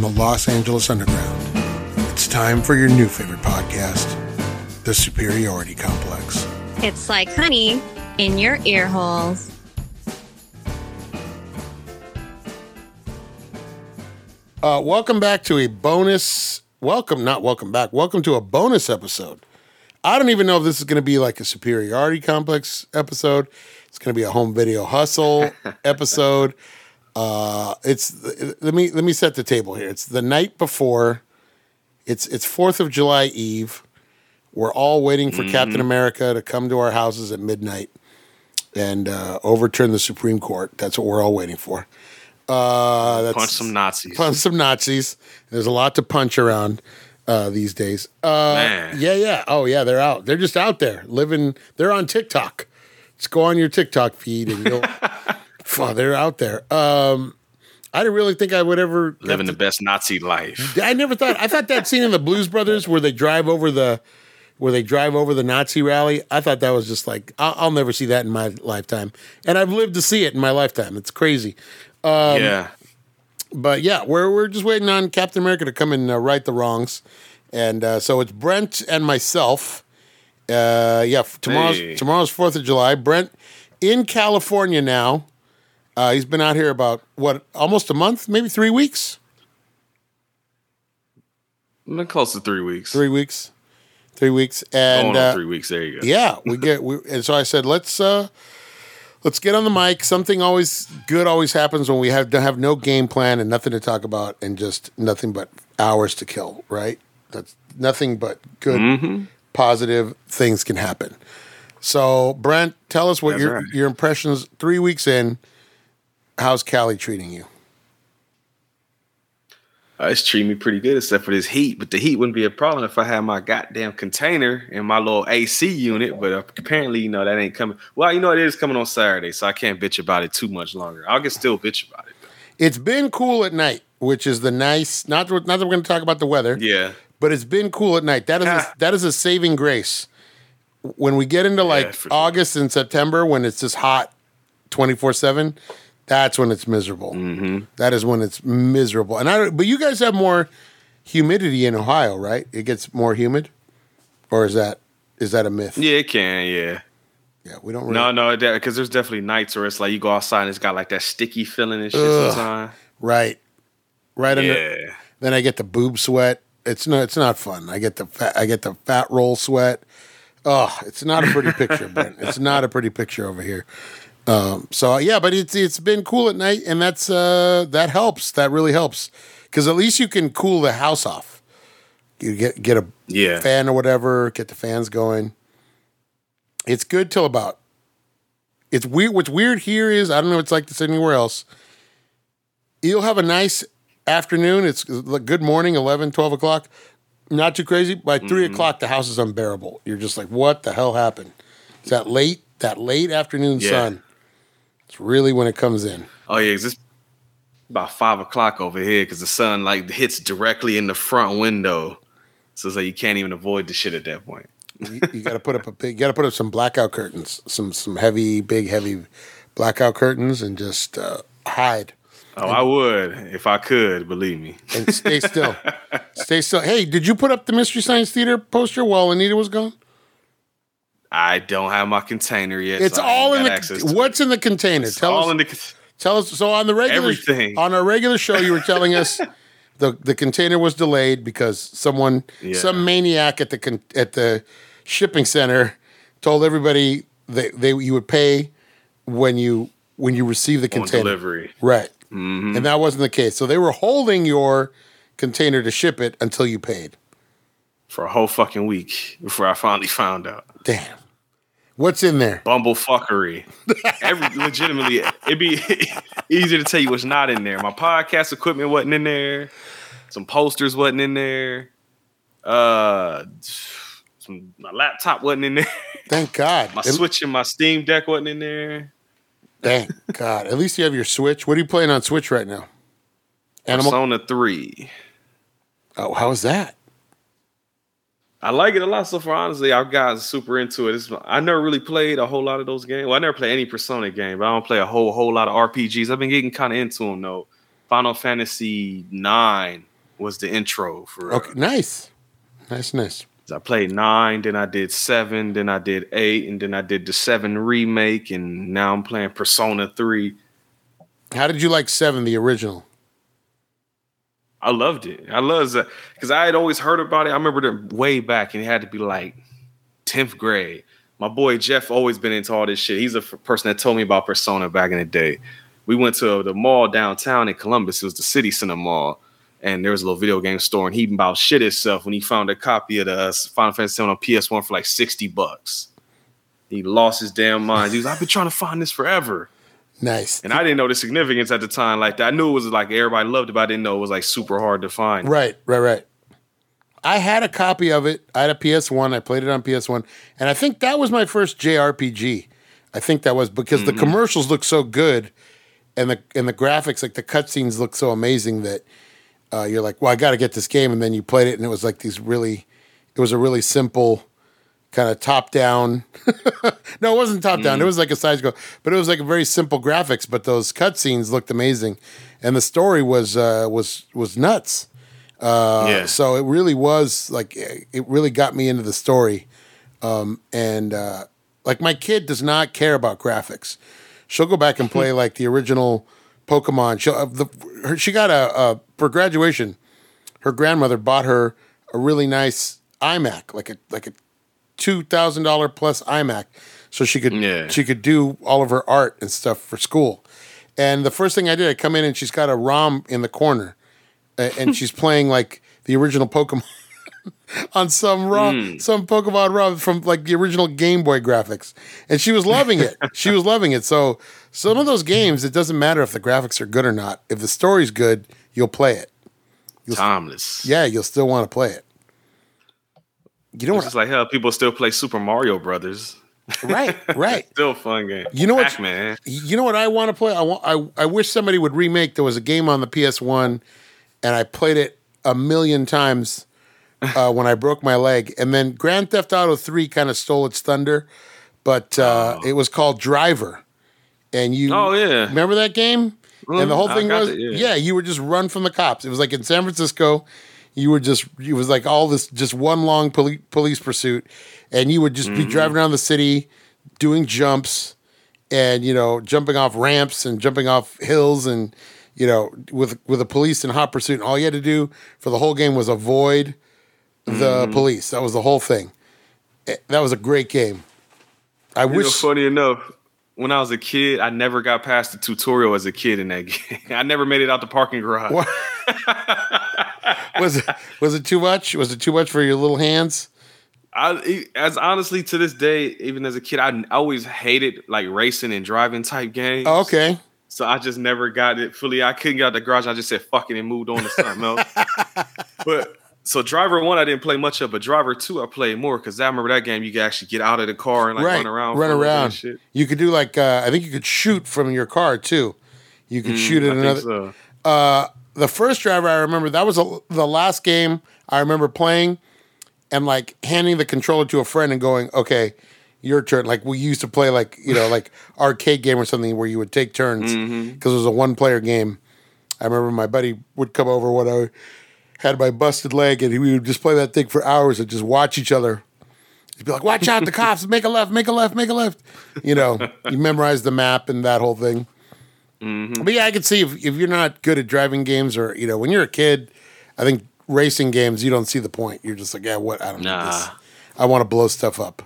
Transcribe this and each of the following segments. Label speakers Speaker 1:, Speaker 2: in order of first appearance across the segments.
Speaker 1: from the Los Angeles Underground. It's time for your new favorite podcast, The Superiority Complex.
Speaker 2: It's like honey in your ear holes.
Speaker 1: Uh, welcome back to a bonus. Welcome, not welcome back. Welcome to a bonus episode. I don't even know if this is going to be like a superiority complex episode. It's going to be a home video hustle episode. Uh, it's let me let me set the table here. It's the night before. It's it's Fourth of July Eve. We're all waiting for Captain America to come to our houses at midnight and uh, overturn the Supreme Court. That's what we're all waiting for. Uh, that's,
Speaker 3: Punch some Nazis.
Speaker 1: punch some Nazis. There's a lot to punch around uh, these days. Uh,
Speaker 3: Man.
Speaker 1: Yeah, yeah. Oh, yeah. They're out. They're just out there living. They're on TikTok. Just go on your TikTok feed and you'll. oh, they're out there. Um, I didn't really think I would ever
Speaker 3: Living the best Nazi life.
Speaker 1: I never thought. I thought that scene in the Blues Brothers where they drive over the, where they drive over the Nazi rally. I thought that was just like I'll, I'll never see that in my lifetime, and I've lived to see it in my lifetime. It's crazy. Um,
Speaker 3: yeah.
Speaker 1: But yeah, we're we're just waiting on Captain America to come and uh, right the wrongs, and uh, so it's Brent and myself. Uh, yeah, tomorrow's
Speaker 3: Hey.
Speaker 1: tomorrow's Fourth of July. Brent in California now. Uh, he's been out here about what almost a month, maybe three weeks.
Speaker 3: Been close to three weeks.
Speaker 1: Three weeks, three weeks, and uh,
Speaker 3: three weeks. There you go.
Speaker 1: yeah, we get. We, and so I said, let's uh, let's get on the mic. Something always good always happens when we have have no game plan and nothing to talk about and just nothing but hours to kill. Right? That's nothing but good,
Speaker 3: Mm-hmm.
Speaker 1: positive things can happen. So Brent, tell us what
Speaker 3: That's
Speaker 1: your
Speaker 3: right.
Speaker 1: your impressions three weeks in. How's Callie treating you?
Speaker 3: Uh, it's treating me pretty good except for this heat. But the heat wouldn't be a problem if I had my goddamn container and my little AC unit. But apparently, you know, that ain't coming. Well, you know, it is coming on Saturday, so I can't bitch about it too much longer. I can still bitch about it. Though.
Speaker 1: It's been cool at night, which is the nice. Not not that we're going to talk about the weather.
Speaker 3: Yeah.
Speaker 1: but it's been cool at night. That is a, that is a saving grace. When we get into like
Speaker 3: sure.
Speaker 1: August and September, when it's just hot, twenty four seven, that's when it's miserable.
Speaker 3: Mm-hmm.
Speaker 1: That is when it's miserable. And I don't, but you guys have more humidity in Ohio, right? It gets more humid, or is that is that a myth?
Speaker 3: Yeah, it can. Yeah.
Speaker 1: Yeah, we don't. Really,
Speaker 3: No, no, because there's definitely nights where it's like you go outside and it's got like that sticky feeling and shit
Speaker 1: Ugh.
Speaker 3: sometimes.
Speaker 1: right, right under.
Speaker 3: Yeah.
Speaker 1: Then I get the boob sweat. It's no, it's not fun. I get the fat, I get the fat roll sweat. Oh, it's not a pretty picture, Brent. It's not a pretty picture over here. Um, so yeah, but it's it's been cool at night, and that's uh, that helps. That really helps because at least you can cool the house off. You get get a
Speaker 3: Yeah.
Speaker 1: fan or whatever, get the fans going. It's good till about. It's weird. What's weird here is I don't know. It's like this anywhere else. You'll have a nice afternoon. It's good morning, 11, 12 o'clock. Not too crazy. By 3
Speaker 3: Mm-hmm.
Speaker 1: o'clock, the house is unbearable. You're just like, what the hell happened? It's that late, that late afternoon
Speaker 3: Yeah.
Speaker 1: sun. It's really when it comes in.
Speaker 3: Oh yeah, it's about five o'clock over here because the sun like hits directly in the front window, so it's like you can't even avoid the shit at that point.
Speaker 1: You, you got to put up a big. You got to put up some blackout curtains, some some heavy, big, heavy blackout curtains, and just uh, hide.
Speaker 3: Oh, I would if I could, believe me.
Speaker 1: and stay still. stay still. Hey, did you put up the Mystery Science Theater poster while Anita was gone?
Speaker 3: I don't have my container yet.
Speaker 1: It's
Speaker 3: so
Speaker 1: all in the. What's in the container?
Speaker 3: It's
Speaker 1: tell
Speaker 3: all
Speaker 1: us.
Speaker 3: in the.
Speaker 1: tell us. So on the regular
Speaker 3: Everything.
Speaker 1: on our regular show, you were telling us the the container was delayed because someone,
Speaker 3: Yeah.
Speaker 1: some maniac at the at the shipping center, told everybody they they you would pay when you when you receive the
Speaker 3: on
Speaker 1: container.
Speaker 3: delivery.
Speaker 1: Right.
Speaker 3: Mm-hmm.
Speaker 1: And that wasn't the case. So they were holding your container to ship it until you paid.
Speaker 3: for a whole fucking week before I finally found out.
Speaker 1: Damn. What's in there?
Speaker 3: Bumblefuckery. Every legitimately, it'd be easier to tell you what's not in there. My podcast equipment wasn't in there. Some posters wasn't in there. Uh, some my laptop wasn't in there.
Speaker 1: Thank God.
Speaker 3: My
Speaker 1: At-
Speaker 3: Switch and my Steam Deck wasn't in there.
Speaker 1: Thank God. At least you have your Switch. What are you playing on Switch right now? Animal.
Speaker 3: Persona Three.
Speaker 1: Oh, how is that?
Speaker 3: I like it a lot so far. Honestly, guys are super into it. It's, I never really played a whole lot of those games. Well, I never play any Persona game, but I don't play a whole whole lot of RPGs. I've been getting kind of into them though. Final Fantasy Nine was the intro for. Uh,
Speaker 1: Okay, nice, nice, nice.
Speaker 3: I played nine, then I did seven, then I did eight, and then I did the seven remake, and now I'm playing Persona three.
Speaker 1: How did you like Seven, the original?
Speaker 3: I loved it. I loved it because I had always heard about it. I remember it way back, and it had to be like tenth grade. My boy Jeff always been into all this shit. He's a person that told me about Persona back in the day. We went to the mall downtown in Columbus. It was the City Center Mall, and there was a little video game store. And he about shit himself when he found a copy of the uh, Final Fantasy 7 on PS1 for like sixty bucks. He lost his damn mind. He was, I've been trying to find this forever.
Speaker 1: Nice.
Speaker 3: And I didn't know the significance at the time like that. I knew it was like everybody loved it, but I didn't know it was like super hard to find.
Speaker 1: Right, right, right. I had a copy of it. I had a PS1. I played it on PS1, and I think that was my first JRPG. I think that was because the commercials look so good, and the and the graphics, like the cutscenes, look so amazing that uh, you're like, well, I got to get this game, and then you played it, and it was like these really, it was a really simple kind of top down. no, it wasn't top down. It was like a side scroll, but it was like a very simple graphics. But those cutscenes looked amazing, and the story was uh, was was nuts. Uh,
Speaker 3: Yeah.
Speaker 1: So it really was like it really got me into the story, um, and uh, like my kid does not care about graphics. She'll go back and play like the original Pokemon. She will the her, she got a, a for graduation. Her grandmother bought her a really nice iMac, like a like a two thousand dollar plus iMac, so she could
Speaker 3: Yeah.
Speaker 1: she could do all of her art and stuff for school. And the first thing I did, I come in and she's got a ROM in the corner, and she's playing like the original Pokemon on some ROM, hmm. some Pokemon ROM from like the original Game Boy graphics, and she was loving it. she was loving it. So some of those games, it doesn't matter if the graphics are good or not. If the story's good, you'll play it.
Speaker 3: You'll Timeless.
Speaker 1: Yeah, you'll still want to play it. You know
Speaker 3: It's
Speaker 1: what?
Speaker 3: just like hell, people still play Super Mario Brothers.
Speaker 1: Right, right.
Speaker 3: Still a fun game.
Speaker 1: You know what-
Speaker 3: man?
Speaker 1: You know what I want to play? I want. I, I wish somebody would remake. There was a game on the PS One, and I played it a million times uh, when I broke my leg. And then Grand Theft Auto Three kind of stole its thunder, but uh, it was called Driver. And you,
Speaker 3: Oh, yeah.
Speaker 1: remember that game? and the whole thing was,
Speaker 3: it,
Speaker 1: yeah.
Speaker 3: yeah.
Speaker 1: you were just run from the cops. It was like in San Francisco. You were just, it was like all this, just one long poli- police pursuit, and you would just
Speaker 3: Mm-hmm.
Speaker 1: be driving around the city, doing jumps, and you know, jumping off ramps and jumping off hills, and you know, with with the police in hot pursuit. And all you had to do for the whole game was avoid the
Speaker 3: Mm-hmm.
Speaker 1: police. That was the whole thing. Eh, That was a great game. I
Speaker 3: You know,
Speaker 1: wish.
Speaker 3: funny enough, when I was a kid, I never got past the tutorial as a kid in that game. I never made it out the parking garage.
Speaker 1: Was it was it too much? Was it too much for your little hands?
Speaker 3: I as honestly to this day, even as a kid, I always hated like racing and driving type games.
Speaker 1: Oh, okay.
Speaker 3: So I just never got it fully. I couldn't get out of the garage. I just said fuck it and moved on to something else. but so driver one, I didn't play much of, but driver two, I played more because I remember that game. You could actually get out of the car and like
Speaker 1: right.
Speaker 3: run around,
Speaker 1: Run
Speaker 3: for a little bit and
Speaker 1: around.
Speaker 3: Shit.
Speaker 1: You could do like uh, I think you could shoot from your car too. You could shoot at
Speaker 3: Mm, I
Speaker 1: another.
Speaker 3: so.
Speaker 1: uh, the first driver I remember that was a, the last game I remember playing, and like handing the controller to a friend and going, "Okay, your turn." Like we used to play like you know like arcade game or something where you would take turns mm-hmm. because it was a one player game. I remember my buddy would come over when I had my busted leg, and we would just play that thing for hours and just watch each other. He'd be like, "Watch out, the cops! Make a left, make a left, make a left." You know, you memorize the map and that whole thing. But yeah, I can see if, if you're not good at driving games or, you know, when you're a kid, I think racing games, you don't see the point. You're just like, yeah, what? I don't know this.
Speaker 3: Nah.
Speaker 1: I want to blow stuff up.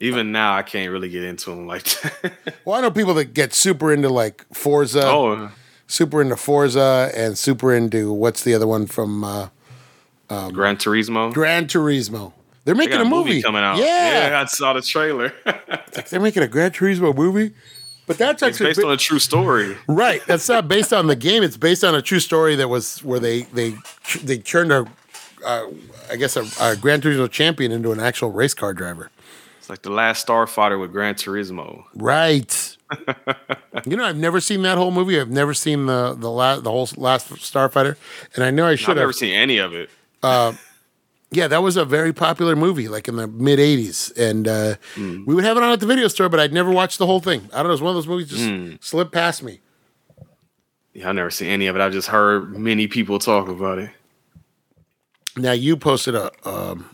Speaker 3: Even now, I can't really get into them like that.
Speaker 1: Well, I know people that get super into like Forza,
Speaker 3: oh,
Speaker 1: super into Forza, and super into what's the other one from uh,
Speaker 3: Gran Turismo.
Speaker 1: Gran Turismo. They're making a movie.
Speaker 3: coming out.
Speaker 1: Yeah.
Speaker 3: yeah, I saw the trailer.
Speaker 1: Like, they're making a Gran Turismo movie. But that's
Speaker 3: it's
Speaker 1: actually
Speaker 3: based on a true story.
Speaker 1: Right. That's not based on the game. It's based on a true story that was where they they they turned a, uh, I guess a, a Gran Turismo champion into an actual race car driver.
Speaker 3: It's like the last Starfighter with Gran Turismo.
Speaker 1: Right. you know, I've never seen that whole movie. I've never seen the the last the whole last Starfighter, and I know I
Speaker 3: I've never seen any of it.
Speaker 1: Yeah, that was a very popular movie, like in the mid '80s, and uh, we would have it on at the video store, but I'd never watched the whole thing. I don't know. It's one of those movies just slipped past me.
Speaker 3: Yeah, I've never seen any of it. I've just heard many people talk about it.
Speaker 1: Now you posted a um,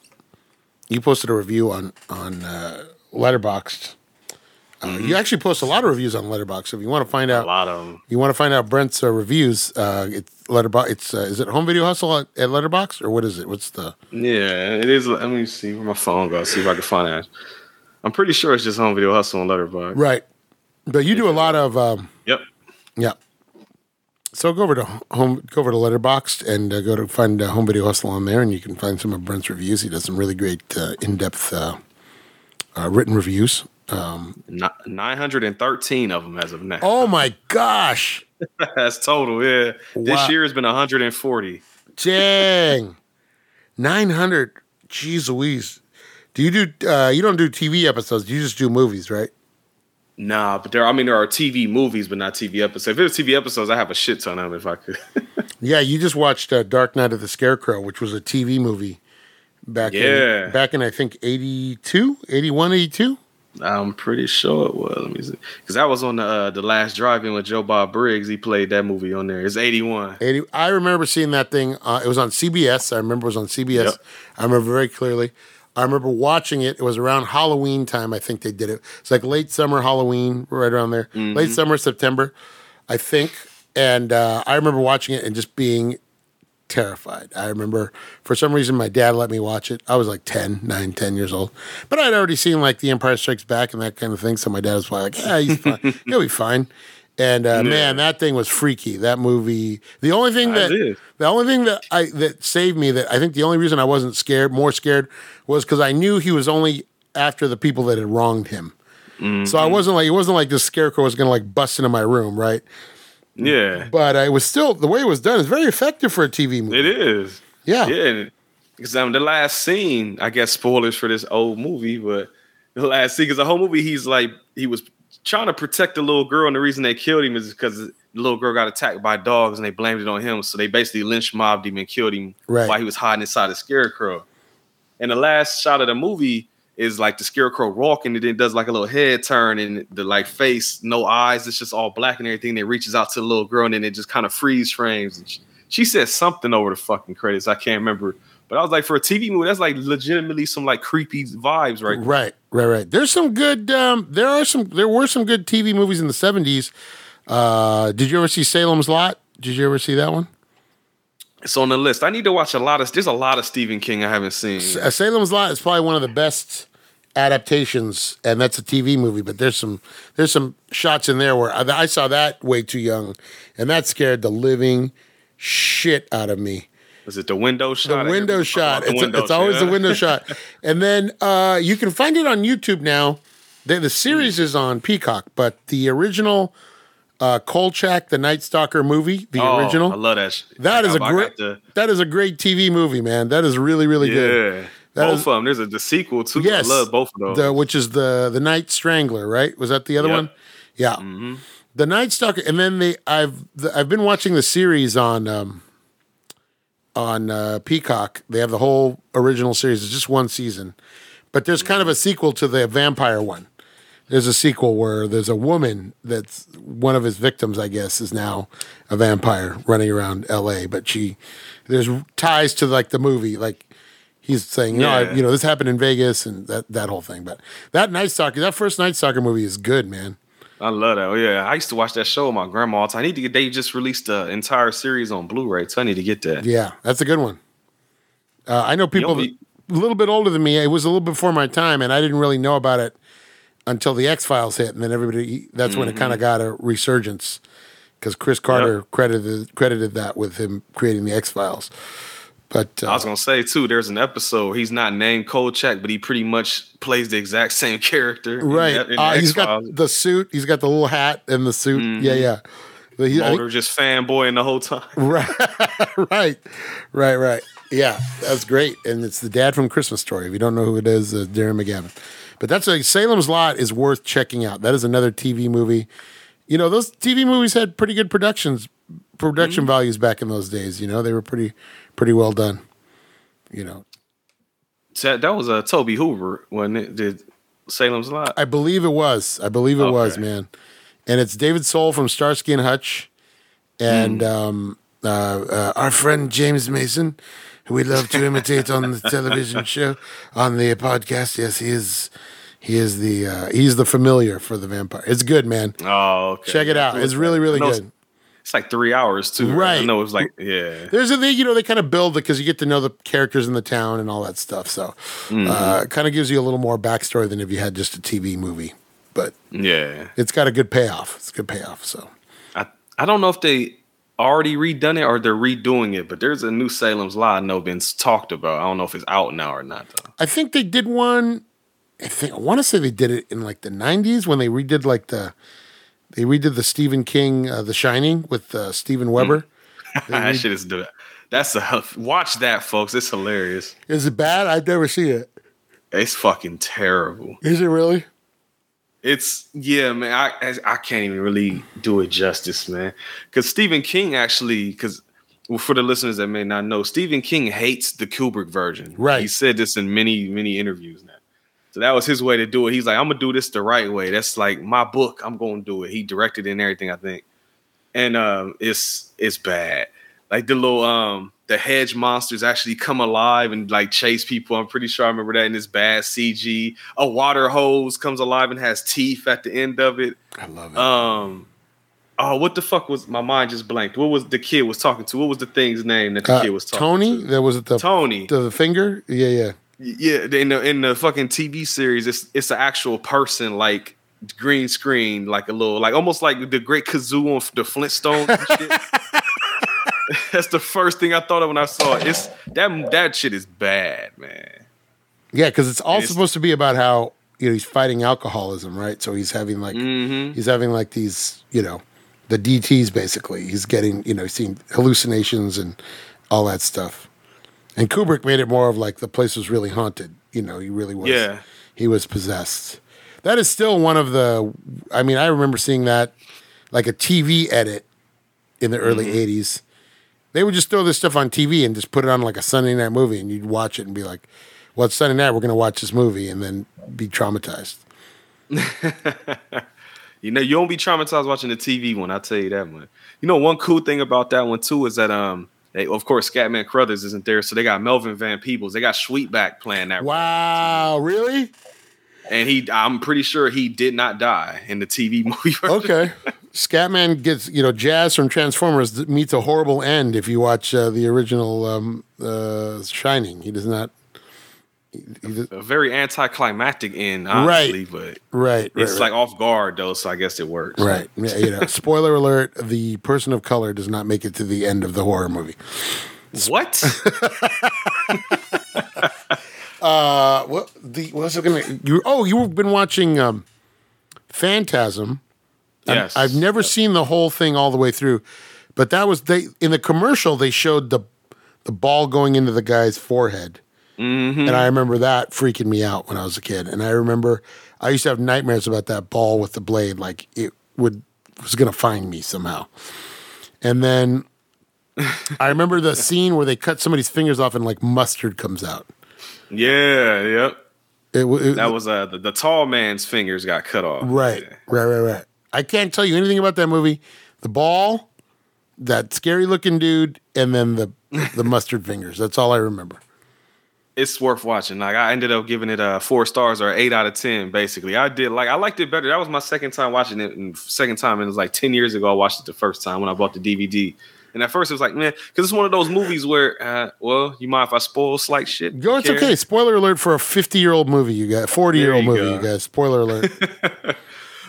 Speaker 1: you posted a review on on uh, Letterboxd. Uh, You actually post a lot of reviews on Letterboxd. If you want to find
Speaker 3: Mm-hmm. A
Speaker 1: out,
Speaker 3: lot of them.
Speaker 1: you want to find out Brent's uh, reviews. Uh, it's Letterboxd. It's uh, is it Home Video Hustle at, at Letterboxd or what is it? What's the
Speaker 3: Yeah, it is. Let me see where my phone goes. See if I can find it. I'm pretty sure it's just home video hustle on Letterboxd.
Speaker 1: right? But you do a lot of um,
Speaker 3: Yep.
Speaker 1: yeah. So go over to home, go over to Letterboxd and uh, go to find uh, Home Video Hustle on there, and you can find some of Brent's reviews. He does some really great uh, in depth uh, uh, written reviews. Um,
Speaker 3: 913 of them as of now.
Speaker 1: oh my gosh!
Speaker 3: That's total. Yeah.
Speaker 1: Wow.
Speaker 3: This year has been 140.
Speaker 1: Dang, nine hundred. Jeez Louise. Do you do? Uh, you don't do TV episodes. You just do movies, right?
Speaker 3: Nah, but there. I mean, there are TV movies, but not TV episodes. If it was TV episodes, I have a shit ton of them if I could.
Speaker 1: Yeah, you just watched uh, Dark Night of the Scarecrow, which was a TV movie back
Speaker 3: Yeah.
Speaker 1: in back in I think 82, 81, 82.
Speaker 3: I'm pretty sure it was. Let me see, because that was on the uh, the last drive-in with Joe Bob Briggs. He played that movie on there. It's 81.
Speaker 1: 80 I remember seeing that thing. Uh, it was on CBS. I remember it was on CBS.
Speaker 3: Yep.
Speaker 1: I remember very clearly. I remember watching it. It was around Halloween time. I think they did it. It's like late summer, Halloween, right around there.
Speaker 3: Mm-hmm.
Speaker 1: Late summer, September, I think. And uh, I remember watching it and just being terrified. I remember for some reason my dad let me watch it. I was like 10, 9, 10 years old. But I'd already seen like The Empire Strikes Back and that kind of thing. So my dad was like, yeah, he's fine. He'll be fine. And uh, man, that thing was freaky. That movie. The only thing that
Speaker 3: is.
Speaker 1: the only thing that I that saved me that I think the only reason I wasn't scared, more scared, was because I knew he was only after the people that had wronged him. So I wasn't like it wasn't like this scarecrow was gonna like bust into my room, right?
Speaker 3: Yeah,
Speaker 1: But it was still the way it was done is very effective for a TV movie.
Speaker 3: it is.
Speaker 1: yeah.
Speaker 3: Yeah, because um, the last scene, I guess spoilers for this old movie, but the last scene, because the whole movie, he's like he was trying to protect the little girl, and the reason they killed him is because the little girl got attacked by dogs, and they blamed it on him. So they basically lynch mobbed him and killed him
Speaker 1: Right.
Speaker 3: while he was hiding inside a scarecrow. And the last shot of the movie is like the scarecrow walking, and then does like a little head turn, and the like face, no eyes, it's just all black and everything. Then reaches out to the little girl, and then it just kind of freeze frames. She, she said something over the fucking credits. I can't remember. But I was like, for a TV movie, that's like legitimately some like creepy vibes, right?
Speaker 1: Right, right, right. There's some good. Um, there are some. There were some good TV movies in the '70s. Uh, did you ever see Salem's Lot? Did you ever see that one?
Speaker 3: It's on the list. I need to watch a lot of. There's a lot of Stephen King I haven't seen.
Speaker 1: Uh, Salem's Lot is probably one of the best adaptations, and that's a TV movie. But there's some there's some shots in there where I, I saw that way too young, and that scared the living shit out of me.
Speaker 3: Is it the window shot?
Speaker 1: The window shot.
Speaker 3: hear
Speaker 1: It's,
Speaker 3: talk about
Speaker 1: it's always the window shot. And then uh, you can find it on YouTube now. The, the series is on Peacock, but the original uh, Kolchak, the Night Stalker movie, the
Speaker 3: Oh,
Speaker 1: original,
Speaker 3: I love that. Shit.
Speaker 1: that is a great that is a great TV movie, man. That is really really good.
Speaker 3: yeah.
Speaker 1: That
Speaker 3: both
Speaker 1: is-
Speaker 3: of them. There's a the sequel too.
Speaker 1: Yes,
Speaker 3: I love both of those.
Speaker 1: The, which is the the Night Strangler, right? Was that the other
Speaker 3: Yep.
Speaker 1: one? Yeah,
Speaker 3: Mm-hmm.
Speaker 1: the Night Stalker, and then the I've the, I've been watching the series on um, on uh, Peacock. They have the whole original series. It's just one season, but there's kind of a sequel to the vampire one. There's a sequel where there's a woman that's one of his victims, I guess, is now a vampire running around L.A. But she there's ties to like the movie, like he's saying, you know, I,
Speaker 3: Yeah.
Speaker 1: you know, this happened in Vegas and that that whole thing. But that Night Stalker, that first Night Stalker movie is good, man.
Speaker 3: I love that. Oh, yeah, I used to watch that show with my grandma all the time. I need to get. They just released the entire series on Blu-ray, so I need to get that.
Speaker 1: Yeah, that's a good one. Uh, I know people that- a little bit older than me. It was a little before my time, and I didn't really know about it until the X Files hit, and then everybody. That's when it kind of got a resurgence because Chris Carter credited credited that with him creating the X Files. But
Speaker 3: I
Speaker 1: uh,
Speaker 3: was gonna say too. There's an episode. He's not named Kolchak, but he pretty much plays the exact same character. in
Speaker 1: right,
Speaker 3: that- in
Speaker 1: uh, he's got the suit. He's got the little hat and the suit. Yeah, yeah. The- he- I
Speaker 3: Mulder just fanboying the whole time.
Speaker 1: Right, right, right, right. Yeah, that's great, and it's the dad from Christmas Story. If you don't know who it is, uh, Darren McGavin. But that's a Salem's Lot is worth checking out. That is another TV movie. You know, those TV movies had pretty good productions, production values back in those days. You know, they were pretty, pretty well done. You know,
Speaker 3: That, that was uh, Tobe Hooper when it did Salem's Lot.
Speaker 1: I believe it was. I believe it was, man. And it's David Soul from Starsky and Hutch, and um, uh, uh, our friend James Mason we love to imitate on the television show, on the podcast. Yes, he is. He is the uh, he's the familiar for the vampire. It's good, man.
Speaker 3: Oh, okay.
Speaker 1: Check it out. It's really really
Speaker 3: I know it's-
Speaker 1: good.
Speaker 3: It's like three hours too.
Speaker 1: Right.
Speaker 3: I know it's like yeah.
Speaker 1: There's a thing, you know, they kind of build it because you get to know the characters in the town and all that stuff. So,
Speaker 3: Mm-hmm.
Speaker 1: uh, it kind of gives you a little more backstory than if you had just a TV movie. But
Speaker 3: Yeah.
Speaker 1: it's got a good payoff. It's a good payoff. So,
Speaker 3: I I don't know if they already redone it or they're redoing it, but there's a new Salem's Lot I know been talked about. I don't know if it's out now or not though.
Speaker 1: I think they did one. I think I want to say they did it in like the '90s when they redid like the they redid the Stephen King uh, The Shining with uh, Steven Weber.
Speaker 3: that shit is do That's a watch that, folks. It's hilarious.
Speaker 1: Is it bad? I've never seen it.
Speaker 3: It's fucking terrible.
Speaker 1: Is it really?
Speaker 3: It's yeah, man. I I- can't even really do it justice, man. Because Stephen King actually, because well, for the listeners that may not know, Stephen King hates the Kubrick version.
Speaker 1: Right.
Speaker 3: He said this in many many interviews now. So that was his way to do it. He's like, I'm gonna do this the right way. That's like my book. I'm gonna do it. He directed it and everything, I think. And um, it's it's bad. Like the little um the hedge monsters actually come alive and like chase people. I'm pretty sure I remember that in this bad CG. A water hose comes alive and has teeth at the end of it.
Speaker 1: I love it.
Speaker 3: Um oh what the fuck was my mind just blanked. What was the kid was talking to? What was the thing's name that the
Speaker 1: Uh,
Speaker 3: kid was talking
Speaker 1: Tony,
Speaker 3: to?
Speaker 1: that was it. The
Speaker 3: Tony.
Speaker 1: the finger. Yeah, yeah.
Speaker 3: Yeah, in the in the fucking TV series, it's it's an actual person like green screen, like a little like almost like the Great Kazoo on the Flintstones. That's the first thing I thought of when I saw it. It's that that shit is bad, man.
Speaker 1: Yeah, because it's all
Speaker 3: It's-
Speaker 1: supposed to be about how you know he's fighting alcoholism, right? So he's having like
Speaker 3: Mm-hmm.
Speaker 1: he's having like these, you know, the DTS basically. He's getting, you know, seeing hallucinations and all that stuff. And Kubrick made it more of like the place was really haunted. You know, he really was.
Speaker 3: Yeah.
Speaker 1: He was possessed. That is still one of the. I mean, I remember seeing that like a TV edit in the early
Speaker 3: Mm-hmm.
Speaker 1: '80s. They would just throw this stuff on TV and just put it on like a Sunday night movie, and you'd watch it and be like, "Well, it's Sunday night. We're going to watch this movie," and then be traumatized.
Speaker 3: You know, you won't be traumatized watching the TV one. I'll tell you that one. You know, one cool thing about that one too is that um, they, of course, Scatman Crothers isn't there, so they got Melvin Van Peebles. They got Sweetback playing that,
Speaker 1: Wow, really?
Speaker 3: and he, I'm pretty sure he did not die in the TV movie. version.
Speaker 1: Okay. Scatman gets, you know, Jazz from Transformers meets a horrible end if you watch uh, the original um, uh, Shining. He does not. He, he does-
Speaker 3: a very anticlimactic end, honestly, but
Speaker 1: right, right,
Speaker 3: it's
Speaker 1: right.
Speaker 3: like off guard though, so I guess it works.
Speaker 1: Right. Yeah, you know, spoiler alert: the person of color does not make it to the end of the horror movie.
Speaker 3: What?
Speaker 1: Uh, what the what was I gonna? You oh, you've been watching um, Phantasm.
Speaker 3: Yes,
Speaker 1: I've never seen the whole thing all the way through, but that was they in the commercial they showed the the ball going into the guy's forehead, and I remember that freaking me out when I was a kid. And I remember I used to have nightmares about that ball with the blade, like it would was gonna find me somehow. And then I remember the scene where they cut somebody's fingers off and like mustard comes out.
Speaker 3: Yeah, yep.
Speaker 1: It, it,
Speaker 3: That was uh the, the tall man's fingers got cut off.
Speaker 1: Right,
Speaker 3: Yeah.
Speaker 1: right, right, right. I can't tell you anything about that movie. The ball, that scary looking dude, and then the the mustard fingers. That's all I remember.
Speaker 3: It's worth watching. Like I ended up giving it uh four stars or eight out of ten. Basically, I did like I liked it better. That was my second time watching it, and second time and it was like ten years ago. I watched it the first time when I bought the DVD. And at first it was like, man, because it's one of those movies where, uh, well, you mind if I spoil slight shit?
Speaker 1: Yo, it's
Speaker 3: Care?
Speaker 1: okay. Spoiler alert for a 50 year old movie, you guys. 40 year old movie,
Speaker 3: go.
Speaker 1: you guys. Spoiler alert.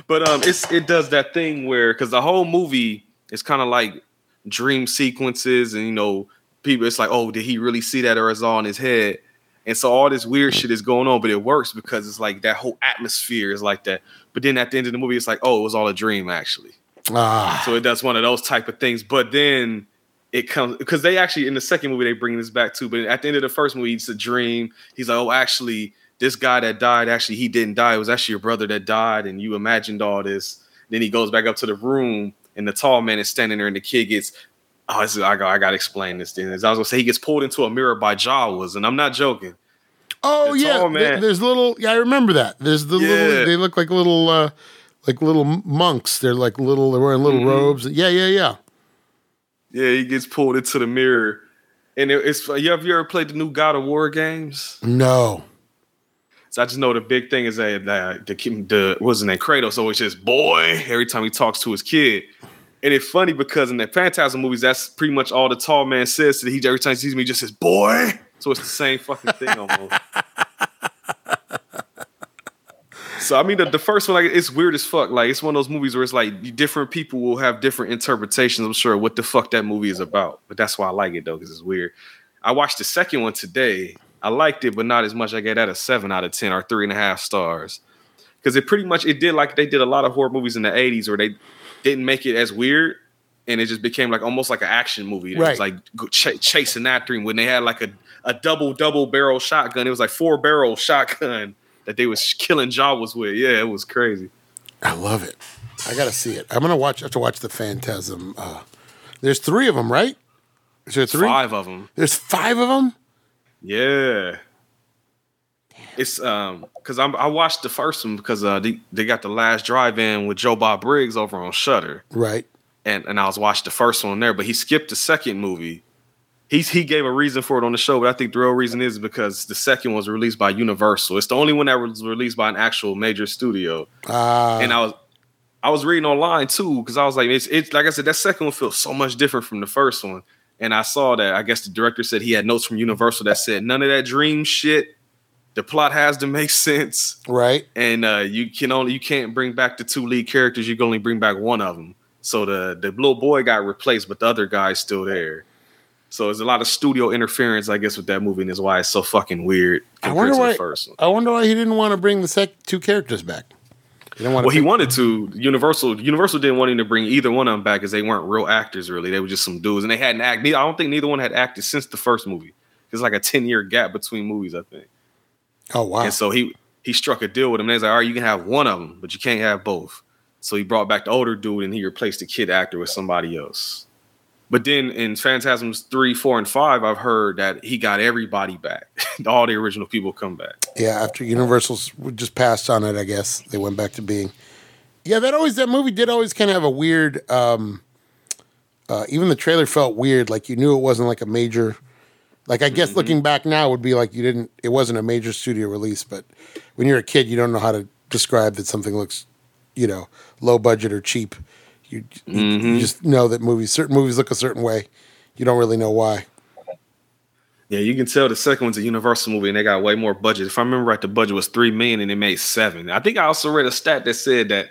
Speaker 3: But um, it's it does that thing where because the whole movie is kind of like dream sequences, and you know, people. It's like, oh, did he really see that, or is all in his head? And so all this weird shit is going on, but it works because it's like that whole atmosphere is like that. But then at the end of the movie, it's like, oh, it was all a dream actually.
Speaker 1: ah,
Speaker 3: So it does one of those type of things. But then it comes because they actually in the second movie they bring this back too. But at the end of the first movie, it's a dream. He's like, oh, actually, this guy that died, actually, he didn't die. It was actually your brother that died, and you imagined all this. Then he goes back up to the room, and the tall man is standing there, and the kid gets. Oh, is, I got I got to explain this. Thing. As I was gonna say, he gets pulled into a mirror by Jawas, and I'm not joking.
Speaker 1: oh,
Speaker 3: the
Speaker 1: yeah.
Speaker 3: man.
Speaker 1: there's little, yeah, I remember that. There's the
Speaker 3: Yeah.
Speaker 1: little, they look like little, uh, like little monks. They're like little, they're wearing little
Speaker 3: Mhm.
Speaker 1: robes. Yeah, yeah, yeah.
Speaker 3: Yeah, he gets pulled into the mirror, And it, it's you have you ever played the new God of War games?
Speaker 1: No.
Speaker 3: So I just know the big thing is that, that the the what's his name Kratos always just boy every time he talks to his kid. And it's funny because in the Phantasm movies, that's pretty much all the tall man says. So he every time he sees me, he just says boy. So it's the same fucking thing almost. So I mean, the, the first one, like, it's weird as fuck. Like, it's one of those movies where it's like different people will have different interpretations. I'm sure what the fuck that movie is about, but that's why I like it though, because it's weird. I watched the second one today. I liked it, but not as much. I gave that a seven out of ten or three and a half stars, because it pretty much it did like they did a lot of horror movies in the '80s where they didn't make it as weird, and it just became like almost like an action movie. It
Speaker 1: Right.
Speaker 3: was like ch- chasing after him when they had like a a double double barrel shotgun. It was like four barrel shotgun that they was killing Jawas with. Yeah, it was crazy.
Speaker 1: I love it. I gotta see it. I'm gonna watch. I have to watch the Phantasm. Uh, there's three of them, right? Is there three?
Speaker 3: Five of them.
Speaker 1: There's five of them.
Speaker 3: Yeah. It's um because I'm I watched the first one because uh they, they got the last drive in with Joe Bob Briggs over on Shutter
Speaker 1: Right.
Speaker 3: and and I was watching the first one there, but he skipped the second movie. He's he gave a reason for it on the show, but I think the real reason is because the second was released by Universal. It's the only one that was released by an actual major studio.
Speaker 1: Uh,
Speaker 3: and I was I was reading online too because I was like, it's it's like I said, that second one feels so much different from the first one. And I saw that I guess the director said he had notes from Universal that said none of that dream shit. The plot has to make sense,
Speaker 1: right.
Speaker 3: and uh, you can only you can't bring back the two lead characters. You can only bring back one of them. So the the little boy got replaced, but the other guy's still there. So there's a lot of studio interference, I guess, with that movie, and is why it's so fucking weird
Speaker 1: I wonder why. I wonder why he didn't want to bring the sec- two characters back. He didn't want
Speaker 3: Well, he wanted to. Universal Universal didn't want him to bring either one of them back because they weren't real actors, really. They were just some dudes, and they hadn't acted. I don't think neither one had acted since the first movie. It's like a ten year gap between movies, I think.
Speaker 1: Oh wow.
Speaker 3: And so he he struck a deal with him. And he's like, all right, you can have one of them, but you can't have both. So he brought back the older dude, and he replaced the kid actor with somebody else. But then in Phantasms three, four, and five, I've heard that he got everybody back. All the original people come back.
Speaker 1: Yeah, after Universal's just passed on it, I guess they went back to being. Yeah, that always that movie did always kind of have a weird. um uh Even the trailer felt weird, like you knew it wasn't like a major. Like I guess looking back now would be like you didn't. It wasn't a major studio release, but when you're a kid, you don't know how to describe that something looks, you know, low budget or cheap. You, you, you just know that movies, certain movies look a certain way. You don't really know why.
Speaker 3: Yeah, you can tell the second one's a Universal movie, and they got way more budget. If I remember right, the budget was three million, and they made seven. I think I also read a stat that said that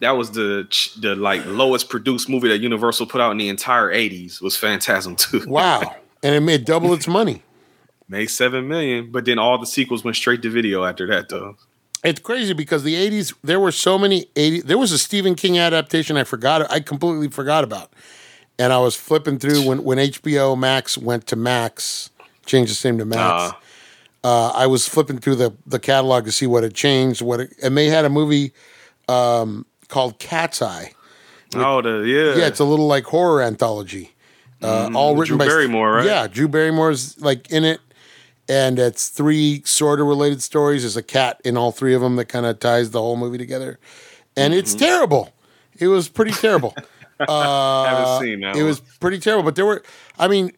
Speaker 3: that was the the like lowest produced movie that Universal put out in the entire '80s was Phantasm Two.
Speaker 1: Wow, and it made double its money.
Speaker 3: made seven million, but then all the sequels went straight to video after that, though.
Speaker 1: It's crazy because the 80s, there were so many 80 there was a Stephen King adaptation I forgot I completely forgot about. And I was flipping through when, when HBO Max went to Max, changed its name to Max. Uh, I was flipping through the, the catalog to see what had changed, what it, and they had a movie um, called Cat's Eye.
Speaker 3: Oh, the yeah,
Speaker 1: Yeah, it's a little like horror anthology. Uh, all written.
Speaker 3: Drew
Speaker 1: by
Speaker 3: Barrymore, right?
Speaker 1: Yeah, Drew Barrymore's like in it, and it's three sort of related stories. There's a cat in all three of them that kind of ties the whole movie together, and
Speaker 3: Mm-hmm.
Speaker 1: it's terrible. It was pretty terrible.
Speaker 3: I haven't seen that.
Speaker 1: it was pretty terrible. But there were, I mean,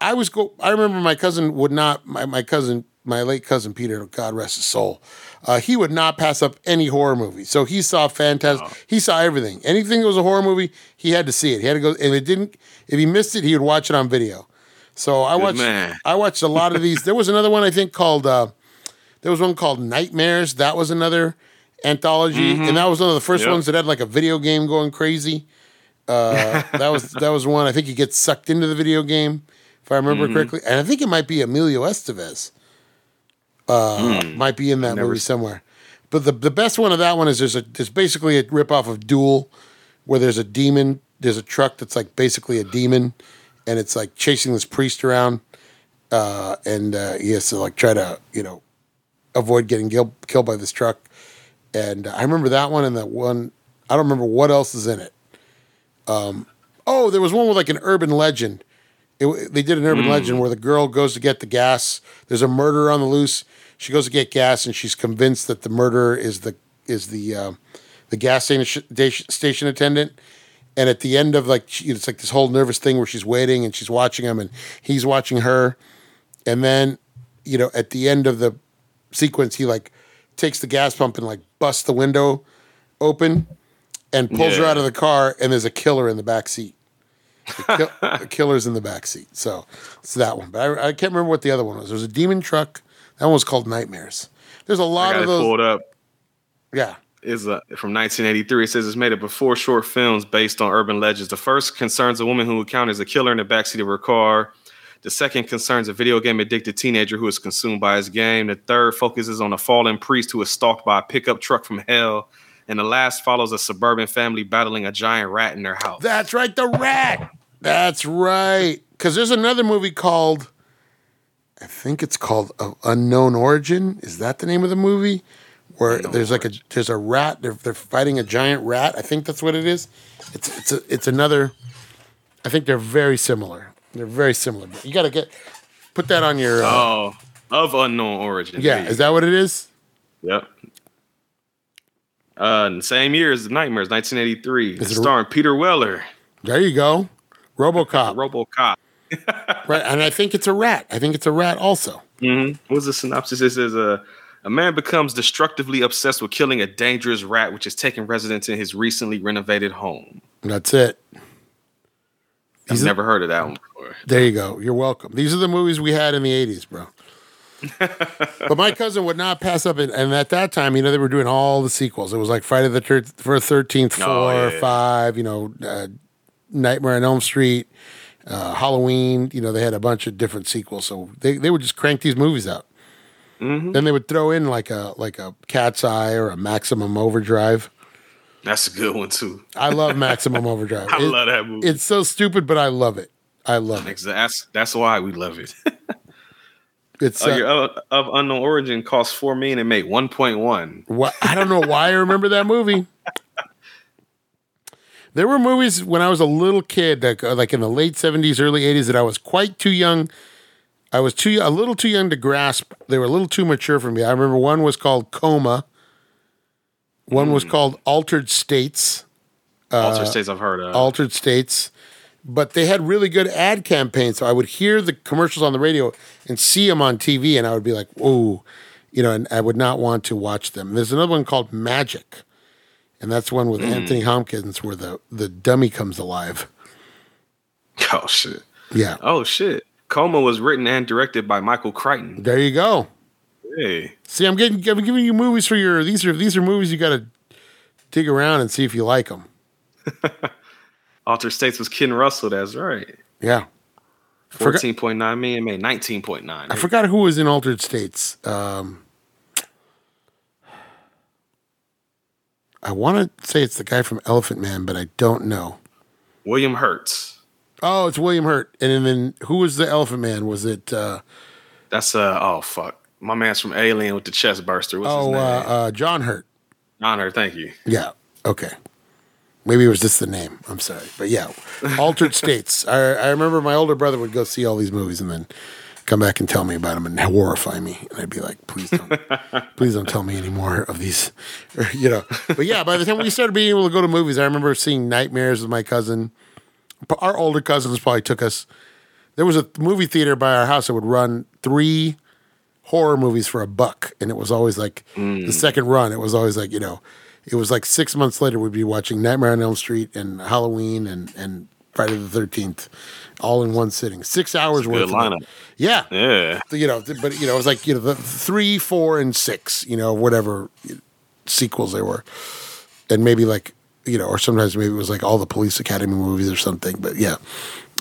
Speaker 1: I was go. I remember my cousin would not. My, my cousin, my late cousin Peter, God rest his soul. Uh, he would not pass up any horror movie. So he saw fantastic. He saw everything. Anything that was a horror movie, he had to see it. He had to go. And it didn't. If he missed it, he would watch it on video. So I watched.
Speaker 3: man.
Speaker 1: I watched a lot of these. There was another one I think called. Uh, there was one called Nightmares. That was another anthology, and that was one of the first
Speaker 3: Yep.
Speaker 1: ones that had like a video game going crazy. Uh, that was that was one. I think he gets sucked into the video game, if I remember correctly, and I think it might be Emilio Estevez. Uh, Might be in that
Speaker 3: Never
Speaker 1: movie somewhere. But the the best one of that one is there's a there's basically a ripoff of Duel, where there's a demon. There's a truck that's like basically a demon, and it's like chasing this priest around, uh, and uh, he has to like try to you know avoid getting killed killed by this truck. And I remember that one and that one. I don't remember what else is in it. Um, oh, there was one with like an urban legend. It, they did an urban legend where the girl goes to get the gas. There's a murderer on the loose. She goes to get gas, and she's convinced that the murderer is the is the um, the gas station station attendant. And at the end of like, she, it's like this whole nervous thing where she's waiting and she's watching him and he's watching her. And then, you know, at the end of the sequence, he like takes the gas pump and like busts the window open and pulls her out of the car. And there's a killer in the back seat. The, kill, the killer's in the back seat. So it's that one. But I, I can't remember what the other one was. There was a demon truck. That one was called Nightmares. There's a lot of those.
Speaker 3: pulled up.
Speaker 1: Yeah.
Speaker 3: Is from 1983. It says it's made up of four short films based on urban legends. The first concerns a woman who encounters a killer in the backseat of her car. The second concerns a video game addicted teenager who is consumed by his game. The third focuses on a fallen priest who is stalked by a pickup truck from hell. And the last follows a suburban family battling a giant rat in their house.
Speaker 1: That's right, the rat. That's right. Because there's another movie called, I think it's called uh, Unknown Origin. Is that the name of the movie? Where there's like a there's a rat. They're they're fighting a giant rat. I think that's what it is. It's it's a, it's another. I think they're very similar. They're very similar. You got to get put that on your. Uh,
Speaker 3: oh, of unknown origin.
Speaker 1: yeah, is that what it is?
Speaker 3: Yep. Uh, in the same year as the Nightmares, 1983,
Speaker 1: Is it a-
Speaker 3: starring Peter Weller,
Speaker 1: There you go. RoboCop.
Speaker 3: RoboCop.
Speaker 1: right, and I think it's a rat. I think it's a rat also.
Speaker 3: Mm-hmm. What's the synopsis? It says uh, a man becomes destructively obsessed with killing a dangerous rat, which is taking residence in his recently renovated home.
Speaker 1: That's it.
Speaker 3: I've
Speaker 1: are-
Speaker 3: never heard of that one before.
Speaker 1: There you go. You're welcome. These are the movies we had in the 80s, bro. but my cousin would not pass up it. And at that time, you know, they were doing all the sequels. It was like Friday the thir- for 13th, 4,
Speaker 3: Oh, yeah.
Speaker 1: 5, you know, uh, Nightmare on Elm Street, uh, Halloween. You know, they had a bunch of different sequels. So they, they would just crank these movies out.
Speaker 3: Mm-hmm.
Speaker 1: Then they would throw in like a like a Cat's Eye or a Maximum Overdrive.
Speaker 3: That's a good one too.
Speaker 1: I love Maximum Overdrive.
Speaker 3: I
Speaker 1: It-
Speaker 3: love that movie.
Speaker 1: It's so stupid, but I love it. I love it.
Speaker 3: That's that's why we love it.
Speaker 1: It's
Speaker 3: Uh,
Speaker 1: uh,
Speaker 3: your uh, of unknown origin cost four million and made one point one.
Speaker 1: What I don't know why I remember that movie. There were movies when I was a little kid, like uh, like in the late seventies, early eighties, that I was quite too young. I was too a little too young to grasp. They were a little too mature for me. I remember one was called Coma. One was hmm. called Altered States.
Speaker 3: Uh, Alter states I've heard of.
Speaker 1: Altered States. But they had really good ad campaigns. So I would hear the commercials on the radio and see them on TV, and I would be like, "Whoa," you know, and I would not want to watch them. There's another one called Magic, and that's one with hmm. Anthony Hopkins where the the dummy comes alive.
Speaker 3: oh shit.
Speaker 1: Yeah,
Speaker 3: Oh shit. Coma was written and directed by Michael Crichton.
Speaker 1: there you go.
Speaker 3: Hey.
Speaker 1: See, I'm getting I'm giving you movies for your these are these are movies you got to dig around and see if you like them.
Speaker 3: Alter States was Ken Russell, that's right.
Speaker 1: Yeah,
Speaker 3: Fourteen point nine million made nineteen point nine.
Speaker 1: I forgot who was in Altered States. Um, I want to say it's the guy from Elephant Man, but I don't know.
Speaker 3: William Hertz.
Speaker 1: Oh, it's William Hurt. And then who was the Elephant Man? Was it? Uh,
Speaker 3: That's uh oh fuck. My man's from Alien with the chest burster. What's
Speaker 1: oh,
Speaker 3: his
Speaker 1: uh,
Speaker 3: name?
Speaker 1: uh, John Hurt.
Speaker 3: Honor, thank you.
Speaker 1: Yeah. Okay. Maybe it was just the name. I'm sorry, but yeah, Altered States. I, I remember my older brother would go see all these movies and then come back and tell me about them and horrify me, and I'd be like, "Please don't, please don't tell me any more of these," you know. But yeah, by the time we started being able to go to movies, I remember seeing Nightmares with my cousin. Our older cousins probably took us. There was a movie theater by our house that would run three horror movies for a buck, and it was always like the second run. It was always like you know, it was like six months later we'd be watching Nightmare on Elm Street and Halloween and and Friday the Thirteenth, all in one sitting. Six hours worth.
Speaker 3: Lineup.
Speaker 1: Yeah,
Speaker 3: Yeah.
Speaker 1: you know, but you know, it was like you know the three, four, and six. You know, whatever sequels they were, and maybe like you know, or sometimes maybe it was like all the Police Academy movies or something. But yeah,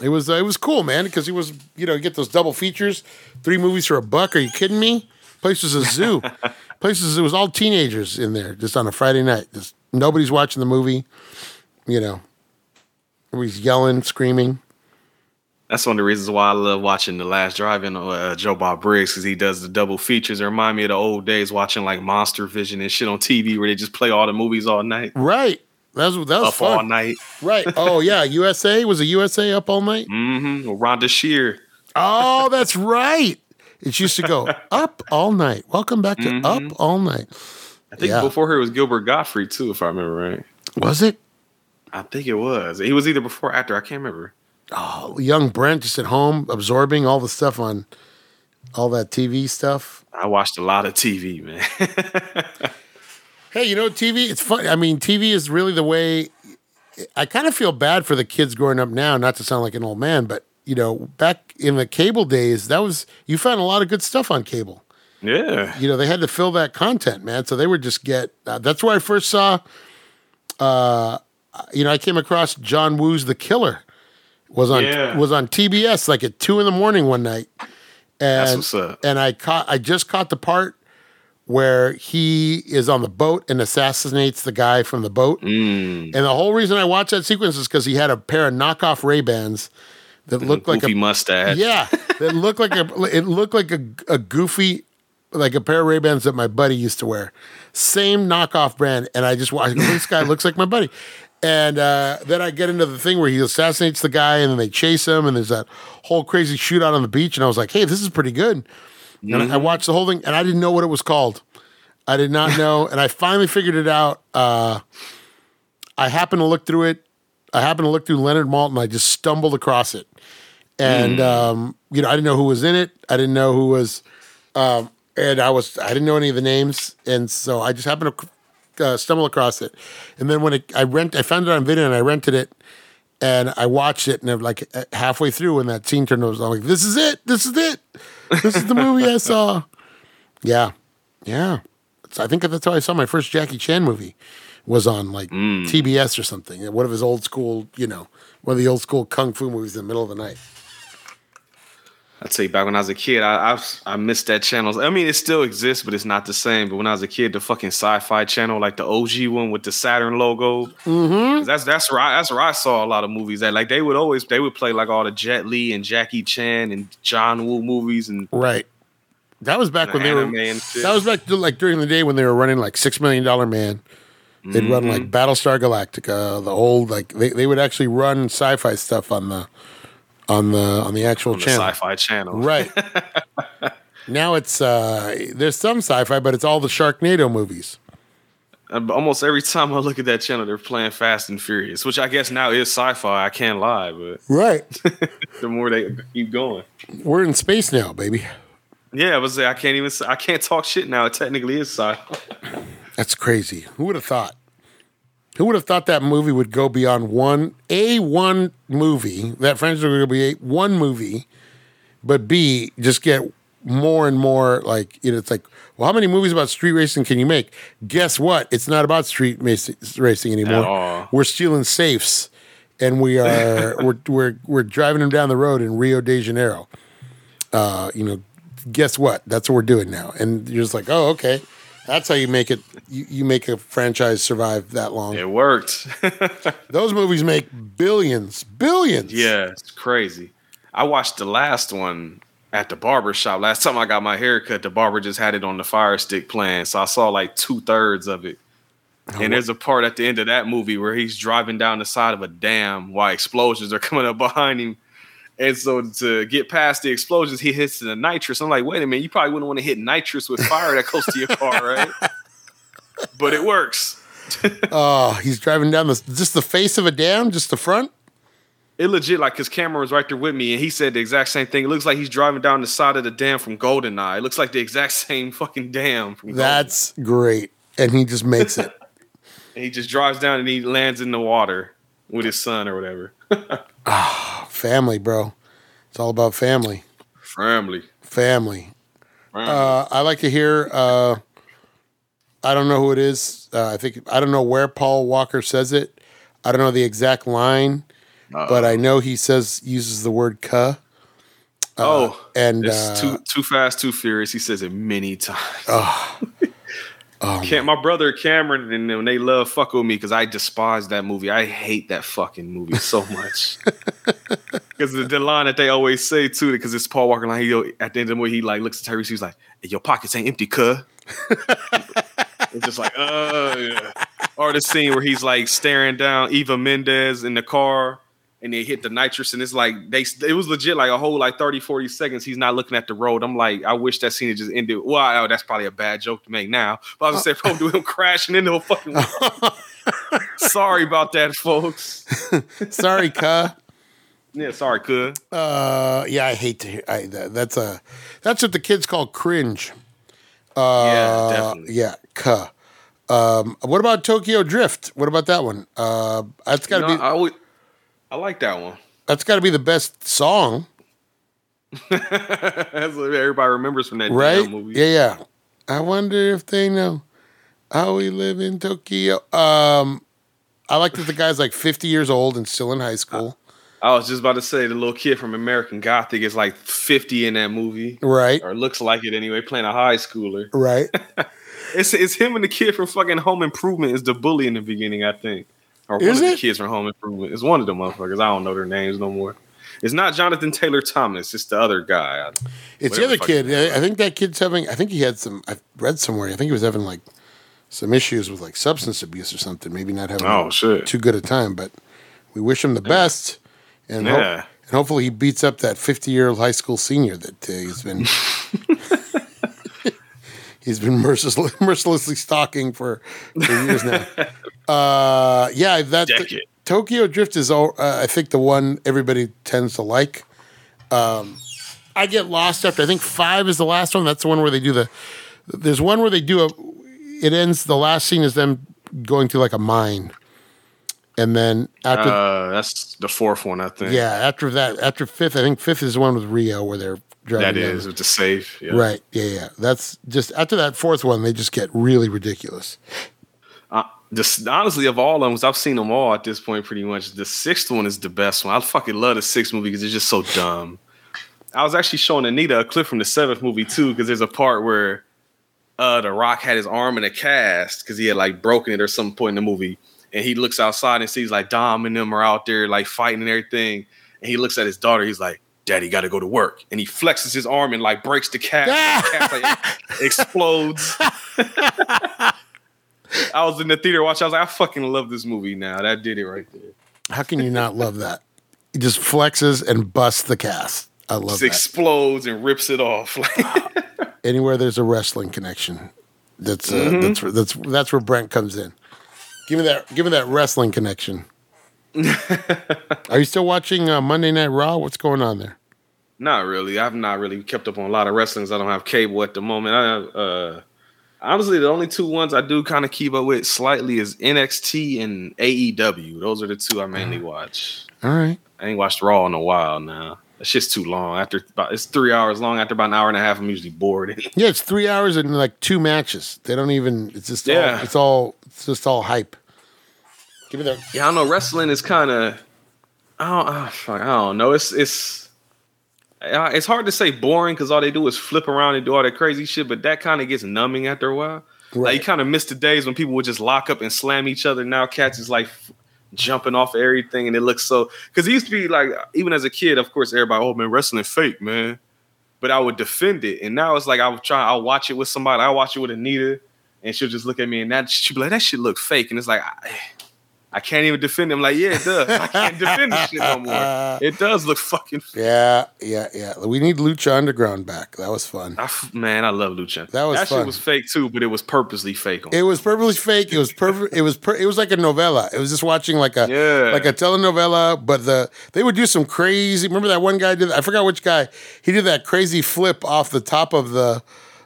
Speaker 1: it was uh, it was cool, man, because it was you know you get those double features, three movies for a buck. Are you kidding me? Place was a zoo. Places it was all teenagers in there just on a Friday night. Just nobody's watching the movie. You know, everybody's yelling, screaming.
Speaker 3: That's one of the reasons why I love watching The Last Drive-In uh, Joe Bob Briggs because he does the double features. It remind me of the old days watching like Monster Vision and shit on TV where they just play all the movies all night,
Speaker 1: Right. That was that was
Speaker 3: up all
Speaker 1: fun.
Speaker 3: night.
Speaker 1: Right. Oh yeah, USA was a USA up all night.
Speaker 3: Mm-hmm. Rhonda Shear.
Speaker 1: Oh, that's right. It used to go up all night. Welcome back to Up All Night.
Speaker 3: I think
Speaker 1: Yeah.
Speaker 3: before her it was Gilbert Gottfried too, if I remember right.
Speaker 1: Was it?
Speaker 3: I think it was. He was either before or after. I can't remember.
Speaker 1: Oh, young Brent just at home absorbing all the stuff on all that TV stuff.
Speaker 3: I watched a lot of TV, man.
Speaker 1: Hey, you know, TV, it's fun. I mean, TV is really the way. I kind of feel bad for the kids growing up now, not to sound like an old man, but, you know, back in the cable days, that was, you found a lot of good stuff on cable.
Speaker 3: yeah.
Speaker 1: You know, they had to fill that content, man. So they would just get, uh, that's where I first saw, uh, you know, I came across John Woo's The Killer was on,
Speaker 3: Yeah.
Speaker 1: was on TBS like at two in the morning one night. And,
Speaker 3: That's what's up.
Speaker 1: and I caught, I just caught the part where he is on the boat and assassinates the guy from the boat.
Speaker 3: Mm.
Speaker 1: And the whole reason I watched that sequence is because he had a pair of knockoff Ray Bans that looked like a
Speaker 3: mustache.
Speaker 1: yeah, that looked like a it looked like a, a goofy like a pair of Ray Bans that my buddy used to wear. Same knockoff brand, and I just watched. This guy looks like my buddy. And uh, then I get into the thing where he assassinates the guy, and then they chase him, and there's that whole crazy shootout on the beach. And I was like, "Hey, this is pretty good." And I- I watched the whole thing, and I didn't know what it was called. I did not know, and I finally figured it out. Uh, I happened to look through it. I happened to look through Leonard Maltin. I just stumbled across it, and um, you know, I didn't know who was in it. I didn't know who was, um, and I was I didn't know any of the names, and so I just happened to uh, stumble across it. And then when it, I rent, I found it on video, and I rented it, and I watched it, and I'm like uh, halfway through when that scene turned over, I'm like, "This is it! This is it! This is the movie I saw." Yeah, yeah. So I think that's how I saw my first Jackie Chan movie was on like mm. TBS or something. One of his old school, you know, one of the old school kung fu movies in the middle of the night.
Speaker 3: I'd say back when I was a kid, I, I I missed that channel. I mean, it still exists, but it's not the same. But when I was a kid, the fucking sci-fi channel, like the OG one with the Saturn logo, mm-hmm. that's that's where I, that's where I saw a lot of movies. That like they would always they would play like all the Jet Li and Jackie Chan and John Woo movies and
Speaker 1: Right. That was back when they were.
Speaker 3: anime and shit.
Speaker 1: That was back to, like during the day when they were running like Six Million Dollar Man. They'd run
Speaker 3: Mm-hmm.
Speaker 1: like Battlestar Galactica, the old like they, they would actually run sci-fi stuff on the on the on the actual
Speaker 3: on the
Speaker 1: channel.
Speaker 3: Sci-Fi channel.
Speaker 1: Right. now it's uh there's some sci-fi, but it's all the Sharknado movies.
Speaker 3: Uh, Almost every time I look at that channel, they're playing Fast and Furious, which I guess now is sci-fi. I can't lie, but
Speaker 1: Right.
Speaker 3: the more they keep going.
Speaker 1: We're in space now, baby.
Speaker 3: Yeah, I was say I can't even I can't talk shit now. It technically is sci-fi.
Speaker 1: That's crazy. Who would have thought? Who would have thought that movie would go beyond one a one movie? That franchise would be a, one movie, but b just get more and more like you know. It's like, well, how many movies about street racing can you make? Guess what? It's not about street racing, racing anymore. We're stealing safes, and we are we're we're we're driving them down the road in Rio de Janeiro. Uh, you know, guess what? That's what we're doing now. And you're just like, oh, okay. That's how you make it. You, you make a franchise survive that long.
Speaker 3: It worked.
Speaker 1: Those movies make billions, billions.
Speaker 3: yeah, it's crazy. I watched the last one at the barber shop. Last time I got my hair cut, the barber just had it on the fire stick playing. So I saw like two thirds of it. And there's a part at the end of that movie where he's driving down the side of a dam while explosions are coming up behind him. And so to get past the explosions, he hits the nitrous. I'm like, wait a minute, you probably wouldn't want to hit nitrous with fire that close to your car, right? but it works.
Speaker 1: Oh, he's driving down the just the face of a dam, just the front.
Speaker 3: It legit like his camera was right there with me, and he said the exact same thing. It looks like he's driving down the side of the dam from Goldeneye. It looks like the exact same fucking dam from Goldeneye.
Speaker 1: That's great, and he just makes it.
Speaker 3: And he just drives down and he lands in the water with his son or whatever.
Speaker 1: Family, bro. It's all about family.
Speaker 3: Family.
Speaker 1: Family.
Speaker 3: Family.
Speaker 1: Uh, I like to hear. Uh, I don't know who it is. Uh, I think I don't know where Paul Walker says it. I don't know the exact line, but I know he says uses the word "cuh."
Speaker 3: oh,
Speaker 1: and
Speaker 3: it's
Speaker 1: uh,
Speaker 3: too too fast, too furious. He says it many times.
Speaker 1: Oh,
Speaker 3: Cam- my brother Cameron and them, they love fuck with me because I despise that movie. I hate that fucking movie so much. Because the, the line that they always say too, because it's Paul Walker line. He at the end of the movie, he like looks at Tyrese. He's like, hey, "Your pockets ain't empty, cuh." it's just like, uh, yeah. or the scene where he's like staring down Eva Mendes in the car. And they hit the nitrous, and it's like they. It was legit, like a whole like 30, 40 seconds. He's not looking at the road. I'm like, I wish that scene had just ended. Well, oh, that's probably a bad joke to make now. But I was gonna say, do him crashing into a fucking. Wall. Sorry about that, folks.
Speaker 1: Sorry, Ka.
Speaker 3: Yeah, sorry, could.
Speaker 1: Uh, yeah, I hate to hear. I, that, that's a that's what the kids call cringe. uh yeah,
Speaker 3: definitely.
Speaker 1: yeah, Ka. Um, what about Tokyo Drift? What about that one? Uh, that's got to
Speaker 3: You know,
Speaker 1: be
Speaker 3: I, like that one.
Speaker 1: that's got to be the best song,
Speaker 3: That's what everybody remembers from that
Speaker 1: right?
Speaker 3: movie.
Speaker 1: Yeah, yeah. I wonder if they know how we live in Tokyo. Um, I like that the guy's like 50 years old and still in high school,
Speaker 3: I was just about to say the little kid from American Gothic is like 50 in that movie.
Speaker 1: right?
Speaker 3: Or looks like it anyway, playing a high schooler.
Speaker 1: Right.
Speaker 3: It's it's him and the kid from fucking Home Improvement is the bully in the beginning, I think. Or one
Speaker 1: Is
Speaker 3: of the kids from Home Improvement. It's one of the motherfuckers. I don't know their names no more. It's not Jonathan Taylor Thomas. It's the other guy.
Speaker 1: It's the other kid. I I think that kid's having. I think he had some. I read somewhere. I think he was having like some issues with like substance abuse or something. Maybe not having
Speaker 3: Oh shit.
Speaker 1: too good a time. But we wish him the best, and,
Speaker 3: Yeah.
Speaker 1: and hopefully he beats up that fifty-year-old high school senior that uh, he's been. he's been mercilessly, mercilessly stalking for, for years now. Uh, yeah, that
Speaker 3: Decade.
Speaker 1: Tokyo Drift is, all, uh, I think, the one everybody tends to like. Um, I get lost after I think five is the last one. That's the one where they do the. There's one where they do a. It ends. The last scene is them going through like a mine, and then after
Speaker 3: Uh, that's the fourth one, I think.
Speaker 1: yeah, after that, after fifth, I think fifth is the one with Rio where they're driving.
Speaker 3: That is with the safe. Yeah.
Speaker 1: right. Yeah, yeah. That's just after that fourth one, they just get really ridiculous.
Speaker 3: Uh, this, honestly, of all of them, I've seen them all at this point pretty much. The sixth one is the best one. I fucking love the sixth movie because it's just so dumb. I was actually showing Anita a clip from the seventh movie too, because there's a part where uh The Rock had his arm in a cast because he had like broken it or some point in the movie, and he looks outside and sees like Dom and them are out there like fighting and everything, and he looks at his daughter. He's like, "Daddy, got to go to work," and he flexes his arm and like breaks the cast. the cast like, explodes. I was in the theater watching. I was like, I fucking love this movie now. That did it right there.
Speaker 1: How can you not love that? He just flexes and busts the cast. I love
Speaker 3: Just
Speaker 1: that.
Speaker 3: explodes and rips it off.
Speaker 1: Anywhere there's a wrestling connection, that's uh,
Speaker 3: Mm-hmm.
Speaker 1: that's that's that's where Brent comes in. Give me that. Give me that wrestling connection. Are you still watching uh, Monday Night Raw? What's going on there?
Speaker 3: not really. I've not really kept up on a lot of wrestlings. I don't have cable at the moment. I uh, honestly, the only two ones I do kind of keep up with slightly is NXT and AEW. Those are the two I mainly watch.
Speaker 1: All right.
Speaker 3: I ain't watched Raw in a while now. That just too long. After about it's three hours long. After about an hour and a half, I'm usually bored.
Speaker 1: Yeah, it's three hours and like two matches. They don't even. It's just. All,
Speaker 3: Yeah.
Speaker 1: it's all. It's just all hype. Give me that.
Speaker 3: Yeah, I don't know. Wrestling is kind of, I don't, ah, fuck, I don't know. It's it's it's hard to say boring because all they do is flip around and do all that crazy shit. But that kind of gets numbing after a while. Like you kind of miss the days when people would just lock up and slam each other. Now cats is like jumping off everything, and it looks so. Because it used to be like, even as a kid, of course, everybody, oh man, wrestling fake, man. But I would defend it, and now it's like I would try. I'll watch it with somebody. I watch it with Anita, and she'll just look at me, and that she'll be like, that shit look fake, and it's like. I, I can't even defend him. Like, yeah, it does. I can't defend this shit no more. It does look fucking.
Speaker 1: Yeah, yeah, yeah. We need Lucha Underground back. That was fun.
Speaker 3: I man, I love Lucha.
Speaker 1: That was
Speaker 3: that
Speaker 1: fun.
Speaker 3: shit was fake too, but it was purposely fake. On
Speaker 1: It was purposely fake. It was perfect. It was per, it was like a novella. It was just watching like a
Speaker 3: Yeah.
Speaker 1: like a telenovela. But the they would do some crazy. Remember that one guy did? I forgot which guy. He did that crazy flip off the top of the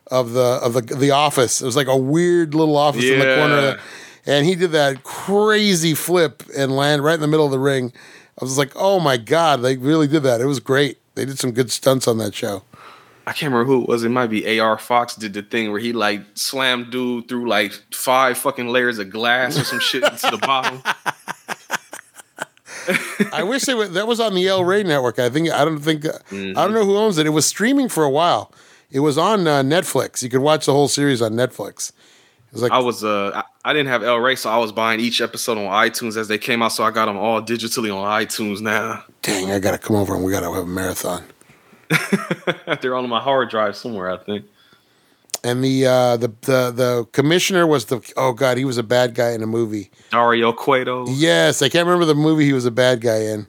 Speaker 1: of the of the the office. It was like a weird little office in the corner. Of
Speaker 3: Yeah.
Speaker 1: the, and he did that crazy flip and land right in the middle of the ring. I was like, oh my god, they really did that. It was great. They did some good stunts on that show.
Speaker 3: I can't remember who it was. It might be AR Fox did the thing where he like slammed dude through like five fucking layers of glass or some shit into the bottom.
Speaker 1: I wish they would, that was on the El Rey network. I think I don't think
Speaker 3: Mm-hmm.
Speaker 1: I don't know who owns it. It was streaming for a while. It was on uh, Netflix. You could watch the whole series on Netflix. Like
Speaker 3: I was uh I, I didn't have El Rey, so I was buying each episode on iTunes as they came out. So I got them all digitally on iTunes now.
Speaker 1: dang, I gotta come over and we gotta have a marathon.
Speaker 3: They're on my hard drive somewhere, I think.
Speaker 1: And the uh, the the the commissioner was the oh god, he was a bad guy in a movie.
Speaker 3: Dario Cueto.
Speaker 1: Yes, I can't remember the movie he was a bad guy in.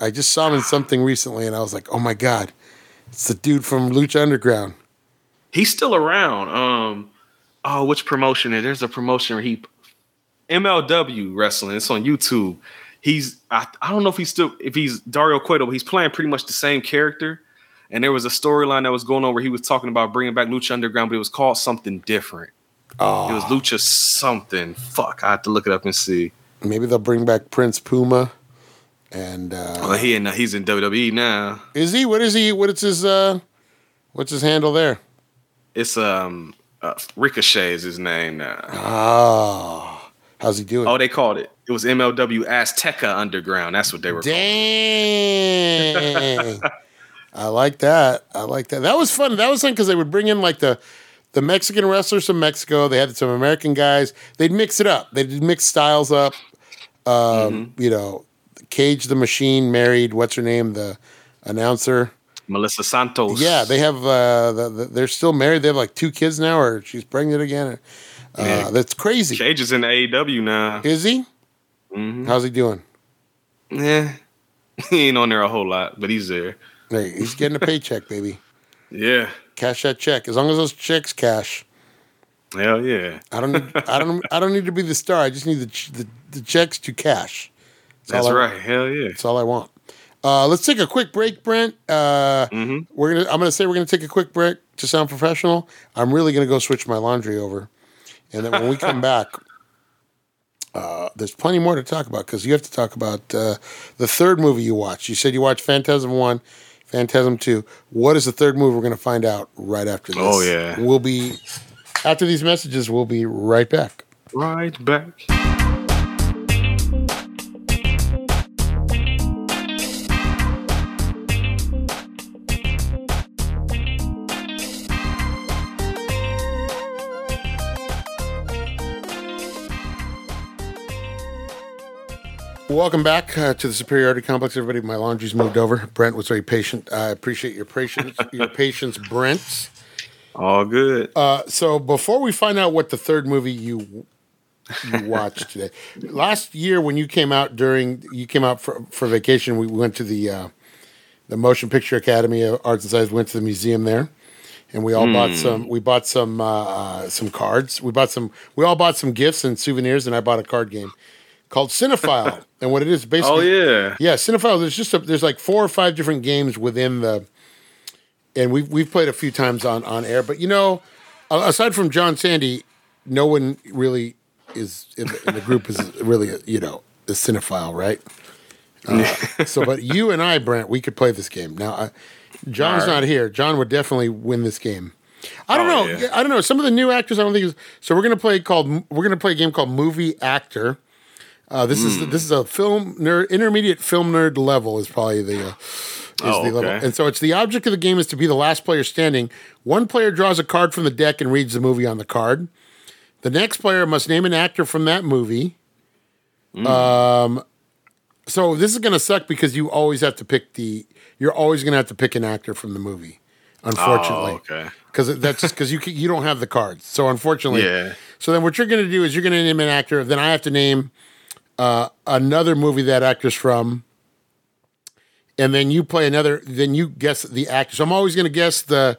Speaker 1: I just saw him in something recently, and I was like, oh my god, it's the dude from Lucha Underground.
Speaker 3: He's still around. Um, oh, which promotion? There's a promotion where he MLW wrestling. It's on YouTube. He's I, I don't know if he's still if he's Dario Cueto, but he's playing pretty much the same character. And there was a storyline that was going on where he was talking about bringing back Lucha Underground, but it was called something different.
Speaker 1: Oh,
Speaker 3: It was Lucha something. Fuck, I have to look it up and see.
Speaker 1: maybe they'll bring back Prince Puma. And uh,
Speaker 3: Well, he in he's in WWE now.
Speaker 1: is he? What is he? What is his? Uh, what's his handle there?
Speaker 3: It's um uh, Ricochet is his name now.
Speaker 1: Oh, how's he doing?
Speaker 3: Oh, they called it. It was MLW Azteca Underground. That's what they were.
Speaker 1: Dang. I like that. I like that. That was fun. That was fun because they would bring in like the the Mexican wrestlers from Mexico. They had some American guys. They'd mix it up. They'd mix styles up. Um, You know, Cage the Machine married what's her name, the announcer.
Speaker 3: Melissa Santos.
Speaker 1: Yeah, they have. Uh, the, the, they're still married. They have like two kids now, or she's pregnant again. Uh,
Speaker 3: Yeah.
Speaker 1: That's crazy.
Speaker 3: Cage is in AEW now.
Speaker 1: Is he?
Speaker 3: Mhm.
Speaker 1: How's he doing?
Speaker 3: Yeah, he ain't on there a whole lot, but he's there.
Speaker 1: Hey, he's getting a paycheck, baby.
Speaker 3: Yeah,
Speaker 1: Cash that check. As long as those checks cash.
Speaker 3: hell yeah.
Speaker 1: I don't need. I don't. I don't need to be the star. I just need the the, the checks to cash.
Speaker 3: That's
Speaker 1: all I-
Speaker 3: right. Hell yeah.
Speaker 1: That's all I want. Uh, let's take a quick break, Brent. Uh,
Speaker 3: Mhm.
Speaker 1: We're gonna. I'm gonna say we're gonna take a quick break to sound professional. I'm really gonna go switch my laundry over, and then when we come back, uh, there's plenty more to talk about because you have to talk about uh, the third movie you watched. You said you watched Phantasm One, Phantasm Two. What is the third movie? We're gonna find out right after this.
Speaker 3: Oh, yeah.
Speaker 1: We'll be after these messages. We'll be right back.
Speaker 3: Right back.
Speaker 1: Welcome back uh, to the Superiority Complex, everybody. My laundry's moved over. Brent was very patient. I appreciate your patience, your patience, Brent.
Speaker 3: All good.
Speaker 1: Uh, so before we find out what the third movie you you watched today, last year when you came out during you came out for, for vacation, we went to the uh, the Motion Picture Academy of Arts and Science. Went to the museum there, and we all bought some. We bought some uh, uh, some cards. We bought some. We all bought some gifts and souvenirs, and I bought a card game called Cinephile. and what it is basically,
Speaker 3: oh yeah.
Speaker 1: yeah, Cinephile. There's just a, there's like four or five different games within the, and we've we've played a few times on on air. But you know, aside from John Sandy, no one really is in the, in the group is really a, you know a cinephile, right? Uh, so, but you and I, Brent, we could play this game now. I, John's
Speaker 3: All right.
Speaker 1: not here. John would definitely win this game. I don't
Speaker 3: Oh,
Speaker 1: know.
Speaker 3: yeah.
Speaker 1: I don't know. Some of the new actors, I don't think. Is, so we're gonna play called. We're gonna play a game called Movie Actor. Uh, this
Speaker 3: Hmm.
Speaker 1: is this is a film nerd, intermediate film nerd level is probably the uh, is
Speaker 3: Oh,
Speaker 1: the level,
Speaker 3: okay.
Speaker 1: and so it's the object of the game is to be the last player standing. One player draws a card from the deck and reads the movie on the card. The next player must name an actor from that movie.
Speaker 3: Hmm.
Speaker 1: Um, so this is gonna suck because you always have to pick the. You're always gonna have to pick an actor from the movie. Unfortunately,
Speaker 3: Oh, okay.
Speaker 1: because that's because you you don't have the cards. So unfortunately,
Speaker 3: Yeah.
Speaker 1: So then what you're going to do is you're going to name an actor. Then I have to name uh, another movie that actor's from, and then you play another. Then you guess the actor. So I'm always going to guess the.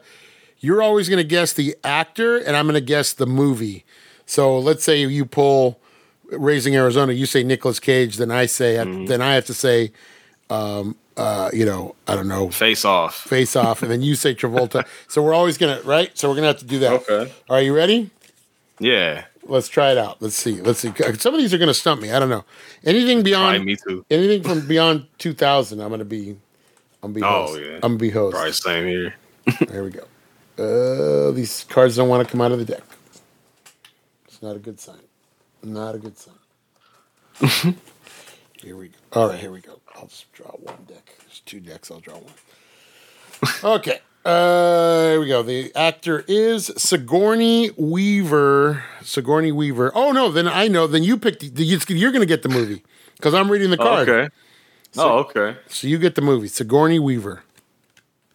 Speaker 1: You're always going to guess the actor, and I'm going to guess the movie. So let's say you pull Raising Arizona. You say Nicolas Cage. Then I say. Then I have to say. Um, uh, you know, I don't know
Speaker 3: Face off.
Speaker 1: face off, and then you say Travolta. so we're always gonna right. So we're gonna have to do that.
Speaker 3: Okay.
Speaker 1: Are you ready?
Speaker 3: Yeah.
Speaker 1: Let's try it out. Let's see. Let's see. Some of these are gonna stump me. I don't know. Anything beyond
Speaker 3: me too.
Speaker 1: anything from beyond two thousand, I'm gonna be. I'm gonna be
Speaker 3: Oh,
Speaker 1: host.
Speaker 3: yeah.
Speaker 1: I'm gonna be host.
Speaker 3: Probably same here.
Speaker 1: There we go. Uh, these cards don't want to come out of the deck. It's not a good sign. Not a good sign. here we go. All right, here we go. I'll just draw one deck. There's two decks. I'll draw one. Okay. Uh, here we go. The actor is Sigourney Weaver. Sigourney Weaver. Oh no, then I know. Then you picked. You're going to get the movie because I'm reading the card.
Speaker 3: okay. oh, okay.
Speaker 1: So you get the movie. Sigourney Weaver.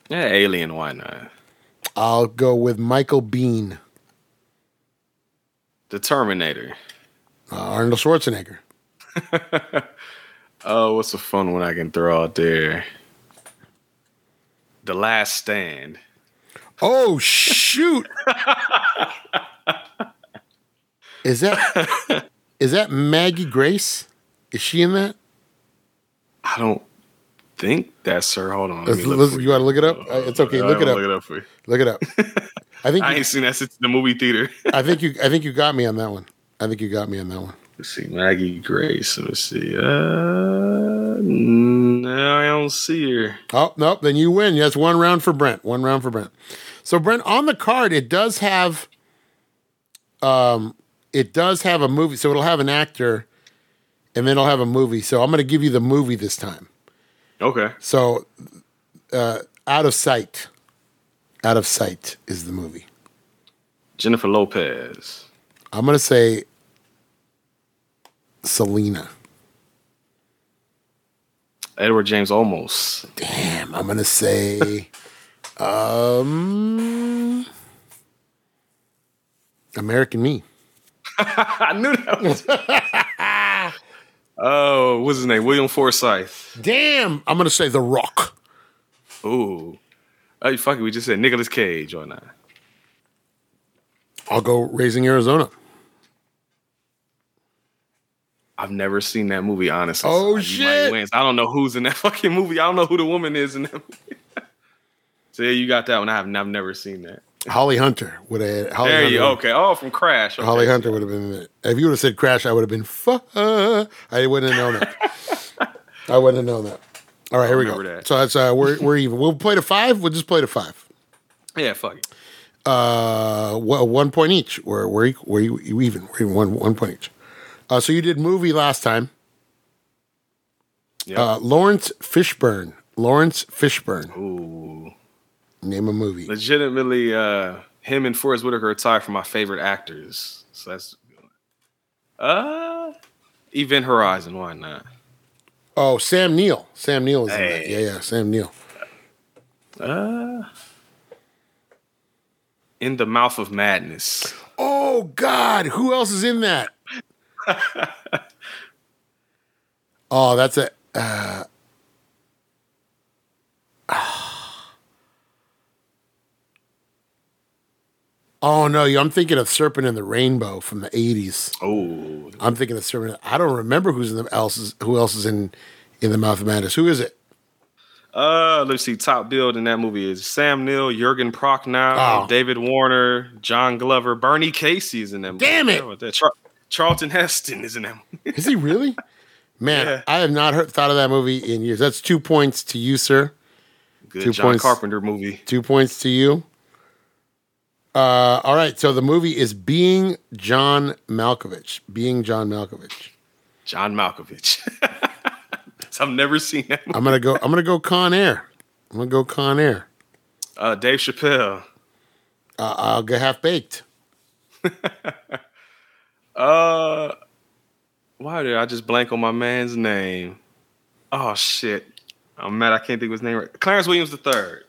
Speaker 3: Yeah, Alien. Why not?
Speaker 1: I'll go with Michael Biehn.
Speaker 3: The Terminator.
Speaker 1: Uh, Arnold Schwarzenegger.
Speaker 3: Oh, what's a fun one I can throw out there? The Last Stand.
Speaker 1: Oh shoot! is that Is that Maggie Grace? Is she in that?
Speaker 3: I don't think that's her. Hold on. let
Speaker 1: Let's- let's- you want to look it up? Uh, It's okay. Look it up.
Speaker 3: Look it up.
Speaker 1: Look it up. I think
Speaker 3: I
Speaker 1: you,
Speaker 3: ain't seen that since the movie theater.
Speaker 1: I think you I think you got me on that one. I think you got me on that one.
Speaker 3: Let's see, Maggie Grace. Let me see. Uh, no, I don't see her.
Speaker 1: Oh nope, then you win. Yes, one round for Brent. One round for Brent. So Brent, on the card, it does have um it does have a movie. So it'll have an actor and then it'll have a movie. So I'm gonna give you the movie this time.
Speaker 3: Okay.
Speaker 1: So uh out of sight. Out of sight is the movie.
Speaker 3: Jennifer Lopez.
Speaker 1: I'm gonna say Selena.
Speaker 3: Edward James Olmos.
Speaker 1: Damn, I'm gonna say um American Me.
Speaker 3: I knew that was. oh, what's his name? William Forsythe.
Speaker 1: Damn, I'm gonna say The Rock.
Speaker 3: Ooh. Oh, fuck it. We just said Nicolas Cage or not.
Speaker 1: I'll go Raising Arizona.
Speaker 3: I've never seen that movie, honestly.
Speaker 1: Oh,
Speaker 3: might
Speaker 1: shit.
Speaker 3: win. I don't know who's in that fucking movie. I don't know who the woman is in that movie. so yeah, you got that one. I have I've never seen that.
Speaker 1: Holly Hunter would have. Holly
Speaker 3: There
Speaker 1: Hunter,
Speaker 3: you. Okay. Oh, from Crash. Okay.
Speaker 1: Holly Hunter would have been in it. If you would have said Crash, I would have been. Fuck. I wouldn't have known that. I wouldn't have known that. All right, here we go.
Speaker 3: that.
Speaker 1: So that's uh, we're we're even. We'll play to five. We'll just play to five.
Speaker 3: Yeah, fuck it.
Speaker 1: Uh, well, one point each. We're we're we're you even. We're even one one point each. Uh, so you did movie last time.
Speaker 3: Yeah.
Speaker 1: Uh, Laurence Fishburne. Laurence Fishburne.
Speaker 3: Ooh.
Speaker 1: Name a movie.
Speaker 3: Legitimately, uh, him and Forest Whitaker are tied for my favorite actors. So that's uh Event Horizon, why not?
Speaker 1: Oh, Sam Neill. Sam Neill is in that. Yeah, yeah. Sam Neill.
Speaker 3: Uh In the Mouth of Madness.
Speaker 1: Oh God, who else is in that? oh, that's a. Uh, oh no, I'm thinking of Serpent in the Rainbow from the '80s.
Speaker 3: Oh,
Speaker 1: I'm thinking of Serpent. I don't remember who's in the else who else is in in the Mouth of Madness. Who is it?
Speaker 3: Uh, let's see. Top build in that movie is Sam Neill, Jurgen Prochnow,
Speaker 1: Oh.
Speaker 3: David Warner, John Glover, Bernie Casey's in that movie.
Speaker 1: Damn it!
Speaker 3: That? Char- Charlton Heston is in that.
Speaker 1: Is he really? Man,
Speaker 3: Yeah.
Speaker 1: I have not heard, thought of that movie in years. That's two points to you, sir.
Speaker 3: Good
Speaker 1: Two
Speaker 3: John
Speaker 1: points.
Speaker 3: Carpenter movie.
Speaker 1: Two points to you. Uh, all right. So the movie is Being John Malkovich. Being John Malkovich.
Speaker 3: John Malkovich. so I've never seen that movie.
Speaker 1: I'm gonna go. I'm gonna go Con Air. I'm gonna go Con Air.
Speaker 3: Uh, Dave Chappelle.
Speaker 1: Uh, I'll go Half Baked.
Speaker 3: Uh, why did I just blank on my man's name? Oh shit! I'm mad. I can't think of his name. Right. Clarence Williams III.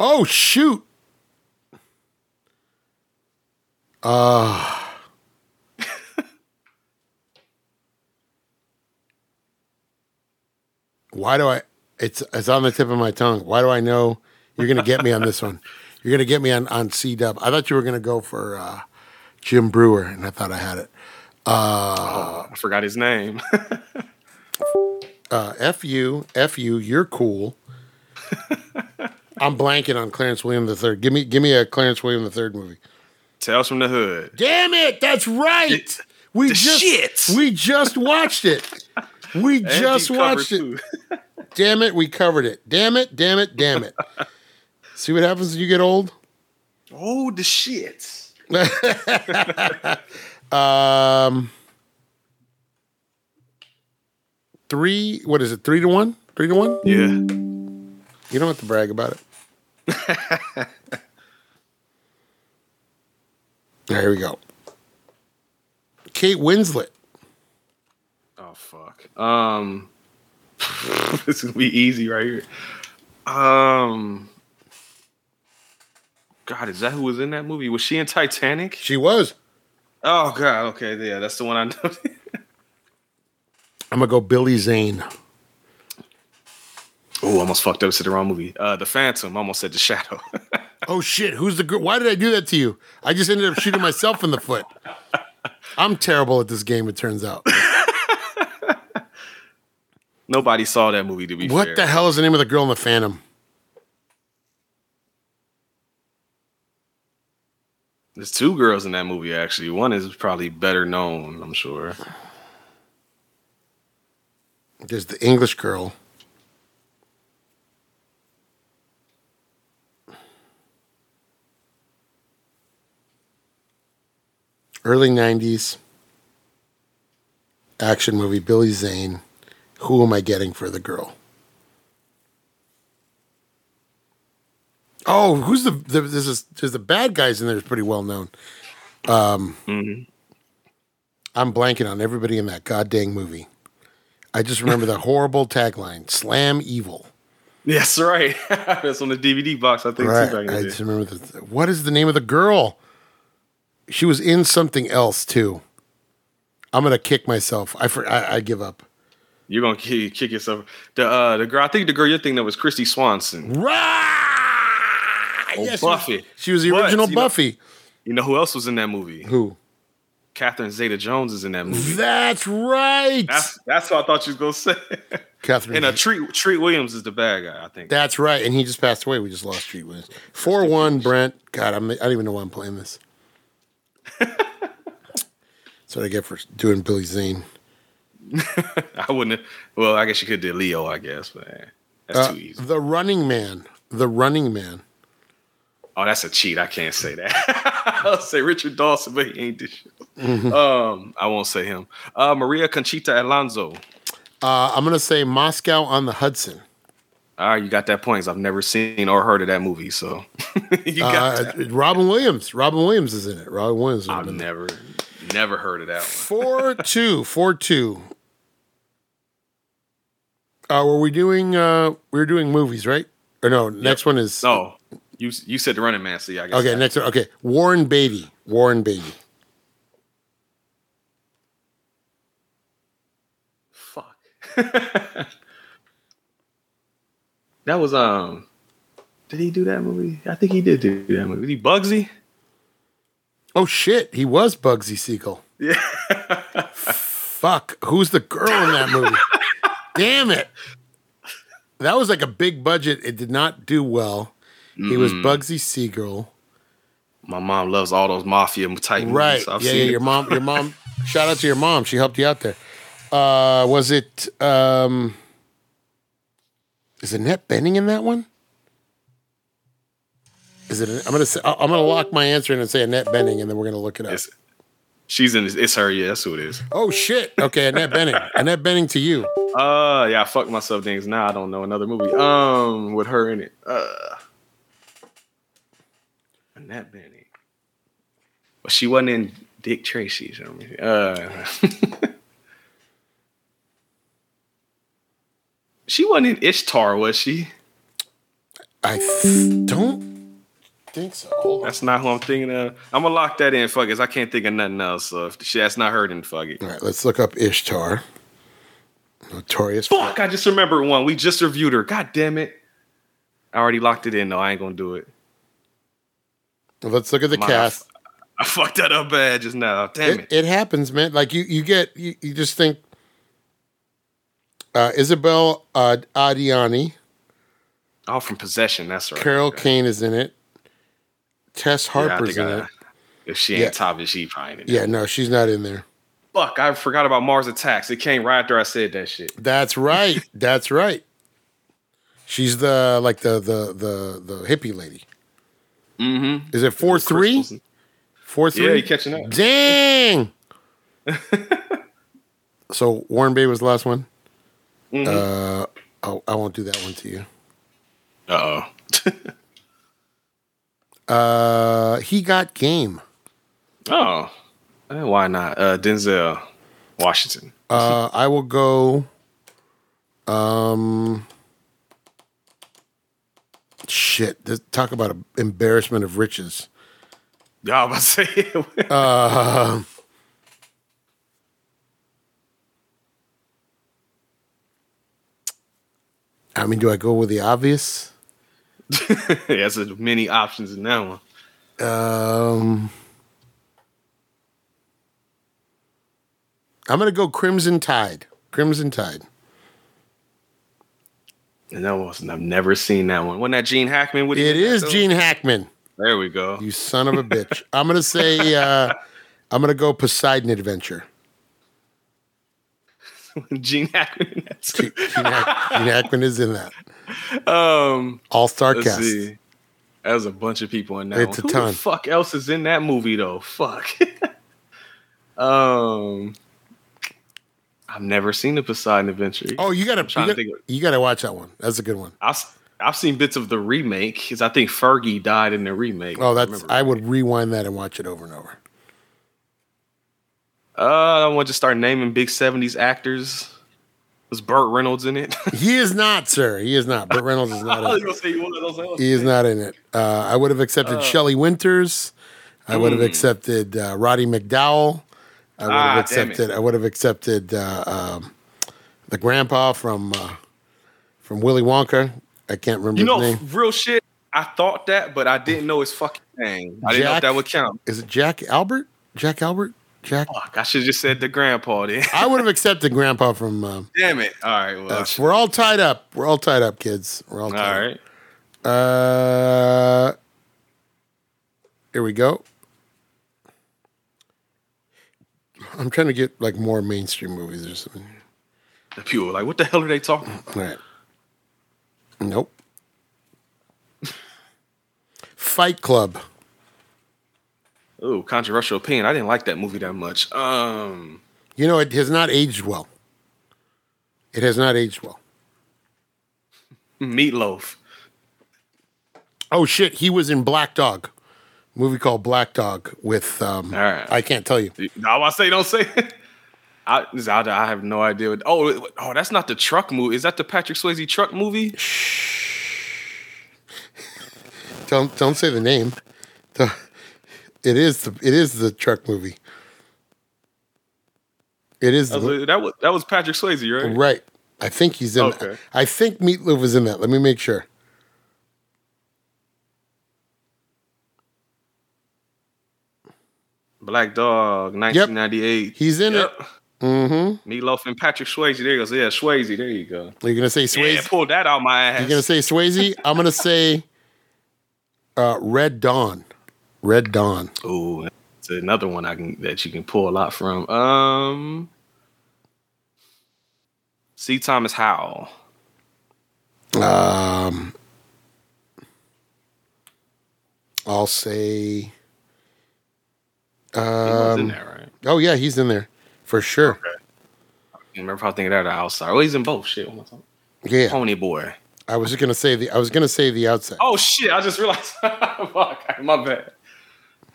Speaker 1: Oh shoot. Uh Why do I it's it's on the tip of my tongue. Why do I know you're gonna get me on this one? You're gonna get me on, on C dub. I thought you were gonna go for uh, Jim Breuer, and I thought I had it.
Speaker 3: uh I forgot his name.
Speaker 1: Uh, F you, F you, you're cool. I'm blanking on Clarence William the Third. Give me give me a Clarence William the Third movie.
Speaker 3: Tales from the Hood.
Speaker 1: Damn it! That's right. We
Speaker 3: the
Speaker 1: just
Speaker 3: shit.
Speaker 1: we just watched it. We just watched it. Damn it! We covered it. Damn it! Damn it! Damn it! See what happens when you get old.
Speaker 3: Oh, the shit.
Speaker 1: Um, three. What is it? Three to one. Three to one.
Speaker 3: Yeah.
Speaker 1: You don't have to brag about it. There here we go. Kate Winslet.
Speaker 3: Oh fuck. Um, this is gonna be easy right here. Um, God, is that who was in that movie? Was she in Titanic?
Speaker 1: She was.
Speaker 3: Oh God. Okay, yeah, that's the one I know.
Speaker 1: I'm gonna go Billy Zane.
Speaker 3: oh, almost fucked up. Said the wrong movie. Uh, The Phantom. Almost said The Shadow.
Speaker 1: Oh shit! Who's the girl? Why did I do that to you? I just ended up shooting myself in the foot. I'm terrible at this game. It turns out.
Speaker 3: Nobody saw that movie. To be
Speaker 1: what
Speaker 3: fair.
Speaker 1: the hell is the name of the girl in the Phantom?
Speaker 3: There's two girls in that movie. Actually, one is probably better known. I'm sure.
Speaker 1: There's the English girl. Early 90s action movie, Billy Zane. Who am I getting for the girl? Oh, who's the, the this is there's the bad guys in there is pretty well known. Um I'm blanking on everybody in that goddamn movie. I just remember the horrible tagline: "Slam evil."
Speaker 3: Yes, right. That's on the DVD box. I think
Speaker 1: Right. I just remember the. What is the name of the girl? She was in something else too. I'm gonna kick myself. I for, I, I give up.
Speaker 3: You're gonna kick, kick yourself. The uh, the girl. I think the girl you're thinking of was Kristy Swanson.
Speaker 1: Right.
Speaker 3: Oh, Buffy.
Speaker 1: She was the
Speaker 3: But,
Speaker 1: original
Speaker 3: you know-
Speaker 1: Buffy.
Speaker 3: You know who else was in that movie?
Speaker 1: Who?
Speaker 3: Catherine Zeta-Jones is in that movie.
Speaker 1: That's right.
Speaker 3: That's that's what I thought you was gonna say.
Speaker 1: Catherine.
Speaker 3: and uh, Treat Treat Williams is the bad guy. I think.
Speaker 1: That's right. And he just passed away. We just lost Treat Williams. Four one. Brent. God, I'm, I don't even know why I'm playing this. That's what I get for doing Billy Zane.
Speaker 3: I wouldn't. Have, well, I guess you could do Leo. I guess, but eh, that's
Speaker 1: Uh,
Speaker 3: too easy.
Speaker 1: the Running Man. The Running Man.
Speaker 3: Oh, that's a cheat. I can't say that. I'll say Richard Dawson, but he ain't this shit.
Speaker 1: Mm-hmm.
Speaker 3: Um, I won't say him. Uh, Maria Conchita Alonso.
Speaker 1: Uh, I'm gonna say Moscow on the Hudson.
Speaker 3: All right, you got that point. I've never seen or heard of that movie, so you got
Speaker 1: Uh,
Speaker 3: that.
Speaker 1: Robin Williams. Robin Williams is in it. Robin Williams. Is
Speaker 3: I've
Speaker 1: in it.
Speaker 3: never, never heard of that one.
Speaker 1: Four two. Four two. Uh, were we doing? Uh, we were doing movies, right? Or no? Next one is
Speaker 3: No, you you said the Running Man. So yeah, I guess.
Speaker 1: Okay, next one. Okay, Warren Beatty. Warren Beatty.
Speaker 3: Fuck. that was um. Did he do that movie? I think he did do that movie. Was he Bugsy?
Speaker 1: Oh shit, he was Bugsy Siegel.
Speaker 3: Yeah.
Speaker 1: Fuck, who's the girl in that movie? Damn it. That was like a big budget. It did not do well. He was Bugsy Siegel.
Speaker 3: My mom loves all those mafia type movies.
Speaker 1: Right.
Speaker 3: so I've
Speaker 1: yeah, yeah. Your mom. Your mom. shout out to your mom. She helped you out there. Uh, was it? Um, is Annette Bening in that one? Is it? I'm gonna say. I'm gonna lock my answer in and say Annette Bening, and then we're gonna look it up.
Speaker 3: It's, she's in. It's her. Yeah, that's who it is.
Speaker 1: Oh shit. Okay, Annette Bening. Annette Bening to you.
Speaker 3: Uh, yeah. I fucked myself things. Now I don't know another movie. Um, with her in it. Uh, Annette Bening. But she wasn't in Dick Tracy. So, uh, she wasn't in Ishtar, was she?
Speaker 1: I th- don't think so. Hold on.
Speaker 3: That's not who I'm thinking of. I'm gonna lock that in, fuck it. I can't think of nothing else. So if she, that's not her, then fuck it.
Speaker 1: All right, let's look up Ishtar. Notorious.
Speaker 3: Fuck, I just remembered one. We just reviewed her. God damn it. I already locked it in though. I ain't gonna do it.
Speaker 1: Let's look at the
Speaker 3: My-
Speaker 1: cast.
Speaker 3: I fucked that up bad just now. Damn
Speaker 1: It,
Speaker 3: it.
Speaker 1: it happens, man. Like you, you get, you, you just think. Uh, Isabel uh, Adjani,
Speaker 3: Oh, from possession. That's right.
Speaker 1: Carol
Speaker 3: Okay.
Speaker 1: Kane is in it. Tess Harper's
Speaker 3: think
Speaker 1: in
Speaker 3: I-
Speaker 1: it.
Speaker 3: If she ain't
Speaker 1: Yeah.
Speaker 3: top she probably.
Speaker 1: Yeah, no, she's not in there.
Speaker 3: Fuck, I forgot about Mars Attacks. It came right after I said that shit.
Speaker 1: That's right. That's right. She's the like the the the the hippie lady.
Speaker 3: Mm-hmm.
Speaker 1: Is it four three? Four three.
Speaker 3: Yeah, you catching up.
Speaker 1: Dang. so Warren Bay was the last one.
Speaker 3: Mm-hmm.
Speaker 1: Uh, oh, I won't do that one to you.
Speaker 3: Uh oh.
Speaker 1: Uh, he got game.
Speaker 3: oh. Eh, Why not? Uh, Denzel Washington.
Speaker 1: Uh, I will go. Um, shit. This, talk about an embarrassment of riches.
Speaker 3: Y'all about to say
Speaker 1: Uh, I mean, do I go with the obvious?
Speaker 3: There's a many options in that one.
Speaker 1: Um, I'm gonna go Crimson Tide. Crimson Tide.
Speaker 3: And that was I've never seen that one. Wasn't that Gene Hackman?
Speaker 1: It is Gene Hackman.
Speaker 3: There we go.
Speaker 1: You son of a bitch. I'm gonna say uh, I'm gonna go Poseidon Adventure.
Speaker 3: Gene Hackman.
Speaker 1: Gene, Gene Hack- Gene Hackman is in that
Speaker 3: um.
Speaker 1: all star cast.
Speaker 3: see. That was a bunch of people in that.
Speaker 1: It's
Speaker 3: one.
Speaker 1: a
Speaker 3: Who
Speaker 1: ton.
Speaker 3: The fuck else is in that movie though? Fuck. um. I've never seen the Poseidon Adventure.
Speaker 1: Oh, you gotta you gotta,
Speaker 3: of-
Speaker 1: you gotta watch that one. That's a good one.
Speaker 3: I've I've seen bits of the remake because I think Fergie died in the remake.
Speaker 1: Oh, that's
Speaker 3: remember
Speaker 1: I would rewind that and watch it over and over.
Speaker 3: Uh, I want to start naming big '70s actors. Was Burt Reynolds in it?
Speaker 1: He is not, sir. He is not. Burt Reynolds is not. In it.
Speaker 3: gonna say you one of those. else.
Speaker 1: He is not in it. Uh, I would have accepted Shelley Winters. I would have accepted uh, Roddy McDowall. I would
Speaker 3: Ah,
Speaker 1: have
Speaker 3: damn
Speaker 1: accepted. I would have accepted uh, um, the grandpa from uh, from Willy Wonka. I can't remember
Speaker 3: You know,
Speaker 1: his name.
Speaker 3: real shit. I thought that, but I didn't know his fucking name. I didn't know if that would count.
Speaker 1: Is it Jack Albert? Jack Albert? Jack?
Speaker 3: Fuck, I should have just said the grandpa then.
Speaker 1: I would have accepted grandpa from. Uh,
Speaker 3: Damn it. All right. Well,
Speaker 1: that's- we're all tied up. We're all tied up, kids. We're all
Speaker 3: all
Speaker 1: tied
Speaker 3: right.
Speaker 1: up. Uh, here we go. I'm trying to get like more mainstream movies or something.
Speaker 3: The people like, what the hell are they talking?
Speaker 1: All right. Nope. Fight Club.
Speaker 3: Oh, controversial opinion. I didn't like that movie that much. Um,
Speaker 1: You know, it has not aged well. It has not aged well.
Speaker 3: Meatloaf.
Speaker 1: Oh shit, he was in Black Dog, movie called Black Dog with um
Speaker 3: right.
Speaker 1: I can't tell you.
Speaker 3: No, I say don't say. it. I, I have no idea. What, oh, oh, that's not the truck movie. Is that the Patrick Swayze truck movie?
Speaker 1: Don't don't say the name. The- It is the it is the truck movie. It is
Speaker 3: was
Speaker 1: the,
Speaker 3: that was that was Patrick Swayze, right?
Speaker 1: right. I think he's in.
Speaker 3: Okay.
Speaker 1: I think Meatloaf was in that. Let me make sure.
Speaker 3: Black Dog, 1998.
Speaker 1: He's in
Speaker 3: Yep.
Speaker 1: it. Mm-hmm.
Speaker 3: Meatloaf and Patrick Swayze. There you go. Yeah, Swayze. There you go.
Speaker 1: You're gonna say Swayze.
Speaker 3: Yeah, pull that out my ass.
Speaker 1: You're gonna say Swayze. I'm gonna say uh, Red Dawn. Red Dawn.
Speaker 3: Ooh, it's another one I can that you can pull a lot from. Um, C. Thomas Howell.
Speaker 1: Um, I'll say.
Speaker 3: He was in
Speaker 1: Um,
Speaker 3: there, right?
Speaker 1: oh yeah, he's in there for sure.
Speaker 3: I remember if I thinking that or outside. Well, he's in both. Shit, what am I talking?
Speaker 1: Yeah,
Speaker 3: Pony Boy.
Speaker 1: I was just gonna say the. I was gonna say the outside,
Speaker 3: Oh shit! I just realized. Fuck, my bad.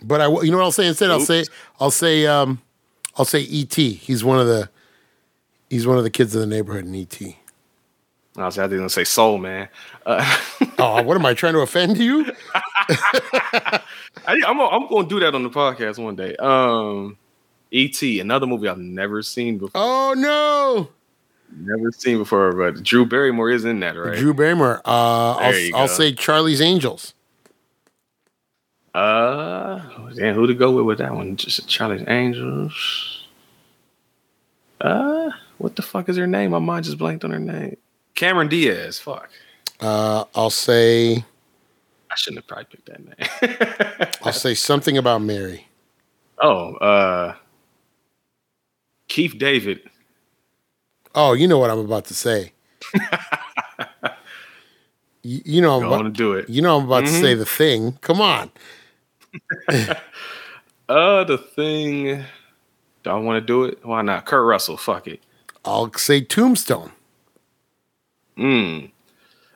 Speaker 1: but I. You know what I'll say instead? I'll say. I'll say. Um, I'll say E.T. He's one of the. He's one of the kids in the neighborhood in E.T.
Speaker 3: I was I didn't say Soul Man. Uh,
Speaker 1: Oh, what am I trying to offend you?
Speaker 3: I, I'm I'm going to do that on the podcast one day. Um, E.T. Another movie I've never seen before.
Speaker 1: Oh no,
Speaker 3: Never seen before, but Drew Barrymore is in that, right?
Speaker 1: Drew Barrymore. Uh, I'll, I'll say Charlie's Angels.
Speaker 3: Uh, damn, who to go with with that one? Just Charlie's Angels. Uh, what the fuck is her name? My mind just blanked on her name. Cameron Diaz. Fuck,
Speaker 1: Uh, I'll say.
Speaker 3: I shouldn't have probably picked that name.
Speaker 1: I'll say something about Mary.
Speaker 3: oh, uh, Keith David.
Speaker 1: Oh, you know what I'm about to say. you, you know I'm
Speaker 3: Go on
Speaker 1: about,
Speaker 3: do it.
Speaker 1: you know I'm about to say the thing. Come on.
Speaker 3: Uh, the thing. Do I want to do it? Why not? Kurt Russell. Fuck it.
Speaker 1: I'll say Tombstone.
Speaker 3: Mm.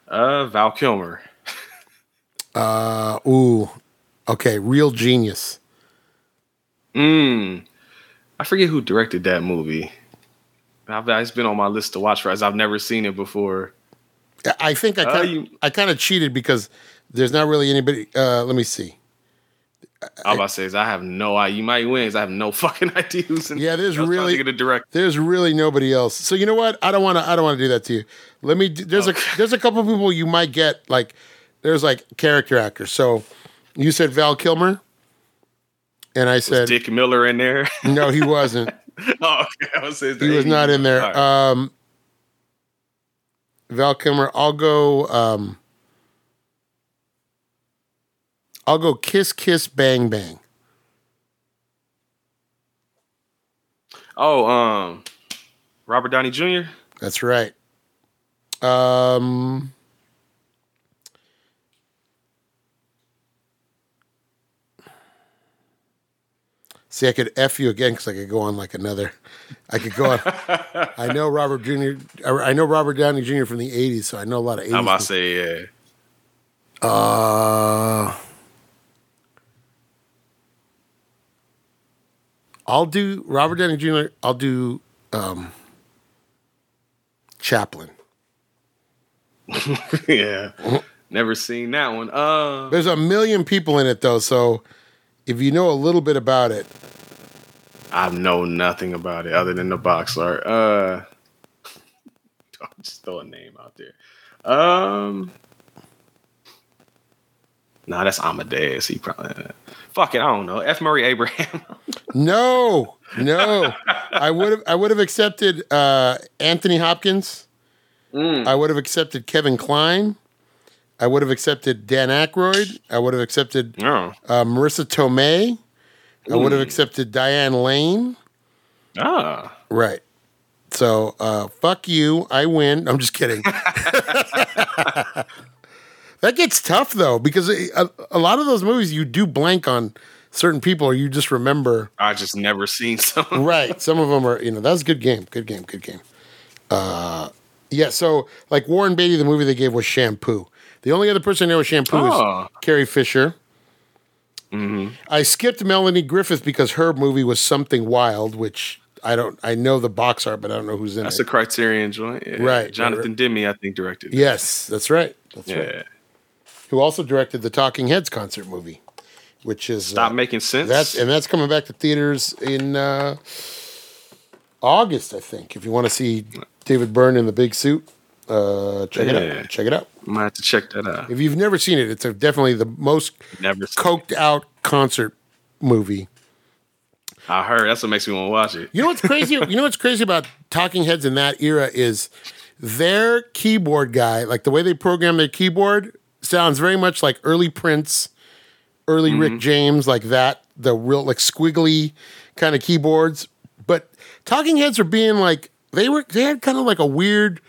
Speaker 3: Uh, Val Kilmer.
Speaker 1: Uh, ooh. Okay, Real Genius.
Speaker 3: Mm. I forget who directed that movie. I've, it's been on my list to watch for as I've never seen it before.
Speaker 1: I- think I
Speaker 3: Uh,
Speaker 1: kind
Speaker 3: you-
Speaker 1: I kind of cheated because there's not really anybody. Uh, let me see.
Speaker 3: I'm about to say is I have no idea. You might win. I have no fucking idea who's in.
Speaker 1: Yeah, there's really-
Speaker 3: think of the director.
Speaker 1: There's really nobody else. So you know what? I don't want to. I don't want to do that to you. Let me. There's a there's a couple people you might get like. There's like character actors. So you said Val Kilmer, and I said
Speaker 3: Dick Miller in there.
Speaker 1: no, he wasn't.
Speaker 3: Oh, okay. I was saying
Speaker 1: He was not in there.
Speaker 3: Right.
Speaker 1: Um, Val Kilmer. I'll go. Um, I'll go. Kiss, kiss, bang, bang.
Speaker 3: oh, um, Robert Downey Jr.
Speaker 1: That's right. Um, see, I could f you again because I could go on like another. I could go on. I know Robert Jr. I know Robert Downey Jr. from the '80s, so I know a lot of '80s.
Speaker 3: I'm about to say yeah.
Speaker 1: Uh, I'll do Robert Downey Jr. I'll do um, Chaplin.
Speaker 3: yeah. Never seen that one. Uh,
Speaker 1: There's a million people in it though, so if you know a little bit about it,
Speaker 3: I know nothing about it other than the box art. Uh, I'll just throw a name out there. Um, nah, that's Amadeus. He probably fuck it. I don't know. F. Murray Abraham.
Speaker 1: no, no, I would have I would have accepted uh, Anthony Hopkins. I would have accepted Kevin Kline. I would have accepted Dan Aykroyd. I would have accepted
Speaker 3: oh,
Speaker 1: uh, Marisa Tomei. I would have accepted Diane Lane.
Speaker 3: ah,
Speaker 1: Right. So, uh, fuck you. I win. I'm just kidding. that gets tough though, because a, a lot of those movies you do blank on certain people, or you just remember.
Speaker 3: I just never seen some.
Speaker 1: Right. Some of them are. You know, that's a good game. Good game. Good game. Uh, yeah. So, like Warren Beatty, the movie they gave was Shampoo. The only other person I know with Shampoo
Speaker 3: Oh.
Speaker 1: is Carrie Fisher. I skipped Melanie Griffith because her movie was Something Wild, which I don't. I know the box art, but I don't know who's in
Speaker 3: That's
Speaker 1: it.
Speaker 3: That's a Criterion joint. Yeah.
Speaker 1: Right,
Speaker 3: Jonathan Demme, I think, directed. it.
Speaker 1: yes, that's right. That's
Speaker 3: Yeah.
Speaker 1: right. Who also directed the Talking Heads concert movie, which is
Speaker 3: Stop
Speaker 1: uh,
Speaker 3: making sense.
Speaker 1: That's and that's coming back to theaters in uh, August, I think. If you want to see David Byrne in the big suit, uh, check it out. Check it out.
Speaker 3: I might have to check that out.
Speaker 1: If you've never seen it, it's a, definitely the most
Speaker 3: Never.
Speaker 1: coked out concert movie.
Speaker 3: I heard. That's what makes me want to watch it.
Speaker 1: You know what's crazy? you know what's crazy about Talking Heads in that era is their keyboard guy, like the way they program their keyboard, sounds very much like early Prince, early Rick James, like that. The real like squiggly kind of keyboards. But Talking Heads are being like they were. They had kind of like a weird,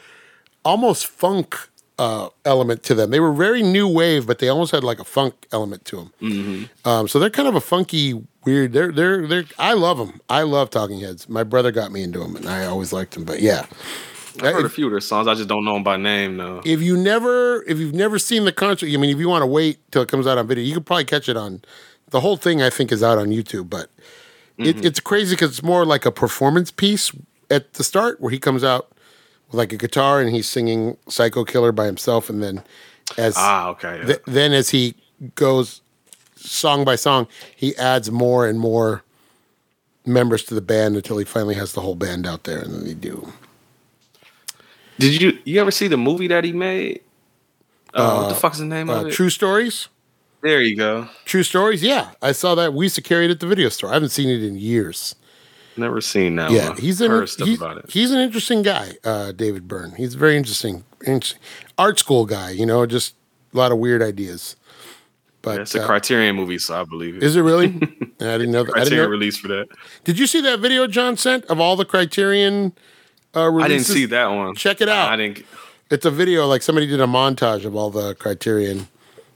Speaker 1: almost funk uh, element to them. They were very new wave, but they almost had like a funk element to them. Um, so they're kind of a funky, weird. They're they're they're. I love them. I love Talking Heads. My brother got me into them, and I always liked them. But yeah,
Speaker 3: I heard a few of their songs. I just don't know them by name though.
Speaker 1: if you never if you've never seen the concert, I mean, if you want to wait till it comes out on video, you could probably catch it on. The whole thing I think is out on YouTube, but
Speaker 3: Mm-hmm.
Speaker 1: it, it's crazy because it's more like a performance piece at the start where he comes out with like a guitar and he's singing "Psycho Killer" by himself, and then as
Speaker 3: Ah, okay. yeah.
Speaker 1: th- then as he goes song by song, he adds more and more members to the band until he finally has the whole band out there, and then they do.
Speaker 3: Did you you ever see the movie that he made? Uh, what the fuck's the name
Speaker 1: Uh,
Speaker 3: of it?
Speaker 1: True stories.
Speaker 3: There you go.
Speaker 1: True stories. Yeah, I saw that. We used to carry it at the video store. I haven't seen it in years.
Speaker 3: Never seen that
Speaker 1: Yeah,
Speaker 3: one.
Speaker 1: he's an he's,
Speaker 3: about it.
Speaker 1: he's an interesting guy, uh, David Byrne. He's very interesting, interesting art school guy. You know, just a lot of weird ideas. But
Speaker 3: It's a
Speaker 1: uh,
Speaker 3: Criterion movie, so I believe it.
Speaker 1: is it really? I didn't know that. I didn't
Speaker 3: Criterion
Speaker 1: know.
Speaker 3: release for that.
Speaker 1: Did you see that video John sent of all the Criterion uh,
Speaker 3: I didn't see that one.
Speaker 1: Check it out.
Speaker 3: I didn't.
Speaker 1: It's a video like somebody did a montage of all the Criterion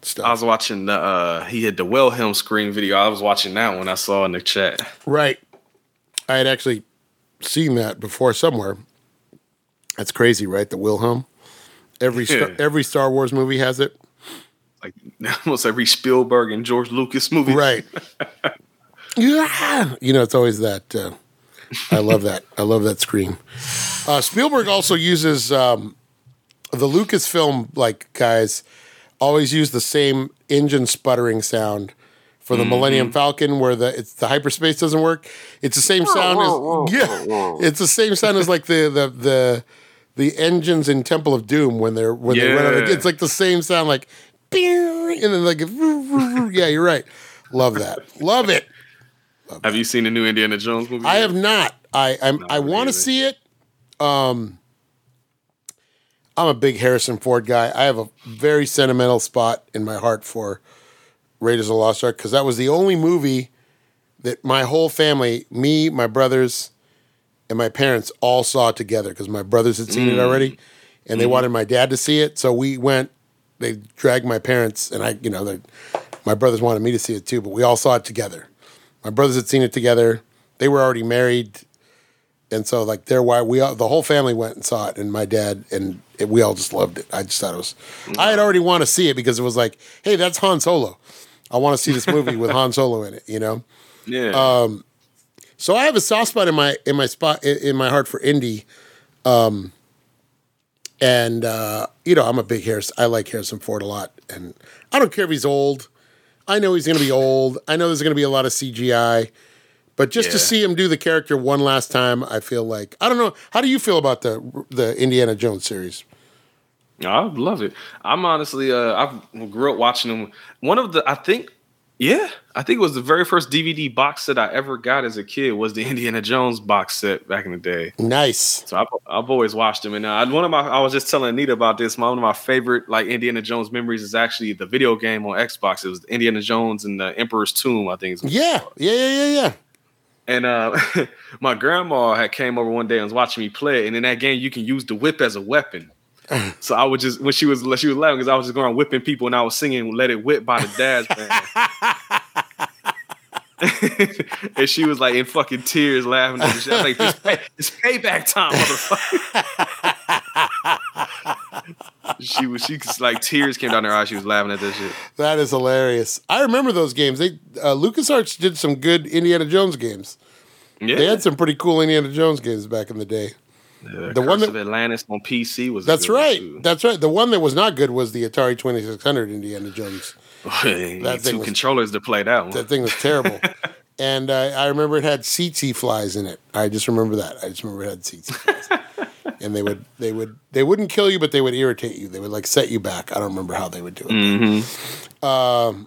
Speaker 1: stuff.
Speaker 3: I was watching the. uh He had the Wilhelm scream video. I was watching that one. I saw in the chat.
Speaker 1: right. I had actually seen that before somewhere. That's crazy, right? The Wilhelm. Every Star, every Star Wars movie has it.
Speaker 3: Like almost every Spielberg and George Lucas movie.
Speaker 1: Right. yeah. You know, it's always that. Uh, I love that. I love that scream. Uh, Spielberg also uses um, the Lucasfilm like guys always use the same engine sputtering sound for the Millennium Falcon, where the it's the hyperspace doesn't work. It's the same sound as yeah. It's the same sound as like the the the the engines in Temple of Doom when they're when they run out of, it's like the same sound like and then like yeah you're right love that love it
Speaker 3: Have you seen the new Indiana Jones movie?
Speaker 1: I
Speaker 3: yet?
Speaker 1: have not I I'm,
Speaker 3: No,
Speaker 1: I want to see it. Um, I'm a big Harrison Ford guy. I have a very sentimental spot in my heart for Raiders of the Lost Ark because that was the only movie that my whole family, me, my brothers, and my parents all saw together because my brothers had seen it already, and they wanted my dad to see it. So we went. They dragged my parents, and I, you know, my brothers wanted me to see it too, but we all saw it together. My brothers had seen it together. They were already married, and so like they're why we all, the whole family went and saw it, and my dad and it, we all just loved it. I just thought it was. I had already want to see it because it was like, hey, that's Han Solo. I want to see this movie with Han Solo in it. You know.
Speaker 3: Yeah.
Speaker 1: Um, So I have a soft spot in my in my spot in, in my heart for Indy. Um, and uh, you know, I'm a big Harris. I like Harrison Ford a lot, and I don't care if he's old. I know he's going to be old. I know there's going to be a lot of CGI, but just to see him do the character one last time, I feel like I don't know. How do you feel about the the Indiana Jones series?
Speaker 3: I love it. I'm honestly, uh, I grew up watching them. One of the, I think, yeah, I think it was the very first DVD box set I ever got as a kid was the Indiana Jones box set back in the day.
Speaker 1: Nice.
Speaker 3: So I've, I've always watched them. And uh, one of my, I was just telling Anita about this. My, one of my favorite like Indiana Jones memories is actually the video game on Xbox. It was Indiana Jones and the Emperor's Tomb. I think. It's
Speaker 1: Yeah, yeah, yeah, yeah, yeah.
Speaker 3: and uh, my grandma had came over one day and was watching me play. And in that game, you can use the whip as a weapon. So I would just when she was she was laughing because I was just going whipping people and I was singing "Let It Whip" by the Dazz Band. and she was like in fucking tears laughing. At the like, it's, pay, it's payback time, motherfucker. she was she was like tears came down her eyes. She was laughing at this shit.
Speaker 1: That is hilarious. I remember those games. They uh, LucasArts did some good Indiana Jones games.
Speaker 3: Yeah,
Speaker 1: They had some pretty cool Indiana Jones games back in the day.
Speaker 3: The,
Speaker 1: the one that-
Speaker 3: of Atlantis on PC was.
Speaker 1: That's right. That's right. The one that was not good was the Atari Twenty Six Hundred Indiana Jones. That thing
Speaker 3: two
Speaker 1: was-
Speaker 3: controllers to play that one.
Speaker 1: That thing was terrible. and uh, I remember it had tsetse flies in it. I just remember that. I just remember it had tsetse flies. and they would they would they wouldn't kill you, but they would irritate you. They would like set you back. I don't remember how they would do it.
Speaker 3: Mm-hmm.
Speaker 1: Um,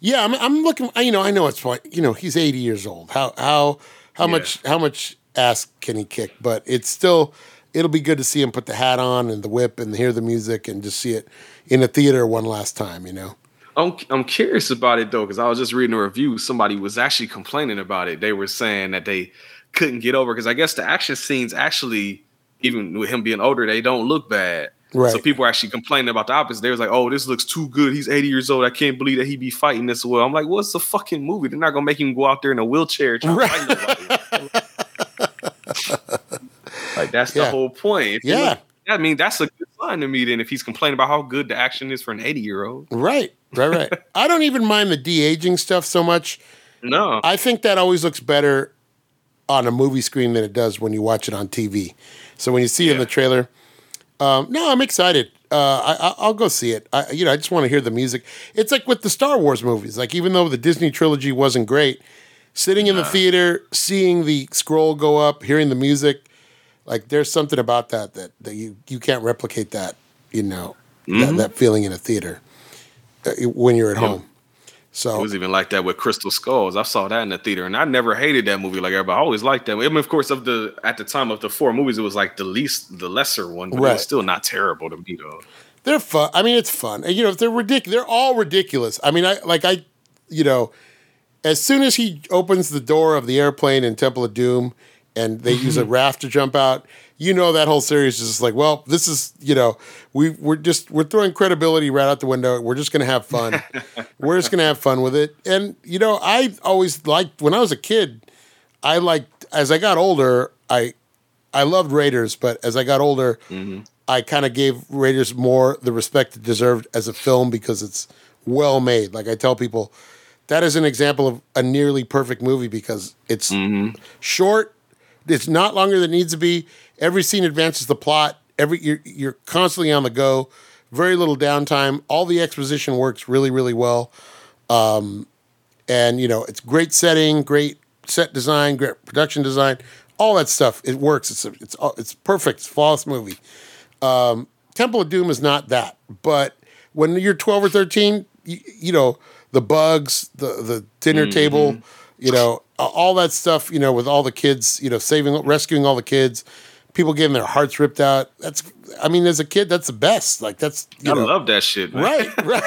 Speaker 1: yeah, I'm, I'm looking. I- You know, I know it's. You know, he's 80 years old. How how how
Speaker 3: Yeah.
Speaker 1: much how much ass can he kick? But it's still it'll be good to see him put the hat on and the whip and hear the music and just see it in a theater one last time. You know.
Speaker 3: I'm I'm curious about it though, because I was just reading a review. Somebody was actually complaining about it. They were saying that they couldn't get over because I guess the action scenes actually, even with him being older, they don't look bad.
Speaker 1: Right.
Speaker 3: So people were actually complaining about the opposite. They was like, "Oh, this looks too good. He's 80 years old. I can't believe that he be fighting this well." I'm like, "What's the fucking movie? They're not gonna make him go out there in a wheelchair trying to fight nobody." like that's the
Speaker 1: Yeah.
Speaker 3: whole point. If
Speaker 1: Yeah.
Speaker 3: look- I mean, that's a good sign to me. Then if he's complaining about how good the action is for an 80 year old,
Speaker 1: Right. Right. Right. I don't even mind the de aging stuff so much.
Speaker 3: no,
Speaker 1: I think that always looks better on a movie screen than it does when you watch it on TV. So when you see it in the trailer, um, no, I'm excited. Uh, I, I- I'll go see it. I, you know, I just want to hear the music. It's like with the Star Wars movies. Like even though the Disney trilogy wasn't great, sitting in the theater, seeing the scroll go up, hearing the music, like there's something about that that, that you you can't replicate that. You know, that, that feeling in a theater uh, when you're at home. So
Speaker 3: It was even like that with Crystal Skulls. I saw that in the theater, and I never hated that movie like everybody. I always liked that. I mean, of course, of the at the time of the four movies, it was like the least, the lesser one, but it
Speaker 1: Right.
Speaker 3: was still not terrible to me though.
Speaker 1: They're fun. I mean, it's fun. And, you know, they're ridiculous. They're all ridiculous. I mean, I like I, you know, as soon as he opens the door of the airplane in Temple of Doom, and they use a raft to jump out, you know that whole series is just like, well, this is you know, we we're just we're throwing credibility right out the window. We're just gonna have fun. we're just gonna have fun with it. And you know, I always liked when I was a kid. I liked as I got older. I I loved Raiders, but as I got older, mm-hmm. I kind of gave Raiders more the respect it deserved as a film because it's well made. Like I tell people, that is an example of a nearly perfect movie because it's short, it's not longer than it needs to be. Every scene advances the plot. Every you're, you're constantly on the go. Very little downtime. All the exposition works really, really well. Um, and you know, it's great setting, great set design, great production design, all that stuff. It works. It's it's it's perfect. It's a flawless movie. Um, Temple of Doom is not that, but when you're 12 or 13, you, you know the bugs, the the dinner mm-hmm. table. You know, all that stuff, you know, with all the kids, you know, saving, rescuing all the kids, people getting their hearts ripped out. That's, I mean, as a kid, that's the best. Like that's, you
Speaker 3: I
Speaker 1: know,
Speaker 3: love that shit, man.
Speaker 1: right, right.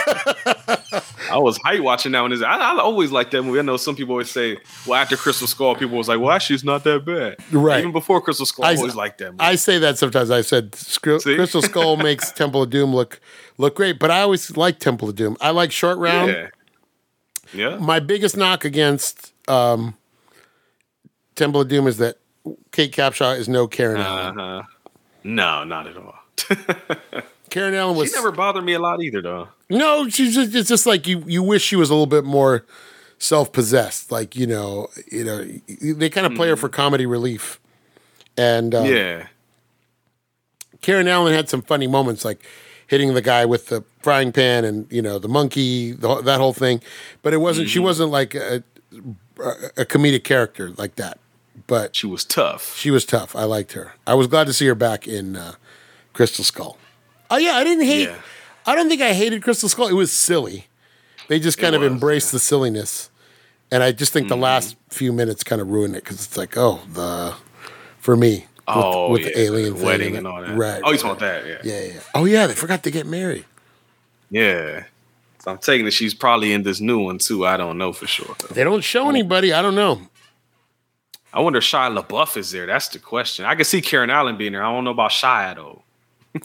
Speaker 3: I was hype watching that one. I, I always like that movie. I know some people always say, well, after Crystal Skull, people was like, well, actually, it's not that bad.
Speaker 1: Right.
Speaker 3: Even before Crystal Skull, I
Speaker 1: I-
Speaker 3: always liked that movie.
Speaker 1: I say that sometimes. I said Crystal Skull makes Temple of Doom look look great, but I always like Temple of Doom. I like Short Round.
Speaker 3: yeah. Yeah.
Speaker 1: My biggest knock against um, Temple of Doom is that Kate Capshaw is no Karen Allen.
Speaker 3: Uh-huh. No, not at all.
Speaker 1: Karen Allen
Speaker 3: she
Speaker 1: was
Speaker 3: never bothered me a lot either, though.
Speaker 1: no. She's just it's just like you. You wish she was a little bit more self possessed. Like you know, you know, they kind of play her for comedy relief. And um,
Speaker 3: yeah.
Speaker 1: Karen Allen had some funny moments, like hitting the guy with the frying pan and you know the monkey, the, that whole thing. But it wasn't. She wasn't like a, a comedic character like that. But
Speaker 3: She was tough.
Speaker 1: she was tough. I liked her. I was glad to see her back in uh, Crystal Skull. Oh yeah, I didn't hate.
Speaker 3: Yeah.
Speaker 1: I don't think I hated Crystal Skull. It was silly. They just kind of
Speaker 3: was,
Speaker 1: embraced the silliness, and I just think
Speaker 3: Mm-hmm.
Speaker 1: the last few minutes kind of ruined it because it's like, oh, the for me.
Speaker 3: Oh,
Speaker 1: with
Speaker 3: yeah.
Speaker 1: the alien
Speaker 3: the wedding and all that.
Speaker 1: Right.
Speaker 3: Oh, you talking about that? Yeah.
Speaker 1: Yeah, yeah. Oh yeah, they forgot to get married.
Speaker 3: Yeah. So I'm taking that she's probably in this new one too. I don't know for sure. though.
Speaker 1: They don't show anybody. I don't know.
Speaker 3: I wonder if Shia LaBeouf is there. That's the question. I can see Karen Allen being there. I don't know about Shia though.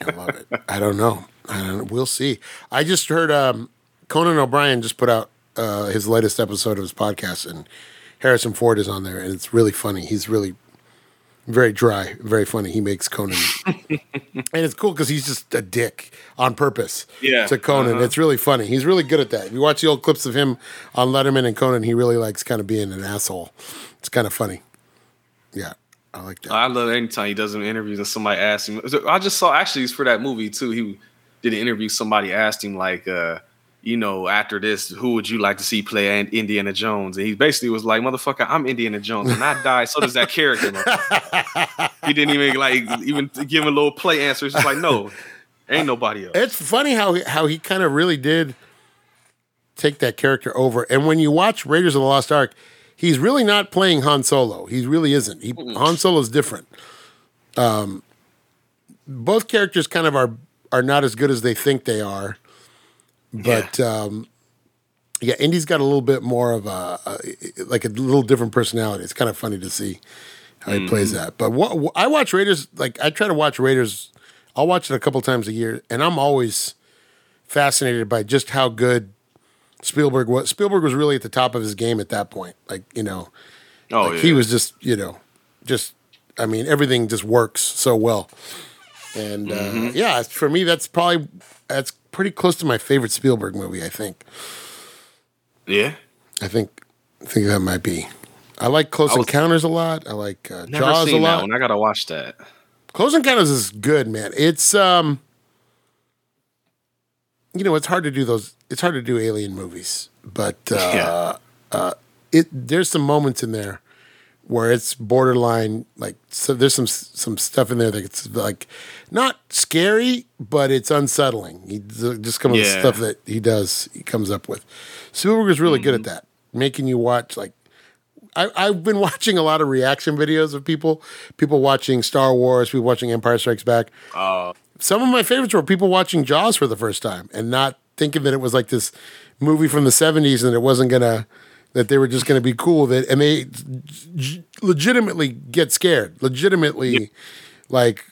Speaker 1: I love it. I don't know. I don't, we'll see. I just heard um, Conan O'Brien just put out uh, his latest episode of his podcast, and Harrison Ford is on there, and it's really funny. He's really very dry, very funny. He makes Conan, and it's cool because he's just a dick on purpose.
Speaker 3: Yeah.
Speaker 1: to Conan,
Speaker 3: Uh-huh.
Speaker 1: it's really funny. He's really good at that. If you watch the old clips of him on Letterman and Conan, he really likes kind of being an asshole. It's kind of funny. Yeah, I like that.
Speaker 3: I love anytime he does an interview and somebody asks him. I just saw actually it's for that movie too. He did an interview. Somebody asked him like, uh, you know, after this, who would you like to see play An- Indiana Jones? And he basically was like, "Motherfucker, I'm Indiana Jones, and I die. So does that character." he didn't even like even give him a little play answer. It's just like, no, ain't nobody else.
Speaker 1: It's funny how he, how he kind of really did take that character over. And when you watch Raiders of the Lost Ark, he's really not playing Han Solo. He really isn't. He, Han Solo's different. Um, both characters kind of are are not as good as they think they are. But yeah, um, yeah Indy's got a little bit more of a, a like a little different personality. It's kind of funny to see how he plays that. But what, I watch Raiders like I try to watch Raiders. I'll watch it a couple times a year, and I'm always fascinated by just how good Spielberg was. Spielberg was really at the top of his game at that point. Like you know,
Speaker 3: oh
Speaker 1: like
Speaker 3: yeah.
Speaker 1: he was just you know, just I mean everything just works so well. And uh,
Speaker 3: Mm-hmm.
Speaker 1: yeah, for me that's probably that's pretty close to my favorite Spielberg movie. I think.
Speaker 3: yeah.
Speaker 1: I think I think that might be. I like Close
Speaker 3: I was-
Speaker 1: Encounters a lot. I like uh,
Speaker 3: Never
Speaker 1: Jaws a
Speaker 3: seen that
Speaker 1: lot.
Speaker 3: one. I gotta watch that.
Speaker 1: Close Encounters is good, man. It's um you know, it's hard to do those it's hard to do alien movies, but uh
Speaker 3: Yeah.
Speaker 1: it there's some moments in there where it's borderline like so there's some some stuff in there that's like not scary, but it's unsettling. He just some of the stuff that he does, he comes up with. Spielberg is really good at that, making you watch like I, I've been watching a lot of reaction videos of people, people watching Star Wars, people watching Empire Strikes Back.
Speaker 3: Uh,
Speaker 1: Some of my favorites were people watching Jaws for the first time and not thinking that it was like this movie from the 70s and it wasn't gonna that they were just gonna be cool with it and they j- legitimately get scared. Legitimately like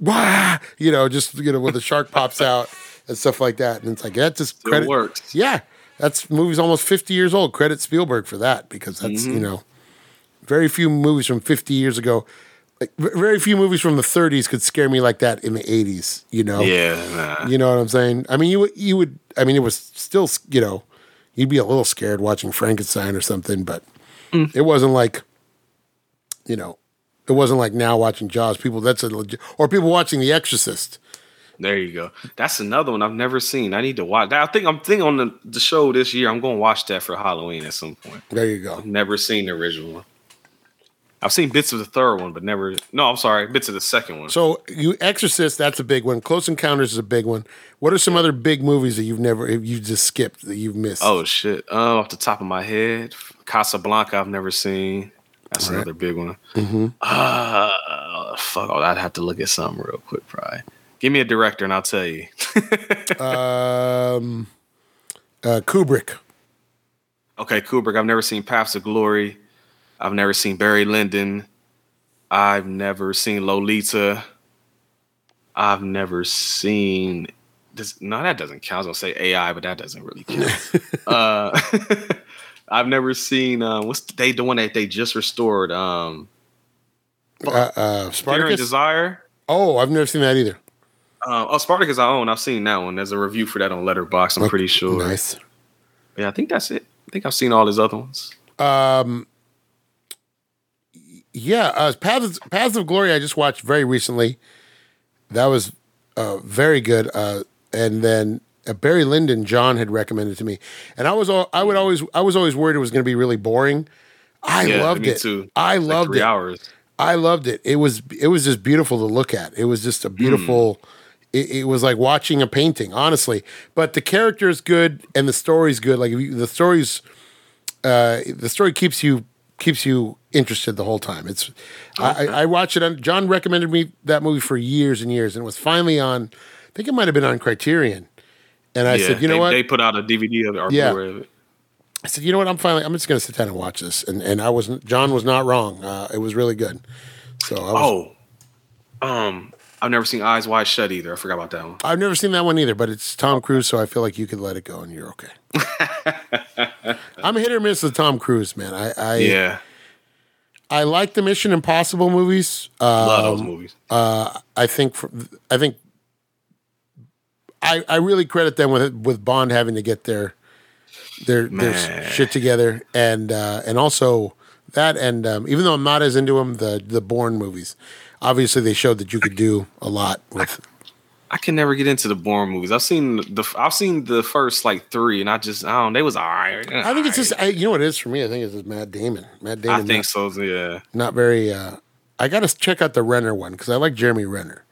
Speaker 1: wah, you know, just you know, when the shark pops out and stuff like that. And it's like that just
Speaker 3: Still
Speaker 1: credit
Speaker 3: works.
Speaker 1: yeah, that's movie's almost fifty years old. Credit Spielberg for that because that's
Speaker 3: Mm-hmm.
Speaker 1: you know, very few movies from fifty years ago, like very few movies from the '30s could scare me like that in the '80s. You know,
Speaker 3: yeah. Nah.
Speaker 1: you know what I'm saying. I mean, you you would. I mean, it was still you know, you'd be a little scared watching Frankenstein or something, but
Speaker 3: Mm.
Speaker 1: it wasn't like, you know, it wasn't like now watching Jaws. People that's a legit, or people watching The Exorcist.
Speaker 3: There you go. That's another one I've never seen. I need to watch. That. I think I'm thinking on the, the show this year. I'm going to watch that for Halloween at some point.
Speaker 1: There you go.
Speaker 3: Never seen the original one. I've seen bits of the third one, but never. No, I'm sorry, bits of the second one.
Speaker 1: So you Exorcist, that's a big one. Close Encounters is a big one. What are some other big movies that you've never you just skipped that you've missed?
Speaker 3: oh shit! Uh, off the top of my head, Casablanca, I've never seen. That's another big one. Uh, fuck, oh, I'd have to look at something real quick, probably. Give me a director and I'll tell you.
Speaker 1: um, uh, Kubrick.
Speaker 3: Okay, Kubrick. I've never seen Paths of Glory. I've never seen Barry Lyndon. I've never seen Lolita. I've never seen this. No, that doesn't count. I was gonna say AI, but that doesn't really count. uh, I've never seen uh, what's the, they the one that they just restored. Um,
Speaker 1: Uh, uh, Spartacus.
Speaker 3: Desire.
Speaker 1: Oh, I've never seen that either.
Speaker 3: Uh, oh, Spartacus I own. I've seen that one. There's a review for that on Letterboxd. I'm pretty sure.
Speaker 1: Nice.
Speaker 3: Yeah, I think that's it. I think I've seen all his other ones.
Speaker 1: Yeah, uh, Paths, Paths of Glory. I just watched very recently. That was uh, very good. Uh, and then uh, Barry Lyndon, John had recommended to me, and I was al- I would always I was always worried it was going to be really boring. I
Speaker 3: Yeah,
Speaker 1: loved it.
Speaker 3: too.
Speaker 1: I
Speaker 3: Like
Speaker 1: loved
Speaker 3: three
Speaker 1: it.
Speaker 3: hours.
Speaker 1: I loved it. It was it was just beautiful to look at. It was just a beautiful. It, it was like watching a painting, honestly. But the character is good and the story's good. Like if you, the story's, uh, the story keeps you keeps you interested the whole time. It's I, I watched it. on John recommended me that movie for years and years, and it was finally on. I think it might have been on Criterion. And I
Speaker 3: yeah,
Speaker 1: said, you know
Speaker 3: they,
Speaker 1: what?
Speaker 3: They put out a DVD of it
Speaker 1: Yeah.
Speaker 3: Blu-ray of it.
Speaker 1: I said, you know what? I'm finally. I'm just going to sit down and watch this. And and I wasn't. John was not wrong. Uh, it was really good. So I was,
Speaker 3: Oh, um, I've never seen Eyes Wide Shut either. I forgot about that one.
Speaker 1: I've never seen that one either, but it's Tom Cruise, so I feel like you could let it go and you're okay. I'm a hit or miss with Tom Cruise, man. I I,
Speaker 3: Yeah,
Speaker 1: I like the Mission Impossible movies. Uh,
Speaker 3: love those movies.
Speaker 1: I think for, I think I I really credit them with with Bond having to get their their their shit together and uh, and also that and um, even though I'm not as into them, the the Bourne movies. Obviously, they showed that you could do a lot with.
Speaker 3: I can never get into the Bourne movies. I've seen the I've seen the first like three, and I just I don't. They was alright.
Speaker 1: I think it's just I, you know what it is for me. I think it's just Matt Damon. Matt Damon.
Speaker 3: I think
Speaker 1: not,
Speaker 3: so. Yeah,
Speaker 1: not very. Uh, I got to check out the Renner one because I like Jeremy Renner.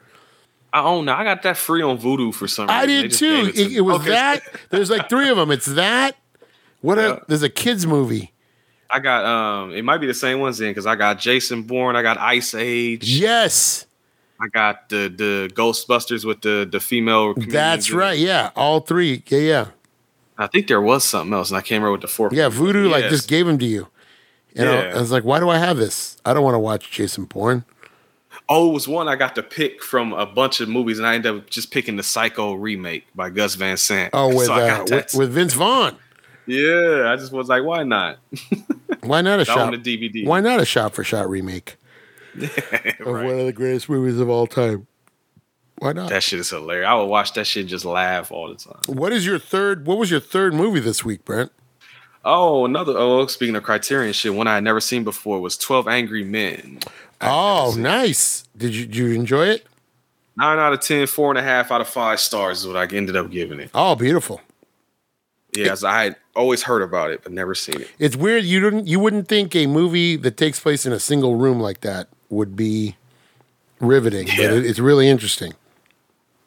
Speaker 3: I own that. I got that free on Vudu for some reason.
Speaker 1: I did too.
Speaker 3: gave to
Speaker 1: It, it was
Speaker 3: Okay.
Speaker 1: that. There's like three of them. It's that. What
Speaker 3: Yeah.
Speaker 1: a there's a kids movie.
Speaker 3: I got um. It might be the same ones then because I got Jason Bourne. I got Ice Age.
Speaker 1: Yes,
Speaker 3: I got the the Ghostbusters with the the female.
Speaker 1: that's
Speaker 3: in
Speaker 1: right. Yeah, all three. Yeah, yeah,
Speaker 3: I think there was something else, and I can't remember what the fourth.
Speaker 1: yeah. Vudu like just gave them to you. And I-
Speaker 3: Yeah.
Speaker 1: I was like, why do I have this? I don't want to watch Jason Bourne.
Speaker 3: Oh, it was one I got to pick from a bunch of movies, and I ended up just picking the Psycho remake by Gus Van Sant.
Speaker 1: Oh, with
Speaker 3: So
Speaker 1: uh, with, with Vince Vaughn.
Speaker 3: Yeah, I just was like, why not?
Speaker 1: Why not a shot?
Speaker 3: on the DVD.
Speaker 1: Why not a shot for shot remake of
Speaker 3: Right.
Speaker 1: one of the greatest movies of all time? Why not?
Speaker 3: That shit is hilarious. I would watch that shit and just laugh all the time.
Speaker 1: What is your third? What was your third movie this week, Brent?
Speaker 3: Oh, another. Oh, speaking of Criterion shit, one I had never seen before was Twelve Angry Men.
Speaker 1: Oh, nice. Did you did you enjoy it?
Speaker 3: Nine out of ten, four and a half out of five stars is what I ended up giving it.
Speaker 1: Oh, beautiful.
Speaker 3: Yes, I had always heard about it, but never seen it.
Speaker 1: It's weird. You didn't. You wouldn't think a movie that takes place in a single room like that would be riveting, but
Speaker 3: Yeah.
Speaker 1: it, it's really interesting.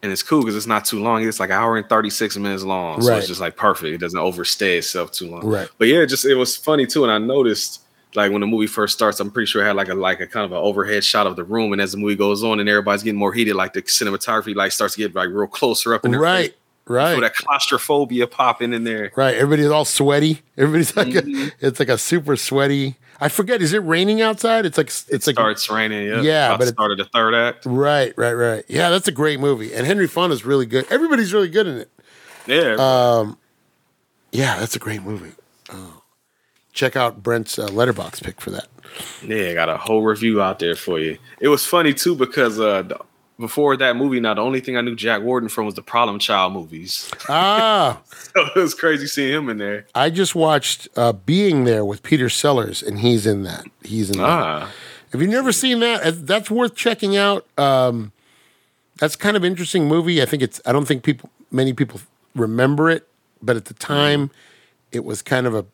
Speaker 3: And it's cool because it's not too long. It's like an hour and 36 minutes long. So
Speaker 1: Right.
Speaker 3: it's just like perfect. It doesn't overstay itself too long.
Speaker 1: Right.
Speaker 3: But yeah, just it was funny too. And I noticed like when the movie first starts, I'm pretty sure it had like a like a kind of an overhead shot of the room. And as the movie goes on and everybody's getting more heated, like the cinematography like starts to get like real closer up in
Speaker 1: Right,
Speaker 3: face.
Speaker 1: Right,
Speaker 3: that claustrophobia popping in there.
Speaker 1: right. Everybody's all sweaty. Everybody's like,
Speaker 3: Mm-hmm.
Speaker 1: a, it's like a super sweaty. I forget. Is it raining outside? It's like it's
Speaker 3: It
Speaker 1: like
Speaker 3: starts raining. Yeah.
Speaker 1: Yeah, but it-
Speaker 3: start of the third act.
Speaker 1: right, right, right. Yeah, that's a great movie, and Henry Fonda's really good. Everybody's really good in it.
Speaker 3: Yeah.
Speaker 1: Uh, Yeah, that's a great movie. Oh. Check out Brent's uh, Letterboxd pick for that.
Speaker 3: Yeah, I got a whole review out there for you. It was funny too because uh, the- before that movie, now the only thing I knew Jack Warden from was the Problem Child movies.
Speaker 1: Ah,
Speaker 3: so it was crazy seeing him in there.
Speaker 1: I just watched uh, Being There with Peter Sellers, and he's in that. He's in that.
Speaker 3: Ah,
Speaker 1: Have you never seen that? That's worth checking out. Um, that's kind of interesting movie. I think it's. I don't think people, many people remember it, but at the time, it was kind of a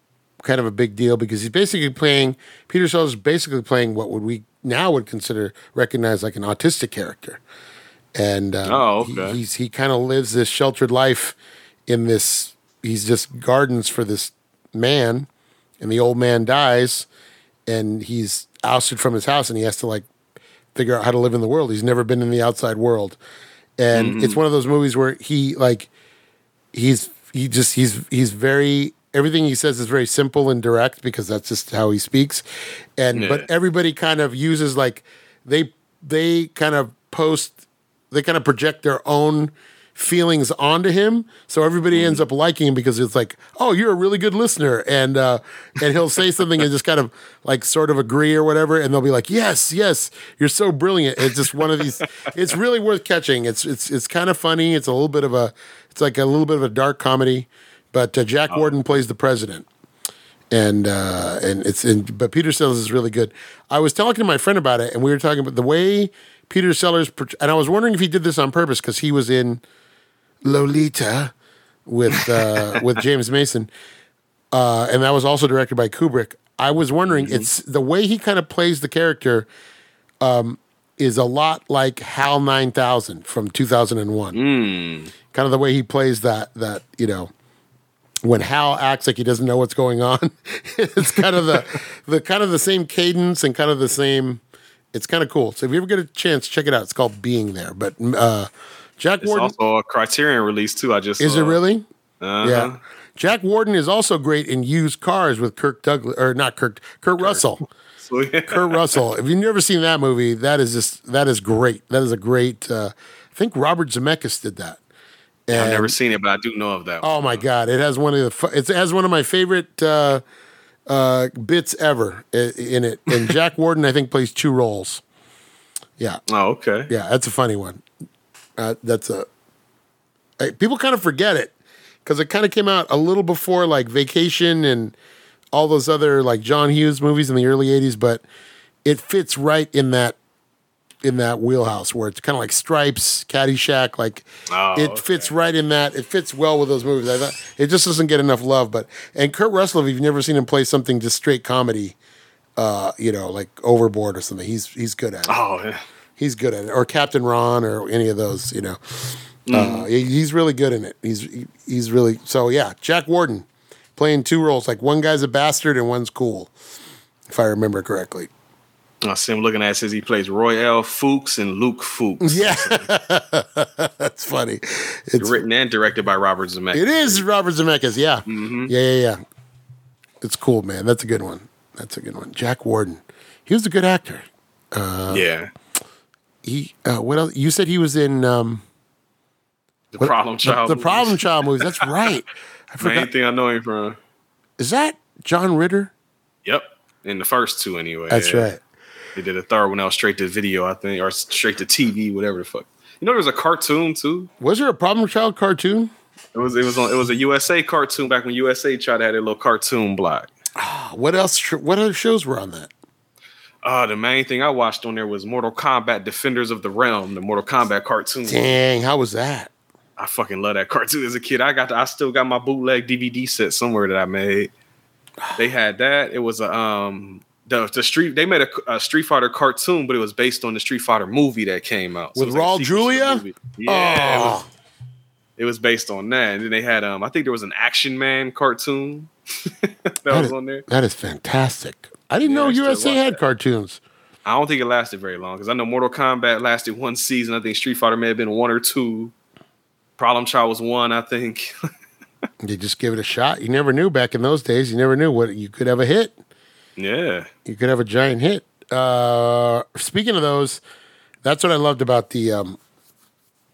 Speaker 1: kind of a big deal because he's basically playing Peter Sellers is basically playing what would we now would consider recognize like an autistic character, and um,
Speaker 3: Oh,
Speaker 1: he-
Speaker 3: okay.
Speaker 1: he's he kind of lives this sheltered life in this. He's just gardens for this man, and the old man dies, and he's ousted from his house, and he has to like figure out how to live in the world. He's never been in the outside world, and
Speaker 3: Mm-hmm.
Speaker 1: it's one of those movies where he like he's he just he's he's very everything he says is very simple and direct because that's just how he speaks. And
Speaker 3: Yeah.
Speaker 1: but everybody kind of uses like they they kind of post they kind of project their own feelings onto him. So everybody ends up liking him because it's like oh you're a really good listener. And uh and he'll say something and just kind of like sort of agree or whatever and they'll be like yes yes you're so brilliant. It's just one of these it's really worth catching. It's it's it's kind of funny. It's a little bit of a it's like a little bit of a dark comedy but uh, jack warden plays the president and uh, and it's in, but Peter Sellers is really good. I was talking to my friend about it, and we were talking about the way Peter Sellers, and I was wondering if he did this on purpose because he was in Lolita with uh, with James Mason, uh, and that was also directed by Kubrick. I was wondering, it's the way he kind of plays the character um, is a lot like Hal Nine Thousand from two thousand and one. Kind of the way he plays that that you know when Hal acts like he doesn't know what's going on. it's kind of the the kind of the same cadence and kind of the same. It's kind of cool. So if you ever get a chance, check it out. It's called Being There. But uh, Jack
Speaker 3: It's
Speaker 1: Warden
Speaker 3: also a Criterion release too. I just
Speaker 1: is
Speaker 3: saw.
Speaker 1: it really?
Speaker 3: Uh-huh.
Speaker 1: Yeah. Jack Warden is also great in used cars with Kirk Douglas or not Kirk Kurt Russell.
Speaker 3: So, yeah.
Speaker 1: Kurt Russell. If you've never seen that movie, that is just that is great. That is a great. Uh, I think Robert Zemeckis did that.
Speaker 3: I've never seen it, but I do know of that. one.
Speaker 1: Oh my god! It has one of the it has one of my favorite uh, uh, bits ever in it. And Jack Warden, I think, plays two roles. Yeah,
Speaker 3: Oh, okay.
Speaker 1: yeah, that's a funny one. Uh, that's a people kind of forget it because it kind of came out a little before like Vacation and all those other like John Hughes movies in the early '80s, but it fits right in that in that wheelhouse where it's kind of like Stripes, Caddyshack, like
Speaker 3: Oh,
Speaker 1: it fits right in that. It fits well with those movies. I thought it just doesn't get enough love. But and Kurt Russell, if you've never seen him play something just straight comedy, uh, you know, like Overboard or something, he's he's good at it.
Speaker 3: Oh, yeah.
Speaker 1: He's good at it. Or Captain Ron or any of those, you know. Uh, he's really good in it. He's he- he's really so yeah. Jack Warden playing two roles. Like one guy's a bastard and one's cool, if I remember correctly.
Speaker 3: I see him looking at it says he plays Roy L. Fuchs and Luke Fuchs.
Speaker 1: Yeah, that's funny. It's
Speaker 3: Written and directed by Robert Zemeckis.
Speaker 1: It is Robert Zemeckis. Yeah, yeah, yeah, yeah. It's cool, man. That's a good one. That's a good one. Jack Warden. He was a good actor.
Speaker 3: yeah.
Speaker 1: He. Uh, what else? You said he was in um,
Speaker 3: The
Speaker 1: what-
Speaker 3: Problem Child.
Speaker 1: The,
Speaker 3: movies.
Speaker 1: Problem Child movies. That's right. I
Speaker 3: Main
Speaker 1: forgot.
Speaker 3: thing I know him from.
Speaker 1: Is that John Ritter?
Speaker 3: Yep. In the first two, anyway.
Speaker 1: That's
Speaker 3: yeah.
Speaker 1: right.
Speaker 3: They did a third one that was straight to video, I think, or straight to TV, whatever the fuck. You know, there was a cartoon too.
Speaker 1: Was there a Problem Child cartoon?
Speaker 3: It was it was on it was a USA cartoon back when USA tried to have their little cartoon block.
Speaker 1: What else? What other shows were on that?
Speaker 3: Uh, the main thing I watched on there was Mortal Kombat Defenders of the Realm, the Mortal Kombat cartoon.
Speaker 1: Dang, how was that?
Speaker 3: I fucking love that cartoon as a kid. I got the, I still got my bootleg DVD set somewhere that I made. They had that. It was a um the the street they made a, a Street Fighter cartoon, but it was based on the Street Fighter movie that came out.
Speaker 1: With
Speaker 3: was like
Speaker 1: Raul
Speaker 3: the
Speaker 1: Julia?
Speaker 3: Yeah, it, was,
Speaker 1: Oh,
Speaker 3: it was based on that. And then they had um I think there was an Action Man cartoon that
Speaker 1: That
Speaker 3: was
Speaker 1: is-
Speaker 3: on there.
Speaker 1: that is fantastic. I didn't
Speaker 3: Yeah,
Speaker 1: know
Speaker 3: I
Speaker 1: USA had
Speaker 3: that.
Speaker 1: cartoons.
Speaker 3: I don't think it lasted very long because I know Mortal Kombat lasted one season. I think Street Fighter may have been one or two. Problem Child was one, I think.
Speaker 1: You just give it a shot. You never knew back in those days. You never knew what you could have a hit.
Speaker 3: Yeah.
Speaker 1: you could have a giant hit. Uh, speaking of those, that's what I loved about the. Um,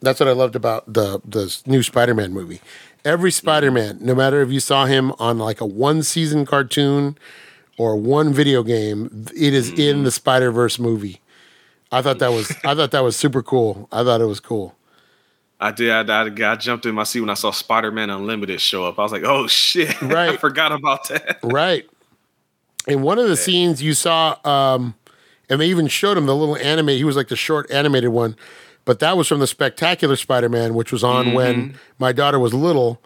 Speaker 1: that's what I loved about the the new Spider-Man movie. Every Spider-Man, no matter if you saw him on like a one season cartoon or one video game, it is in the Spider Verse movie. I thought that was I thought that was super cool. I thought it was cool.
Speaker 3: I did. I, I, I jumped in my seat when I saw Spider Man Unlimited show up. I was like, oh shit.
Speaker 1: Right.
Speaker 3: I forgot about that.
Speaker 1: Right. In one of the scenes you saw, um, and they even showed him the little anime. He was like the short animated one, but that was from the Spectacular Spider-Man, which was on when my daughter was little,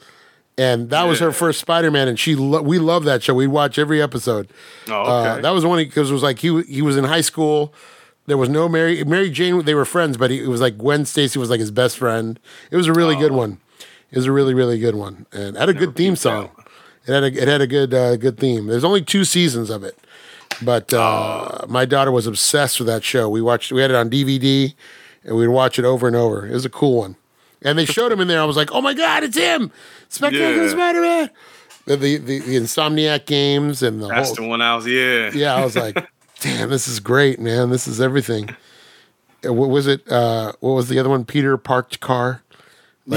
Speaker 1: and that was her first Spider Man, and she lo- we love that show. We'd watch every episode.
Speaker 3: Oh,
Speaker 1: Uh,
Speaker 3: okay.
Speaker 1: that was one because it was like he he was in high school. There was no Mary Mary Jane. They were friends, but he, it was like Gwen Stacy was like his best friend. It was a really good one. It was a really really good one, and had a good theme song. It had a it had a good uh, good theme. There's only two seasons of it, but uh, my daughter was obsessed with that show. We watched we had it on DVD, and we'd watch it over and over. It was a cool one, and they showed him in there. I was like, oh my god, it's him, Spectacular
Speaker 3: Yeah.
Speaker 1: Spider Man. The, the the the Insomniac games and the
Speaker 3: That's
Speaker 1: whole,
Speaker 3: the one I was. Yeah.
Speaker 1: yeah, I was like, damn, this is great, man. This is everything. Uh, What was it? Uh, what was the other one? Peter parked car.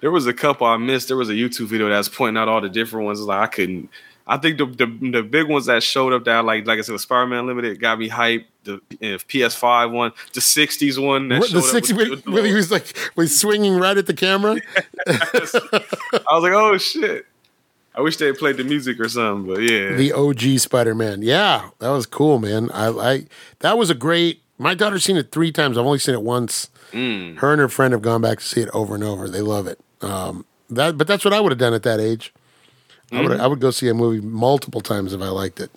Speaker 3: There was a couple I missed. There was a YouTube video that was pointing out all the different ones. Like I couldn't. I think the the, the big ones that showed up that like like I said, the Spider-Man Limited got me hyped. The uh, PS5 one, the '60s one that
Speaker 1: the
Speaker 3: showed
Speaker 1: six when,
Speaker 3: with-
Speaker 1: when he was like was swinging right at the camera.
Speaker 3: I was like, oh shit. I wish they played the music or something, but yeah.
Speaker 1: the OG Spider Man. Yeah, that was cool, man. I, I that was a great. My daughter's seen it three times. I've only seen it once.
Speaker 3: Mm.
Speaker 1: Her and her friend have gone back to see it over and over. They love it. Um, that, but that's what I would have done at that age. I
Speaker 3: Mm-hmm.
Speaker 1: would I would go see a movie multiple times if I liked it.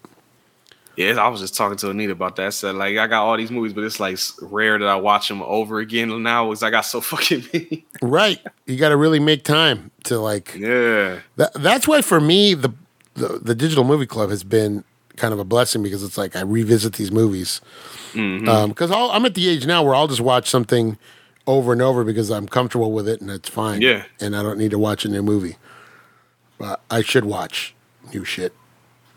Speaker 3: Yeah, I was just talking to Anita about that. I said like I got all these movies, but it's like rare that I watch them over again now because I got so fucking many.
Speaker 1: Right. You got to really make time to like.
Speaker 3: yeah.
Speaker 1: That, that's why for me the, the the digital movie club has been kind of a blessing because it's like I revisit these movies because I'll I'm at the age now where I'll just watch something over and over because I'm comfortable with it and it's fine.
Speaker 3: Yeah.
Speaker 1: and I don't need to watch a new movie. But I should watch new shit.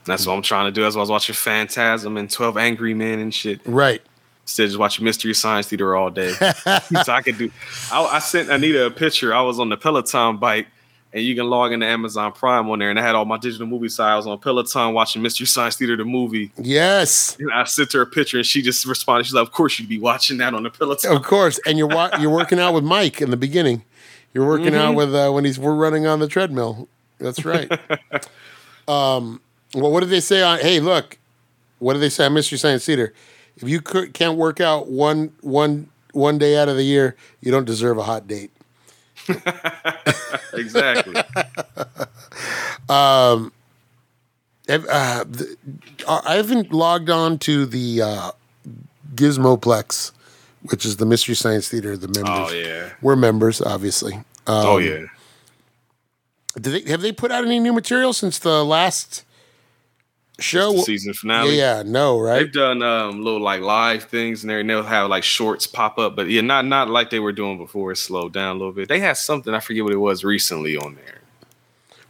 Speaker 3: That's what I'm trying to do. That's why I was watching Phantasm and 12 Angry Men and shit.
Speaker 1: Right.
Speaker 3: Instead of just watching Mystery Science Theater all day. so I could do. I, I sent Anita a picture. I was on the Peloton bike, and you can log into Amazon Prime on there, and I had all my digital movie files on Peloton watching Mystery Science Theater the movie.
Speaker 1: Yes.
Speaker 3: And I sent her a picture, and she just responded. She's like, "Of course you'd be watching that on the Peloton."
Speaker 1: Of course. And you're wa- you're working out with Mike in the beginning. You're working out with uh, when he's we're running on the treadmill. That's right. um, well, what did they say on? Hey, look, what did they say on Mystery Science Theater? If you could, can't work out one one one day out of the year, you don't deserve a hot date.
Speaker 3: exactly.
Speaker 1: Have, uh, uh, I haven't logged on to the uh, Gizmoplex, which is the Mystery Science Theater. The members.
Speaker 3: Oh yeah.
Speaker 1: We're members, obviously. Um,
Speaker 3: Oh yeah.
Speaker 1: They have they put out any new material since the last show?
Speaker 3: Season finale.
Speaker 1: yeah, no, right?
Speaker 3: They've done um, little like live things and they- and they'll have like shorts pop up, but yeah, not not like they were doing before. It slowed down a little bit. They had something I forget what it was recently on there.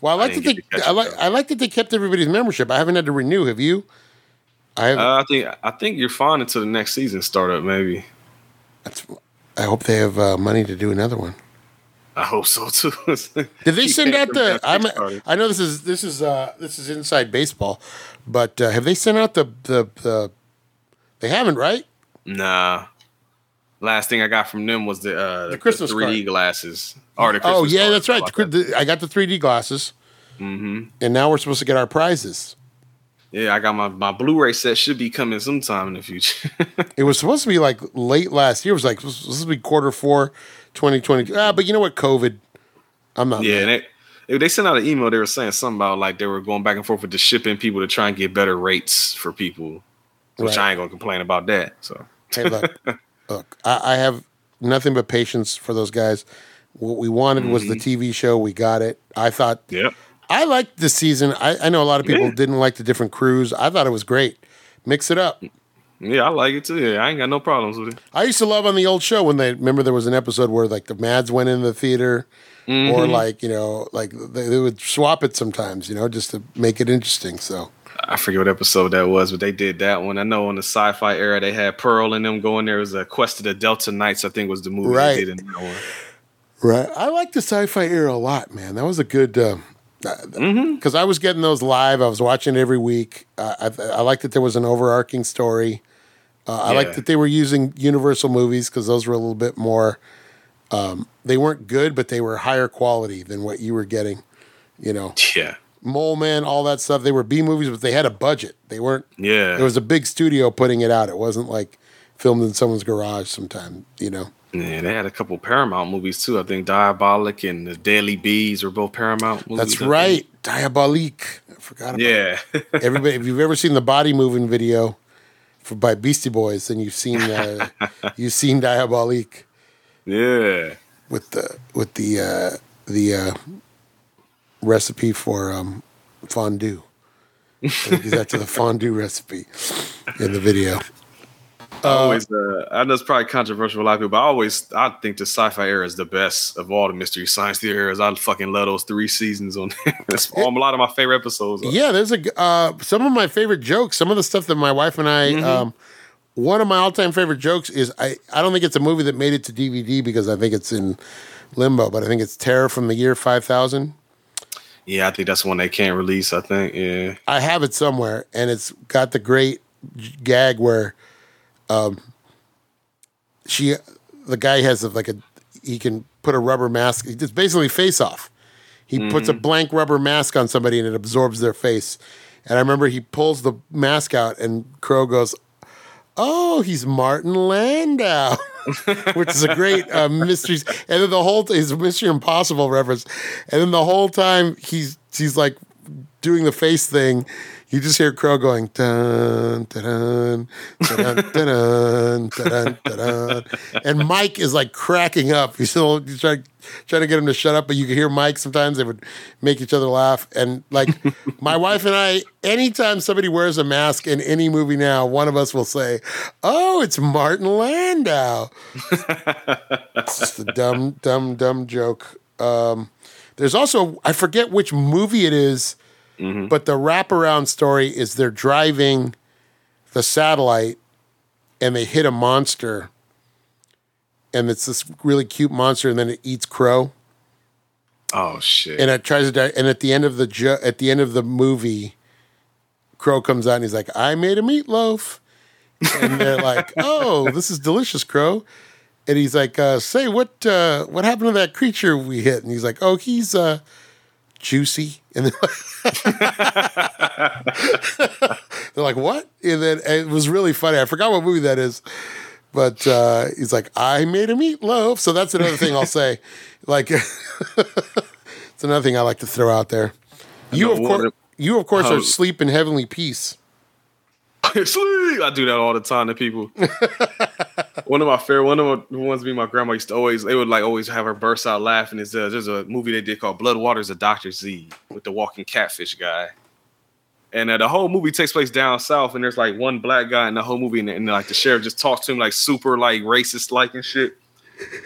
Speaker 1: Well, I like
Speaker 3: I
Speaker 1: that they, I like. I like that they kept everybody's membership. I haven't had to renew. Have you? I.
Speaker 3: Uh, I think I think you're fine until the next season startup. Maybe
Speaker 1: that's, I hope they have uh, money to do another one.
Speaker 3: I hope so too.
Speaker 1: Did they send out the? I'm, I know this is this is uh, this is inside baseball, but uh, have they sent out the the the? They haven't, right?
Speaker 3: Nah. Last thing I got from them was the uh, the,
Speaker 1: Christmas
Speaker 3: 3D
Speaker 1: card.
Speaker 3: glasses. Or the
Speaker 1: oh yeah, that's right. The, the- I got the 3D glasses,
Speaker 3: mm-hmm.
Speaker 1: and now we're supposed to get our prizes.
Speaker 3: Yeah, I got my, my Blu-ray set should be coming sometime in the future.
Speaker 1: It was supposed to be like late last year. It was like this was to be quarter four, 2022. Ah, but you know what? COVID. I'm not.
Speaker 3: yeah,
Speaker 1: mad.
Speaker 3: and they, they sent out an email. They were saying something about like they were going back and forth with the shipping people to try and get better rates for people. Which
Speaker 1: Right.
Speaker 3: I ain't gonna complain about that. So
Speaker 1: Hey, look, look. I, I have nothing but patience for those guys. What we wanted was
Speaker 3: Mm-hmm.
Speaker 1: the TV show. We got it. I thought
Speaker 3: yeah,
Speaker 1: I liked this season. I, I know a lot of people
Speaker 3: Yeah.
Speaker 1: didn't like the different crews. I thought it was great. Mix it up.
Speaker 3: Yeah, I like it too. Yeah, I ain't got no problems with it.
Speaker 1: I used to love on the old show when they remember there was an episode where like the Mads went in the theater,
Speaker 3: Mm-hmm.
Speaker 1: or like you know like they, they would swap it sometimes, you know, just to make it interesting. So
Speaker 3: I forget what episode that was, but they did that one. I know in the sci-fi era they had Pearl and them going there. It was a Quest of the Delta Knights, I think was the movie
Speaker 1: Right.
Speaker 3: they did in that one.
Speaker 1: right, I like the sci-fi era a lot, man. That was a good. Uh,
Speaker 3: Mm-hmm.
Speaker 1: because I was getting those live. I was watching it every week. Uh, I, I liked that there was an overarching story. Uh, I
Speaker 3: Yeah.
Speaker 1: that they were using Universal movies because those were a little bit more. Um, they weren't good, but they were higher quality than what you were getting. You know,
Speaker 3: Yeah,
Speaker 1: Mole Man, all that stuff. They were B movies, but they had a budget. They weren't.
Speaker 3: yeah.
Speaker 1: There was a big studio putting it out. It wasn't like filmed in someone's garage sometime. You know.
Speaker 3: Yeah, they had a couple Paramount movies too. I think Diabolik and the Deadly Bees were both Paramount movies.
Speaker 1: That's right. Diabolik. I forgot about
Speaker 3: Yeah.
Speaker 1: Everybody, if you've ever seen the body moving video for by Beastie Boys, and you've seen uh, you've seen Diabolik
Speaker 3: yeah.
Speaker 1: with the with the uh, the uh, recipe for um, fondue. Because that's the fondue recipe in the video.
Speaker 3: I always, uh, I know it's probably controversial for a lot of people, but I always, I think the sci-fi era is the best of all the mystery science theater eras. I fucking love those three seasons on. That's all, a lot of my favorite episodes. are.
Speaker 1: Yeah, there's a uh, some of my favorite jokes. Some of the stuff that my wife and I.
Speaker 3: Mm-hmm.
Speaker 1: Um, one of my all-time favorite jokes is I. I don't think it's a movie that made it to DVD because I think it's in limbo, but I think it's Terror from the Year Five Thousand.
Speaker 3: Yeah, I think that's one they can't release. I think. Yeah.
Speaker 1: I have it somewhere, and it's got the great j- gag where, um, she, the guy has a, like a, he can put a rubber mask. It's basically face off. He puts a blank rubber mask on somebody, and it absorbs their face. And I remember he pulls the mask out, and Crow goes, "Oh, he's Martin Landau." Which is a great uh, mystery, and then the whole is a Mission Impossible reference, and then the whole time he's he's like doing the face thing, you just hear Crow going dun dun dun dun dun dun, and Mike is like cracking up. You still you trying to get him to shut up, but you can hear Mike sometimes. They would make each other laugh, and like my wife and I, anytime somebody wears a mask in any movie now, one of us will say, "Oh, it's Martin Landau." it's just a dumb, dumb, dumb joke. Um, there's also I forget which movie it is but the wraparound story is they're driving the satellite and they hit a monster, and it's this really cute monster, and then it eats Crow,
Speaker 3: Oh shit.
Speaker 1: and it tries to die. And at the end of the jo- at the end of the movie, Crow comes out and he's like, "I made a meatloaf," and they're like, "Oh, this is delicious, Crow." And he's like, uh, "Say what? Uh, what happened to that creature we hit?" And he's like, "Oh, he's uh, juicy." And they're like, they're like, "What?" And then and it was really funny. I forgot what movie that is, but uh, he's like, "I made a meatloaf." So that's another thing I'll say. Like, it's another thing I like to throw out there. You
Speaker 3: know
Speaker 1: of course, you of course are sleep in heavenly peace.
Speaker 3: Sleep. I do that all the time to people. One of my favorite, one of the ones me and my grandma used to always, they would like always have her burst out laughing. Is uh, there's a movie they did called Blood Waters of Doctor Z with the walking catfish guy, and uh, the whole movie takes place down south, and there's like one black guy in the whole movie, and, and like the sheriff just talks to him like super like racist like and shit,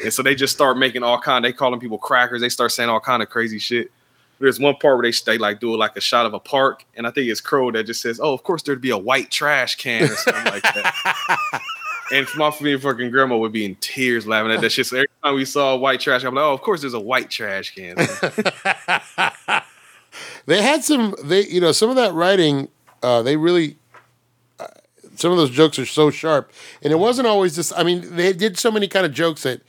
Speaker 3: and so they just start making all kind. They calling people crackers. They start saying all kind of crazy shit. There's one part where they, they like do like a shot of a park, and I think it's Crow that just says, "Oh, of course there'd be a white trash can or something like that." And my me fucking grandma would be in tears laughing at that shit. So every time we saw a white trash, I'm like, "Oh, of course there's a white trash can."
Speaker 1: They had some. They you know some of that writing. Uh, they really. Uh, some of those jokes are so sharp, and it wasn't always just. I mean, they did so many kind of jokes that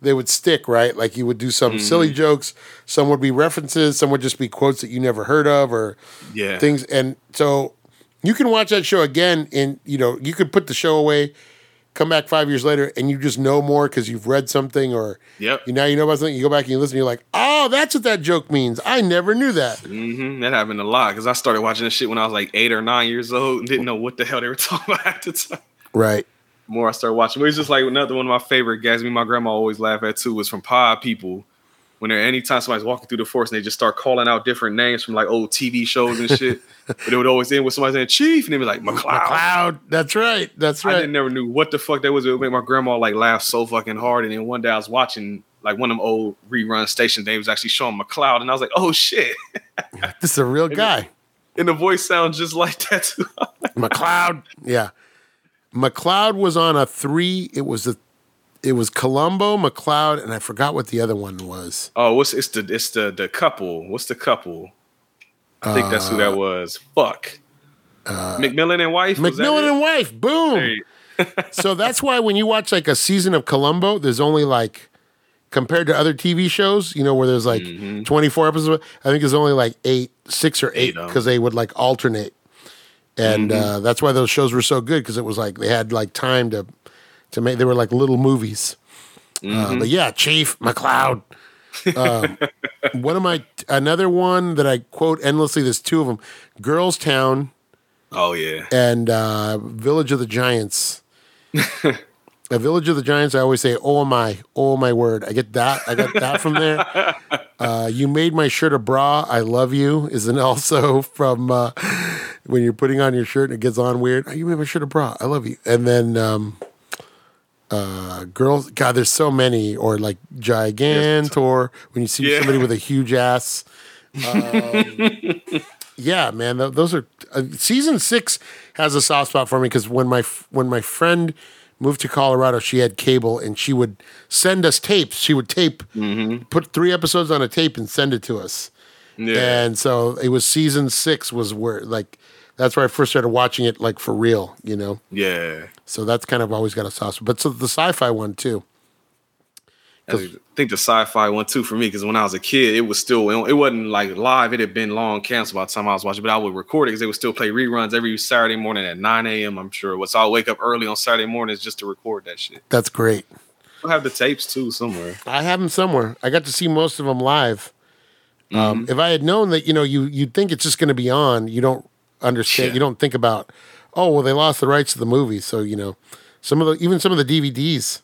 Speaker 1: they would stick right. Like you would do some silly jokes. Some would be references. Some would just be quotes that you never heard of, or
Speaker 3: yeah,
Speaker 1: things. And so you can watch that show again, and you know you could put the show away, come back five years later, and you just know more because you've read something, or
Speaker 3: Yep.
Speaker 1: you now you know about something. You go back and you listen, and you're like, oh, that's what that joke means. I never knew that.
Speaker 3: hmm that happened a lot because I started watching this shit when I was like eight or nine years old and didn't know what the hell they were talking about at the time.
Speaker 1: Right.
Speaker 3: The more I started watching, but it's just like another one of my favorite gags. Me, my grandma always laugh at too was from Pod People. When they're anytime somebody's walking through the forest and they just start calling out different names from like old TV shows and shit, but it would always end with somebody saying Chief and they'd be like McCloud.
Speaker 1: Cloud. That's right. That's
Speaker 3: I
Speaker 1: right.
Speaker 3: didn't never knew what the fuck that was. It would make my grandma like laugh so fucking hard. And then one day I was watching like one of them old rerun stations. They was actually showing McCloud, and I was like, oh shit.
Speaker 1: This is a real guy.
Speaker 3: And the voice sounds just like that too.
Speaker 1: McCloud. Yeah. McCloud was on a three. It was a it was Columbo, McCloud, and I forgot what the other one was.
Speaker 3: oh, what's it's the it's the the couple. What's the couple? I think that's who that uh, was. Fuck. Uh, McMillan and wife.
Speaker 1: McMillan and wife. Boom. So that's why when you watch like a season of Columbo, there's only like compared to other TV shows, you know, where there's like mm-hmm. 24 episodes. I think there's only like eight, six or eight
Speaker 3: Eight of 'em.
Speaker 1: because they would like alternate, and mm-hmm. uh, that's why those shows were so good because it was like they had like time to to make. They were like little movies. Uh, but yeah, Chief McCloud. Um, one of my another one that I quote endlessly. There's two of them: Girls Town
Speaker 3: Oh yeah.
Speaker 1: and uh, Village of the Giants. A Village of the Giants. I always say, "Oh my, oh my word!" I get that. I got that from there. Uh, you made my shirt a bra. I love you. Is an also from uh, when you're putting on your shirt and it gets on weird. Oh, you made my shirt a bra. I love you. And then um, uh, girls. God, there's so many. Or like gigant. Or when you see
Speaker 3: Yeah.
Speaker 1: somebody with a huge ass. Um, yeah, man, th- those are uh, season six has a soft spot for me because when my f- when my friend moved to Colorado, she had cable and she would send us tapes. She would tape, put three episodes on a tape and send it to us.
Speaker 3: Yeah.
Speaker 1: And so it was season six was where like that's where I first started watching it like for real, you know.
Speaker 3: yeah.
Speaker 1: So that's kind of always got a sauce. But so the sci-fi one too.
Speaker 3: I think the sci-fi one too for me because when I was a kid, it was still it wasn't like live. It had been long canceled by the time I was watching, but I would record it because they would still play reruns every Saturday morning at 9 a.m. I'm sure. So I'll wake up early on Saturday mornings just to record that shit.
Speaker 1: That's great.
Speaker 3: I'll have the tapes too somewhere.
Speaker 1: I have them somewhere. I got to see most of them live. Um, if I had known that, you know, you you'd think it's just going to be on. You don't understand.
Speaker 3: Yeah.
Speaker 1: You don't think about, oh, well, they lost the rights to the movie, so you know, some of the even some of the DVDs,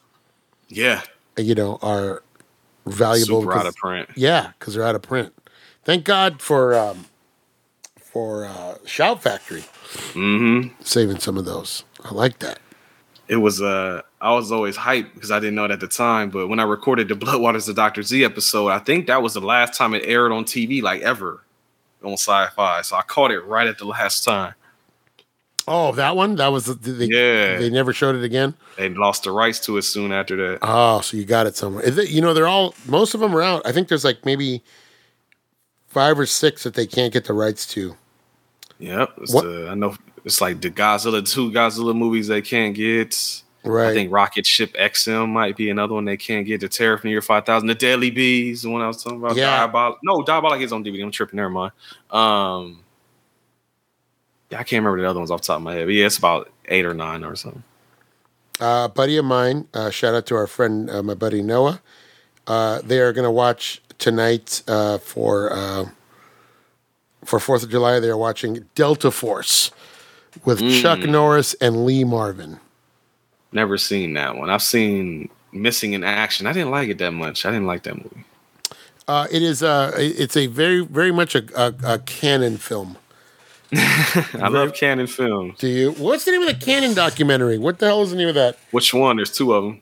Speaker 3: Yeah,
Speaker 1: you know, are valuable.
Speaker 3: super out of print.
Speaker 1: Yeah, because they're out of print. Thank God for um, for uh, Shout Factory
Speaker 3: Mm-hmm.
Speaker 1: saving some of those. I like that.
Speaker 3: It was uh, I was always hyped because I didn't know it at the time. But when I recorded the Bloodwaters of Doctor Z episode, I think that was the last time it aired on TV, like ever, on Sci-Fi. So I caught it right at the last time.
Speaker 1: Oh, that one. That was the, they,
Speaker 3: Yeah.
Speaker 1: They never showed it again.
Speaker 3: They lost the rights to it soon after that.
Speaker 1: Oh, so you got it somewhere. It, you know, they're all most of them are out. I think there's like maybe five or six that they can't get the rights to.
Speaker 3: Yep.
Speaker 1: What-
Speaker 3: the- I know it's like the Godzilla two Godzilla movies they can't get.
Speaker 1: Right.
Speaker 3: I think Rocket Ship XM might be another one they can't get. The Terror from the Year Five Thousand, the Deadly Bees, the one I was talking about.
Speaker 1: Yeah.
Speaker 3: Diabolik. No, Diabolik is on DVD. I'm tripping. Never mind. Um, yeah, I can't remember the other ones off the top of my head. But yeah, it's about eight or nine or something.
Speaker 1: uh, buddy of mine, uh, shout out to our friend, uh, my buddy Noah. Uh, they are going to watch tonight uh, for uh, for Fourth of July. They are watching Delta Force with Chuck Norris and Lee Marvin.
Speaker 3: Never seen that one. I've seen Missing in Action. I didn't like it that much. I didn't like that movie.
Speaker 1: Uh, it is uh, it's a very very much a, a, a Cannon film.
Speaker 3: I love Cannon films.
Speaker 1: Do you? What's the name of the Cannon documentary? What the hell is the name of that?
Speaker 3: Which one? There's two of them.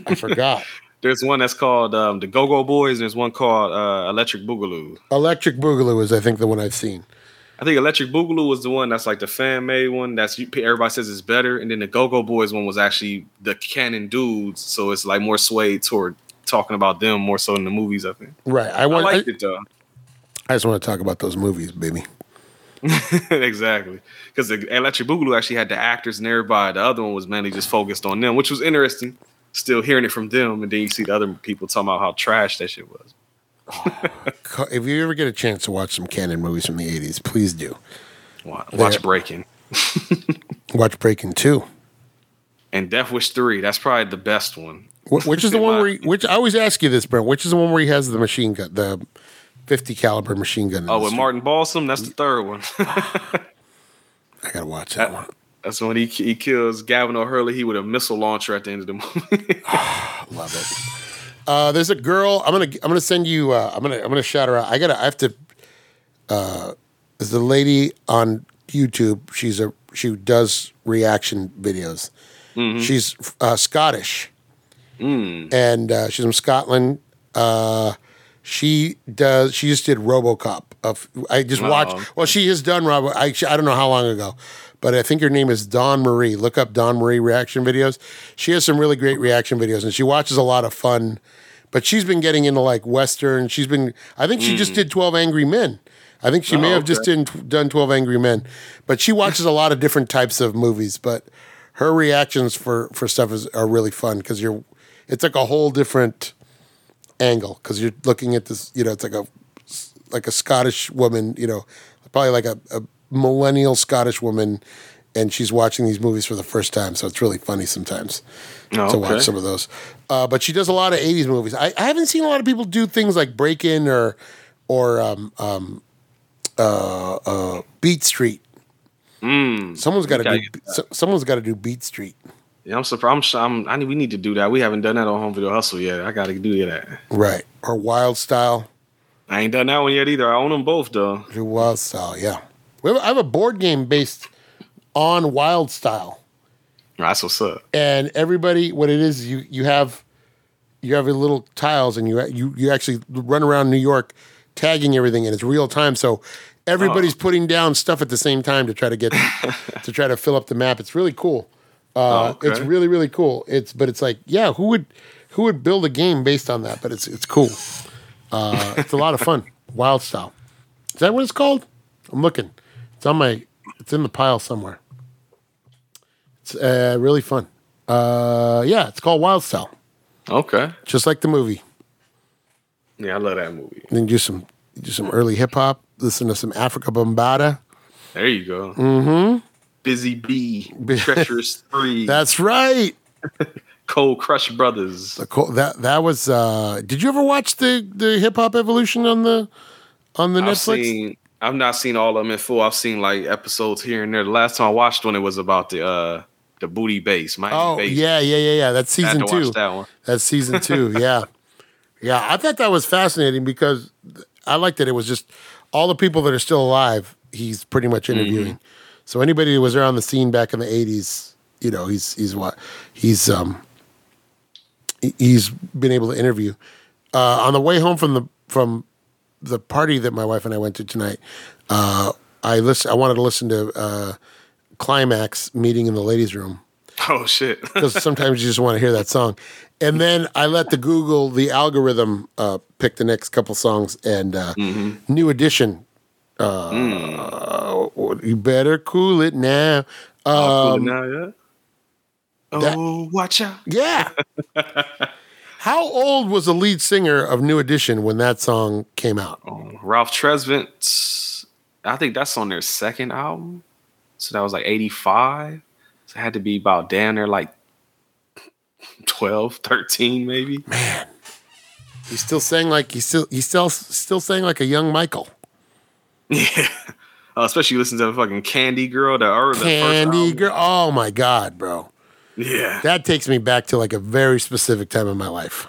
Speaker 1: I forgot.
Speaker 3: There's one that's called um, the Go Go Boys, and there's one called uh, Electric Boogaloo.
Speaker 1: Electric Boogaloo is, I think, the one I've seen.
Speaker 3: I think Electric Boogaloo was the one that's like the fan made one. That's everybody says is better, and then the Go Go Boys one was actually the Cannon dudes, so it's like more swayed toward talking about them more so in the movies. I think
Speaker 1: Right. I
Speaker 3: I
Speaker 1: want. I,
Speaker 3: liked it though.
Speaker 1: I just want to talk about those movies, baby.
Speaker 3: exactly, because the Electric Boogaloo actually had the actors and everybody. The other one was mainly just focused on them, which was interesting. Still hearing it from them, and then you see the other people talking about how trash that shit was.
Speaker 1: If you ever get a chance to watch some Cannon movies from the '80s, please do.
Speaker 3: Watch, watch Breaking
Speaker 1: Watch Breaking Two.
Speaker 3: and Death Wish Three. That's probably the best one.
Speaker 1: Which is the one where? He, which I always ask you this, Brent. Which is the one where he has the machine gun, the 50 caliber machine gun?
Speaker 3: Oh, with? Martin Balsam, that's the third one.
Speaker 1: I gotta watch that one.
Speaker 3: That's when he he kills Gavan O'Herlihy. He with a missile launcher at the end of the movie.
Speaker 1: Love it. Uh, there's a girl. I'm gonna. I'm gonna send you. Uh, I'm gonna. I'm gonna shout her out. I gotta. I have to. Uh, there's a lady on YouTube. She's a. She does reaction videos. She's uh, Scottish, and uh, she's from Scotland. Uh, she does. She just did RoboCop. Of I just watched.
Speaker 3: Oh.
Speaker 1: Well, she has done Robo. I I don't know how long ago, but I think her name is Dawn Marie. Look up Dawn Marie reaction videos. She has some really great reaction videos, and she watches a lot of fun. But she's been getting into like Western. She's been. I think she just hmm. did Twelve Angry Men. I think she oh, may
Speaker 3: Oh,
Speaker 1: have just
Speaker 3: okay.
Speaker 1: did, done Twelve Angry Men, but she watches a lot of different types of movies. But her reactions for for stuff is are really fun because you're. It's like a whole different angle because you're looking at this. You know, it's like a like a Scottish woman. You know, probably like a, a millennial Scottish woman and she's watching these movies for the first time. So it's really funny sometimes
Speaker 3: Oh,
Speaker 1: to watch some of those. Uh, but she does a lot of '80s movies. I, I haven't seen a lot of people do things like Break In or or um, um, uh, uh, Beat Street. Someone's got to do. So, someone's got to do Beat Street.
Speaker 3: Yeah, I'm surprised. I'm, sure- I'm, I need, we need to do that. We haven't done that on Home Video Hustle yet. I got to do that.
Speaker 1: Right. Or Wild Style.
Speaker 3: I ain't done that one yet either. I own them both though.
Speaker 1: Do Wild Style, yeah. We have, I have a board game based on Wild Style.
Speaker 3: That's what's up.
Speaker 1: and everybody what it is you you have you have a little tiles and you you you actually run around New York tagging everything and it's real time so everybody's uh-huh. putting down stuff at the same time to try to get to try to fill up the map it's really cool uh,
Speaker 3: Oh, okay.
Speaker 1: it's really really cool it's but it's like yeah who would who would build a game based on that but it's it's cool uh, it's a lot of fun wild style is that what it's called I'm looking it's on my it's in the pile somewhere it's uh, really fun. Uh, yeah, it's called Wild Style,
Speaker 3: Okay.
Speaker 1: just like the movie.
Speaker 3: Yeah, I love that movie.
Speaker 1: Then do some do some early hip hop. Listen to some Afrika Bambaataa.
Speaker 3: There you go. Mm-hmm. Busy Bee, Treacherous Three,
Speaker 1: That's right.
Speaker 3: Cold Crush Brothers.
Speaker 1: That that was. Uh, did you ever watch the the hip hop evolution on the on the
Speaker 3: I've
Speaker 1: Netflix?
Speaker 3: seen. I've not seen all of them in full. I've seen like episodes here and there. The last time I watched one, it was about the uh the booty bass. Miami
Speaker 1: oh
Speaker 3: bass.
Speaker 1: yeah, yeah, yeah, yeah. That's season two.
Speaker 3: that one.
Speaker 1: That's season two. Yeah, yeah. I thought that was fascinating because I liked that it was just all the people that are still alive. He's pretty much interviewing. So anybody who was around the scene back in the eighties, you know, he's he's what he's um he- he's been able to interview. Uh, on the way home from the from the party that my wife and I went to tonight, uh, I listen. I wanted to listen to uh, Klymaxx meeting in the ladies' room
Speaker 3: Oh shit.
Speaker 1: because sometimes you just want to hear that song. And then I let the Google, the algorithm, uh, pick the next couple songs. And uh, New Edition, uh, you better cool it now.
Speaker 3: Oh,
Speaker 1: Um,
Speaker 3: now, yeah.
Speaker 1: that-
Speaker 3: Oh, watch out.
Speaker 1: yeah. How old was the lead singer of New Edition when that song came out?
Speaker 3: Oh, Ralph Tresvant. I think that's on their second album. So that was like 85. So it had to be about down there like 12, 13 maybe. Man.
Speaker 1: He's still saying like he's still he's still still saying like a young Michael.
Speaker 3: Yeah. Uh, especially listen to fucking Candy Girl, the, or the first
Speaker 1: Candy girl. Oh my god, bro.
Speaker 3: Yeah.
Speaker 1: That takes me back to like a very specific time in my life.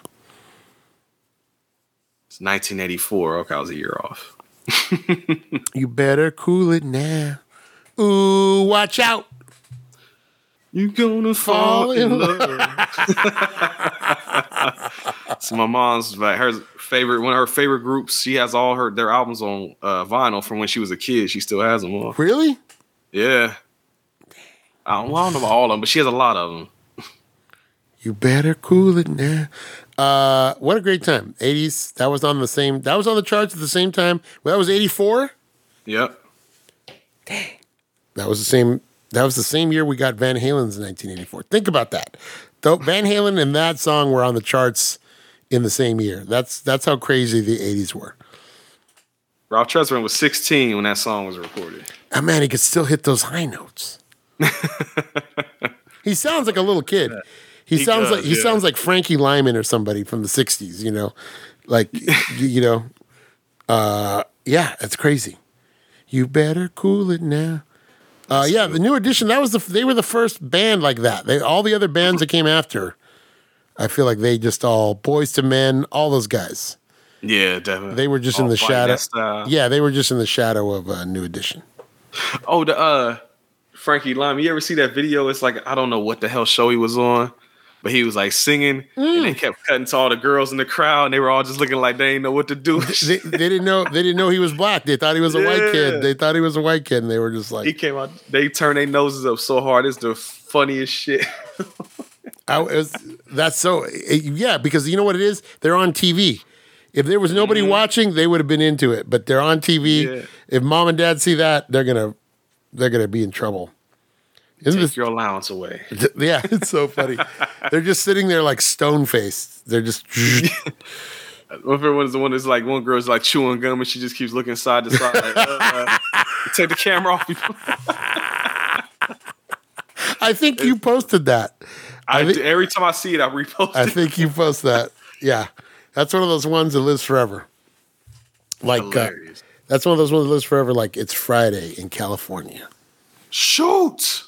Speaker 3: It's 1984. Okay, I was a year off.
Speaker 1: You better cool it now. Ooh, watch out.
Speaker 3: You gonna
Speaker 1: Fall
Speaker 3: fall
Speaker 1: in
Speaker 3: in love. so my mom's like her favorite one of her favorite groups. She has all her their albums on uh, vinyl from when she was a kid. She still has them all.
Speaker 1: Really?
Speaker 3: Yeah. I don't, I don't know about all of them, but she has a lot of them.
Speaker 1: You better cool it now. Uh, what a great time. 80s. That was on the same that was on the charts at the same time. Well, that was 84.
Speaker 3: Yep. Dang.
Speaker 1: That was the same that was the same year we got Van Halen's 1984. Think about that. Though Van Halen and that song were on the charts in the same year. That's that's how crazy the 80s were.
Speaker 3: Ralph Tresvant was 16 when that song was recorded.
Speaker 1: Oh man, he could still hit those high notes. he sounds like a little kid. He,
Speaker 3: He
Speaker 1: sounds
Speaker 3: does,
Speaker 1: like he
Speaker 3: yeah.
Speaker 1: sounds like Frankie Lymon or somebody from the '60s. You know, like you, you know, uh, yeah, it's crazy. You better cool it now. Uh, yeah, the new edition. That was the they were the first band like that. They all the other bands that came after. I feel like they just all Boyz II Men, all those guys.
Speaker 3: Yeah, definitely.
Speaker 1: They were just in the shadow.
Speaker 3: style.
Speaker 1: Yeah, they were just in the shadow of uh, New Edition.
Speaker 3: Oh, the uh Frankie Lymon. You ever see that video? It's like I don't know what the hell show he was on, but he was like singing, and
Speaker 1: Mm.
Speaker 3: they kept cutting to all the girls in the crowd, and they were all just looking like they didn't know what to do.
Speaker 1: they, they didn't know they didn't know he was black. They thought he was a white kid. They thought he was a white kid, and they were just like, he
Speaker 3: came out. They turned their noses up so hard. It's the funniest shit.
Speaker 1: I, was, "That's so yeah." Because you know what it is? They're on TV. If there was nobody watching, they would have been into it. But they're on TV.
Speaker 3: Mm-hmm. Yeah.
Speaker 1: If mom and dad see that, they're gonna they're gonna be in trouble. Isn't
Speaker 3: Take
Speaker 1: this,
Speaker 3: your allowance away.
Speaker 1: yeah, it's so funny. they're just sitting there like stone faced. They're just
Speaker 3: favorite one the one that's like one girl's like chewing gum and she just keeps looking side to side. Like, uh, uh, take the camera off.
Speaker 1: I think you posted that.
Speaker 3: I,
Speaker 1: I
Speaker 3: every time I see it, I repost
Speaker 1: I
Speaker 3: it.
Speaker 1: think you post that. Yeah, that's one of those ones that lives forever. Like uh, that's one of those ones that lives forever. Like it's Friday in California.
Speaker 3: Shoot.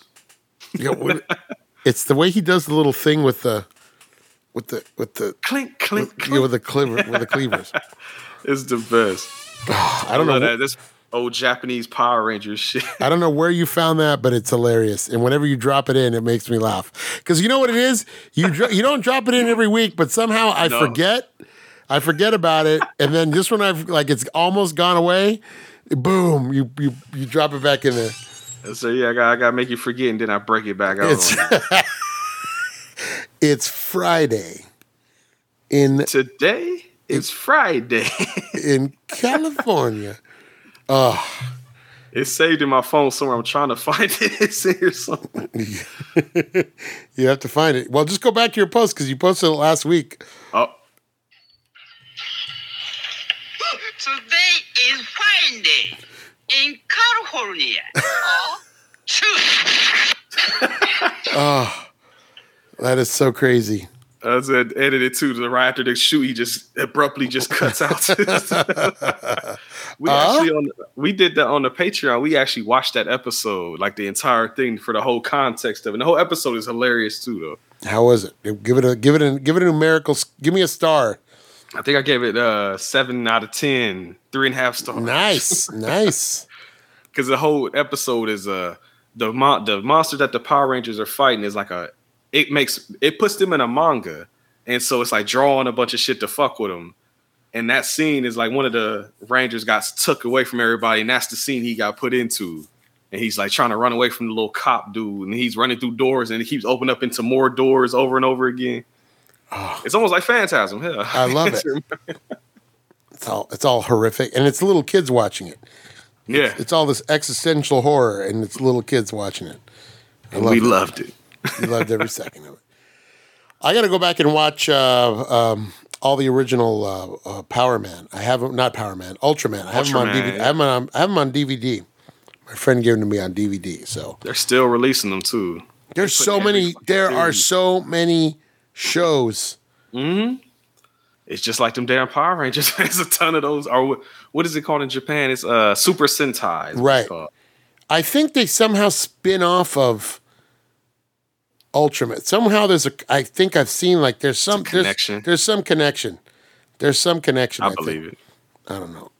Speaker 1: Know, when- it's the way he does the little thing with the with the with the
Speaker 3: Clink, clink,
Speaker 1: yeah,
Speaker 3: clink.
Speaker 1: with the cleaver with the cleavers.
Speaker 3: It's the best.
Speaker 1: I don't know.
Speaker 3: that. This old Japanese Power Rangers shit.
Speaker 1: I don't know where you found that, but it's hilarious. And whenever you drop it in, it makes me laugh. Because you know what it is? You dro- you don't drop it in every week, but somehow I
Speaker 3: No.
Speaker 1: forget. I forget about it, and then just when I've like it's almost gone away, boom, you you you drop it back in there.
Speaker 3: so yeah, I got I got to make you forget, and then I break it back out.
Speaker 1: It's it's Friday in
Speaker 3: Today it's Friday.
Speaker 1: in California.
Speaker 3: It's saved in my phone somewhere. I'm trying to find it. It's in here somewhere.
Speaker 1: You have to find it. Well, just go back to your post because you posted it last week.
Speaker 3: Oh,
Speaker 4: Today is Friday in California. oh.
Speaker 1: That is so crazy.
Speaker 3: I said edited too. The right after the shoot, he just abruptly just cuts out. we actually on we did that on the Patreon. We actually watched that episode, like the entire thing for the whole context of it. And the whole episode is hilarious too, though.
Speaker 1: How was it? Give it a give it a give it a numerical. Give me a star.
Speaker 3: I think I gave it uh seven out of ten, three and a half stars.
Speaker 1: Nice, nice.
Speaker 3: because the whole episode is uh the mon- the monster that the Power Rangers are fighting is like a it makes it puts them in a manga, and so it's like drawing a bunch of shit to fuck with them. And that scene is like one of the Rangers got took away from everybody, and that's the scene he got put into. And he's like trying to run away from the little cop dude, and he's running through doors, and it keeps opening up into more doors over and over again. Ah. It's almost like Phantasm. Yeah,
Speaker 1: I love it. It's all it's all horrific, and it's little kids watching it.
Speaker 3: yeah,
Speaker 1: It's all this existential horror, and it's little kids watching it. I
Speaker 3: and
Speaker 1: love
Speaker 3: we
Speaker 1: it.
Speaker 3: loved it.
Speaker 1: We loved every second of it. I got to go back and watch uh, um, all the original uh, uh, Power Man. I have them, not Power Man, Ultraman. I have them on
Speaker 3: Ultraman,
Speaker 1: DVD. I have them on, I have 'em on DVD. My friend gave them to me on DVD. So
Speaker 3: They're still releasing them too.
Speaker 1: there's
Speaker 3: put
Speaker 1: so
Speaker 3: every
Speaker 1: many.
Speaker 3: fucking
Speaker 1: There are so many shows.
Speaker 3: It's just like them damn Power Rangers. There's a ton of those. Or what, what is it called in Japan? It's uh Super Sentai. is what it's
Speaker 1: Right.
Speaker 3: called.
Speaker 1: I think they somehow spin off of Ultraman. Somehow there's a. I think I've seen like there's some there's-
Speaker 3: connection.
Speaker 1: There's, some connection. There's some connection.
Speaker 3: I,
Speaker 1: think.
Speaker 3: believe it.
Speaker 1: I don't know.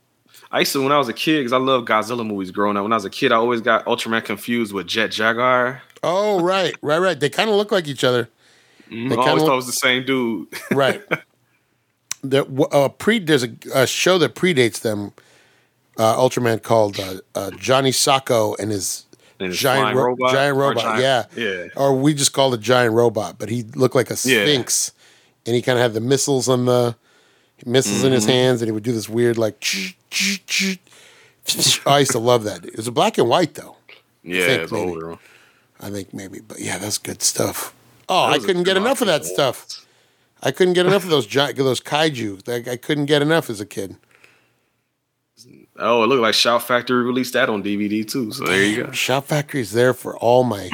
Speaker 3: I used to when I was a kid because I love Godzilla movies growing up. When I was a kid, I always got Ultraman confused with Jet Jaguar.
Speaker 1: Oh right, right, right. They kind of look like each other.
Speaker 3: I always
Speaker 1: look-
Speaker 3: thought it was the same dude.
Speaker 1: Right. the uh, pre there's a, a show that predates them. Uh, Ultraman called uh, uh, Johnny Sokko and his
Speaker 3: his
Speaker 1: giant ro-
Speaker 3: robot?
Speaker 1: giant robot.
Speaker 3: giant-
Speaker 1: yeah,
Speaker 3: yeah.
Speaker 1: Or we just called it giant robot, but he looked like a
Speaker 3: Yeah.
Speaker 1: sphinx, and he kind of had the missiles on the missiles in his
Speaker 3: Mm-hmm.
Speaker 1: hands, and he would do this weird like. I used to love that. It was a black and white though.
Speaker 3: yeah,
Speaker 1: think
Speaker 3: it's
Speaker 1: maybe.
Speaker 3: older. one.
Speaker 1: I think maybe, but yeah, that's good stuff. Oh, I couldn't get enough of that stuff. I couldn't get enough of those giant, those kaiju. Like, I couldn't get enough as a kid.
Speaker 3: Oh, it looked like Shout Factory released that on DVD too. So there you go.
Speaker 1: Shout Factory is there for all my,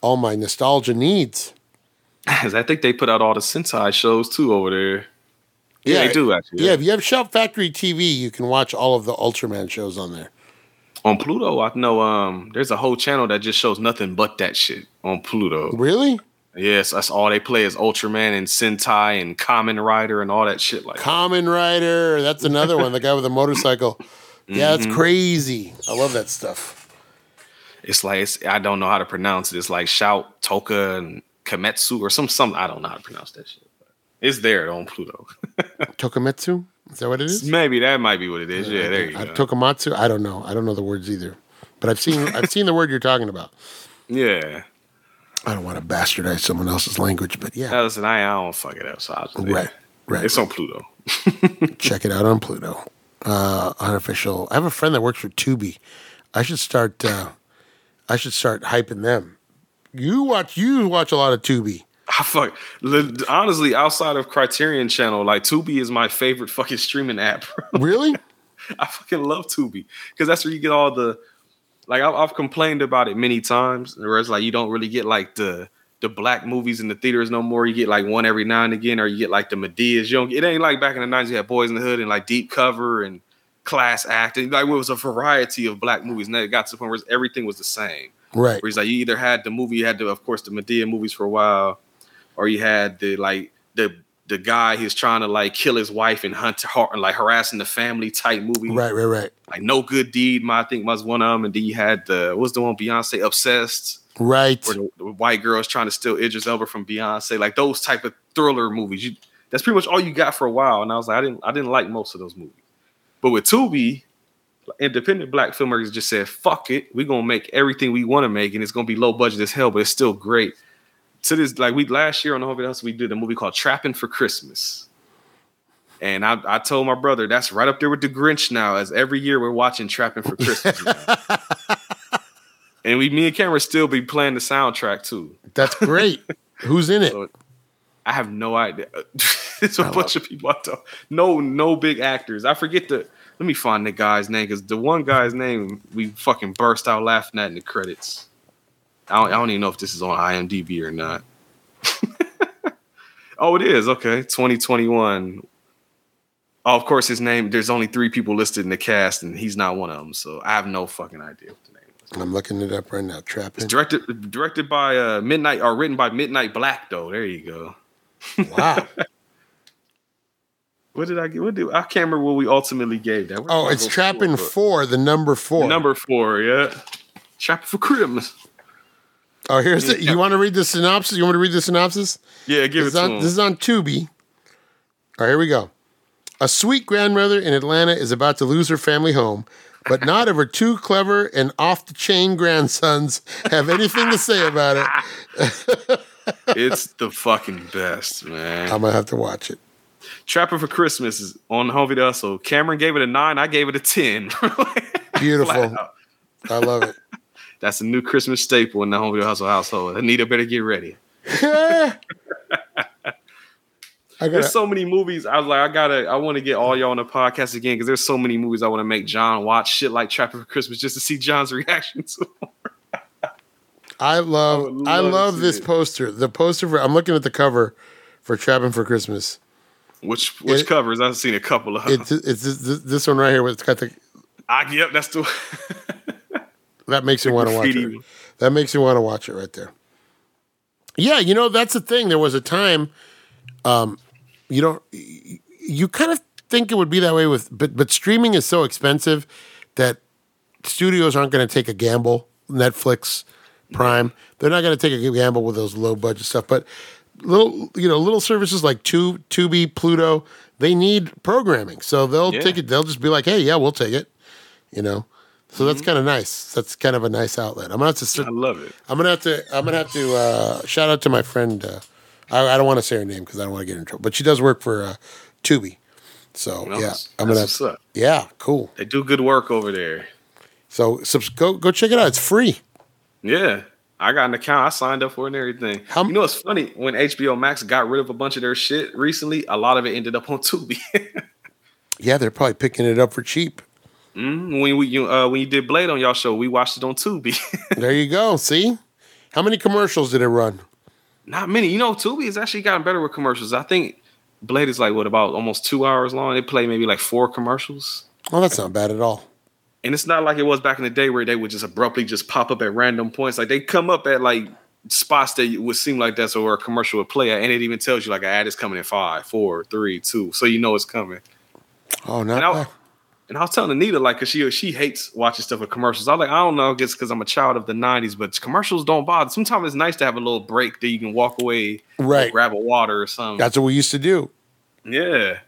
Speaker 1: all my nostalgia needs.
Speaker 3: 'Cause I think they put out all the Sentai shows too over there. Yeah, they do actually.
Speaker 1: Yeah, if you have Shout Factory TV, you can watch all of the Ultraman shows on there.
Speaker 3: On Pluto, I know um there's a whole channel that just shows nothing but that shit on Pluto.
Speaker 1: Really?
Speaker 3: Yes, that's all they play is Ultraman and Sentai and Kamen Rider and all that shit like.
Speaker 1: Kamen Rider. That's another one. The guy with the motorcycle. Yeah,
Speaker 3: Mm-hmm.
Speaker 1: it's crazy. I love that stuff.
Speaker 3: It's like it's, I don't know how to pronounce it. It's like Shout Toka and Kametsu or some some I don't know how to pronounce that shit. It's there on Pluto.
Speaker 1: Tokametsu. Is that what it is?
Speaker 3: Maybe that might be what it is. Yeah, there you
Speaker 1: Uh,
Speaker 3: go.
Speaker 1: Tokamatsu. I don't know. I don't know the words either. But I've seen I've seen the word you're talking about.
Speaker 3: yeah.
Speaker 1: I don't want to bastardize someone else's language, but yeah,
Speaker 3: an I, I don't fuck it up. So I was
Speaker 1: right, right.
Speaker 3: It's on Pluto.
Speaker 1: Check it out on Pluto. Uh, unofficial. I have a friend that works for Tubi. I should start. Uh, I should start hyping them. You watch. You watch a lot of Tubi.
Speaker 3: I fuck honestly outside of Criterion Channel, like Tubi is my favorite fucking streaming app.
Speaker 1: Really?
Speaker 3: I fucking love Tubi because that's where you get all the like I've, I've complained about it many times, where it's like you don't really get like the the black movies in the theaters no more. You get like one every now and again, or you get like the Madeas. You don't. It ain't like back in the nineties. You had Boys in the Hood and like Deep Cover and Class Acting. Like it was a variety of black movies, and then it got to the point where everything was the same.
Speaker 1: Right.
Speaker 3: Where it's like you either had the movie, you had the, of course, the Madea movies for a while, or you had the like the the guy he's trying to like kill his wife and hunt her, and like harassing the family type movie.
Speaker 1: Right, right, right.
Speaker 3: Like No Good Deed, my, I think was one of them. And then you had the what was the one Beyonce Obsessed,
Speaker 1: Right.
Speaker 3: where the, the white girl is trying to steal Idris Elba from Beyonce. Like those type of thriller movies. You, that's pretty much all you got for a while. And I was like, I didn't I didn't like most of those movies. But with Tubi, independent black filmmakers just said, fuck it. We're gonna make everything we want to make, and it's gonna be low budget as hell, but it's still great. To this, like we last year on the Hobby House, we did a movie called Trapping for Christmas. And I, I told my brother that's right up there with the Grinch now, as every year we're watching Trapping for Christmas. and we me and Cameron still be playing the soundtrack too.
Speaker 1: That's great. Who's in it?
Speaker 3: So I have no idea. it's a bunch of people I don't no no big actors. I forget the let me find the guy's name because the one guy's name we fucking burst out laughing at in the credits. I don't, I don't even know if this is on IMDb or not. oh, it is. Okay. 2021. Oh, of course, his name, there's only three people listed in the cast, and he's not one of them. So I have no fucking idea what the name is.
Speaker 1: I'm looking it up right now. Trapping.
Speaker 3: It's directed directed by uh, Midnight or written by Midnight Black, though. There you go.
Speaker 1: Wow.
Speaker 3: What did I get? What do I can't remember what we ultimately gave that. Where's
Speaker 1: Oh, it's Trapping
Speaker 3: scorebook?
Speaker 1: Four, the number four.
Speaker 3: Number four, yeah. Trapping for Christmas.
Speaker 1: Oh, here's
Speaker 3: it.
Speaker 1: You want to read the synopsis? You want me to read the synopsis?
Speaker 3: Yeah, give
Speaker 1: This
Speaker 3: it to
Speaker 1: on,
Speaker 3: him.
Speaker 1: this is on Tubi. All right, here we go. A sweet grandmother in Atlanta is about to lose her family home, but not if her two clever and off the chain grandsons have anything to say about it.
Speaker 3: it's the fucking best, man.
Speaker 1: I'm gonna have to watch it.
Speaker 3: Trapper for Christmas is on video. So Cameron gave it a nine. I gave it a ten.
Speaker 1: Beautiful. I love it.
Speaker 3: That's a new Christmas staple in the home video hustle household. Anita better get ready.
Speaker 1: I
Speaker 3: There's so many movies. I was like, I gotta, I want to get all y'all on the podcast again because there's so many movies I want to make John watch shit like Trapping for Christmas just to see John's reaction to.
Speaker 1: I love I
Speaker 3: love to
Speaker 1: love this
Speaker 3: it.
Speaker 1: poster. The poster for I'm looking at the cover for Trapping for Christmas.
Speaker 3: Which which
Speaker 1: It-
Speaker 3: covers? I've seen a couple of.
Speaker 1: It's it's this, this one right here. Where it's got the
Speaker 3: I, yep, that's the.
Speaker 1: That makes you want to watch it. That makes you want to watch it right there. Yeah, you know that's the thing. There was a time, um, you don't, you, kind of think it would be that way with, but but streaming is so expensive that studios aren't going to take a gamble. Netflix, Prime, they're not going to take a gamble with those low budget stuff. But little, you know, little services like Tu Tubi, Pluto, they need programming, so they'll
Speaker 3: Yeah.
Speaker 1: take it. They'll just be like, hey, yeah, we'll take it. You know. So that's kind of nice. That's kind of a nice outlet. I'm gonna have to sit,
Speaker 3: I love it.
Speaker 1: I'm gonna have to. I'm gonna have to uh, shout out to my friend. Uh, I, I don't want to say her name because I don't want to get in trouble, but she does work for uh, Tubi. So yeah, I'm gonna.
Speaker 3: up.
Speaker 1: Yeah, cool.
Speaker 3: They do good work over there.
Speaker 1: So subs- go go check it out. It's free.
Speaker 3: Yeah. I got an account. I signed up for it and everything.
Speaker 1: How-
Speaker 3: you know, it's funny when HBO Max got rid of a bunch of their shit recently. A lot of it ended up on Tubi.
Speaker 1: Yeah, they're probably picking it up for cheap.
Speaker 3: Mm When we you, uh, when you did Blade on y'all show, we watched it on Tubi.
Speaker 1: There you go. See, how many commercials did it run?
Speaker 3: Not many. You know, Tubi has actually gotten better with commercials. I think Blade is like what about almost two hours long. They play maybe like four commercials.
Speaker 1: Oh, that's not bad at all.
Speaker 3: And it's not like it was back in the day where they would just abruptly just pop up at random points. Like they come up at like spots that would seem like that's where a commercial would play at, and it even tells you like an ad is coming in five, four, three, two, so you know it's coming.
Speaker 1: Oh, not
Speaker 3: And I,
Speaker 1: bad.
Speaker 3: and I was telling Anita like, cause she she hates watching stuff with commercials. I was like, I don't know, I guess because I'm a child of the '90s, but commercials don't bother. Sometimes it's nice to have a little break that you can walk away,
Speaker 1: Right.
Speaker 3: grab a water or something.
Speaker 1: That's what we used to do.
Speaker 3: yeah.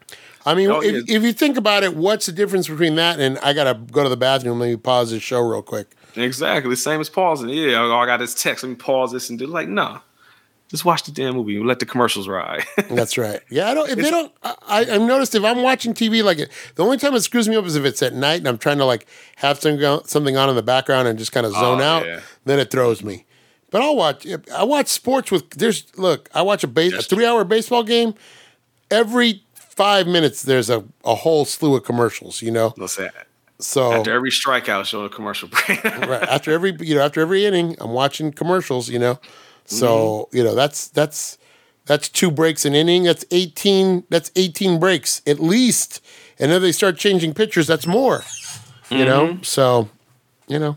Speaker 1: I mean,
Speaker 3: Oh,
Speaker 1: if,
Speaker 3: yeah.
Speaker 1: if you think about it, what's the difference between that and I gotta go to the bathroom? Let me pause this show real quick.
Speaker 3: Exactly. Same as pausing. Yeah, oh, I got this text. Let me pause this and do like, nah. Just watch the damn movie. Let the commercials ride.
Speaker 1: That's right. Yeah, I don't. If they don't, I, I've noticed if I'm watching TV, like it, the only time it screws me up is if it's at night and I'm trying to like have some, something on in the background and just kind of oh, zone
Speaker 3: Oh,
Speaker 1: out.
Speaker 3: yeah.
Speaker 1: Then it throws me. But I'll watch. I watch sports with. There's look. I watch a, base, a three hour baseball game. Every five minutes, there's a, a whole slew of commercials. You know.
Speaker 3: Let's say
Speaker 1: So
Speaker 3: After every strikeout, show a commercial break.
Speaker 1: right after every you know after every inning, I'm watching commercials. You know, so you know that's that's that's two breaks an inning. That's eighteen. That's eighteen breaks at least. And then they start changing pitchers. That's more. You know, so you know,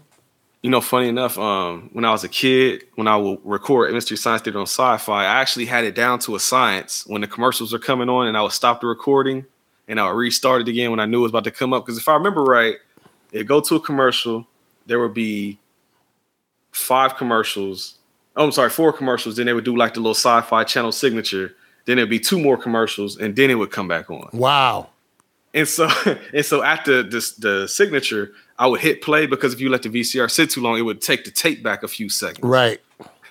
Speaker 3: You know, funny enough, um, when I was a kid, when I would record Mystery Science Theater on Sci-Fi, I actually had it down to a science when the commercials were coming on, and I would stop the recording and I would restart it again when I knew it was about to come up. Because if I remember right, it go to a commercial, there would be five commercials. Oh, I'm sorry, four commercials. Then they would do like the little Sci-Fi channel signature. Then there'd be two more commercials, and then it would come back on.
Speaker 1: wow.
Speaker 3: And so, and so after this, the signature, I would hit play because if you let the VCR sit too long, it would take the tape back a few seconds.
Speaker 1: Right.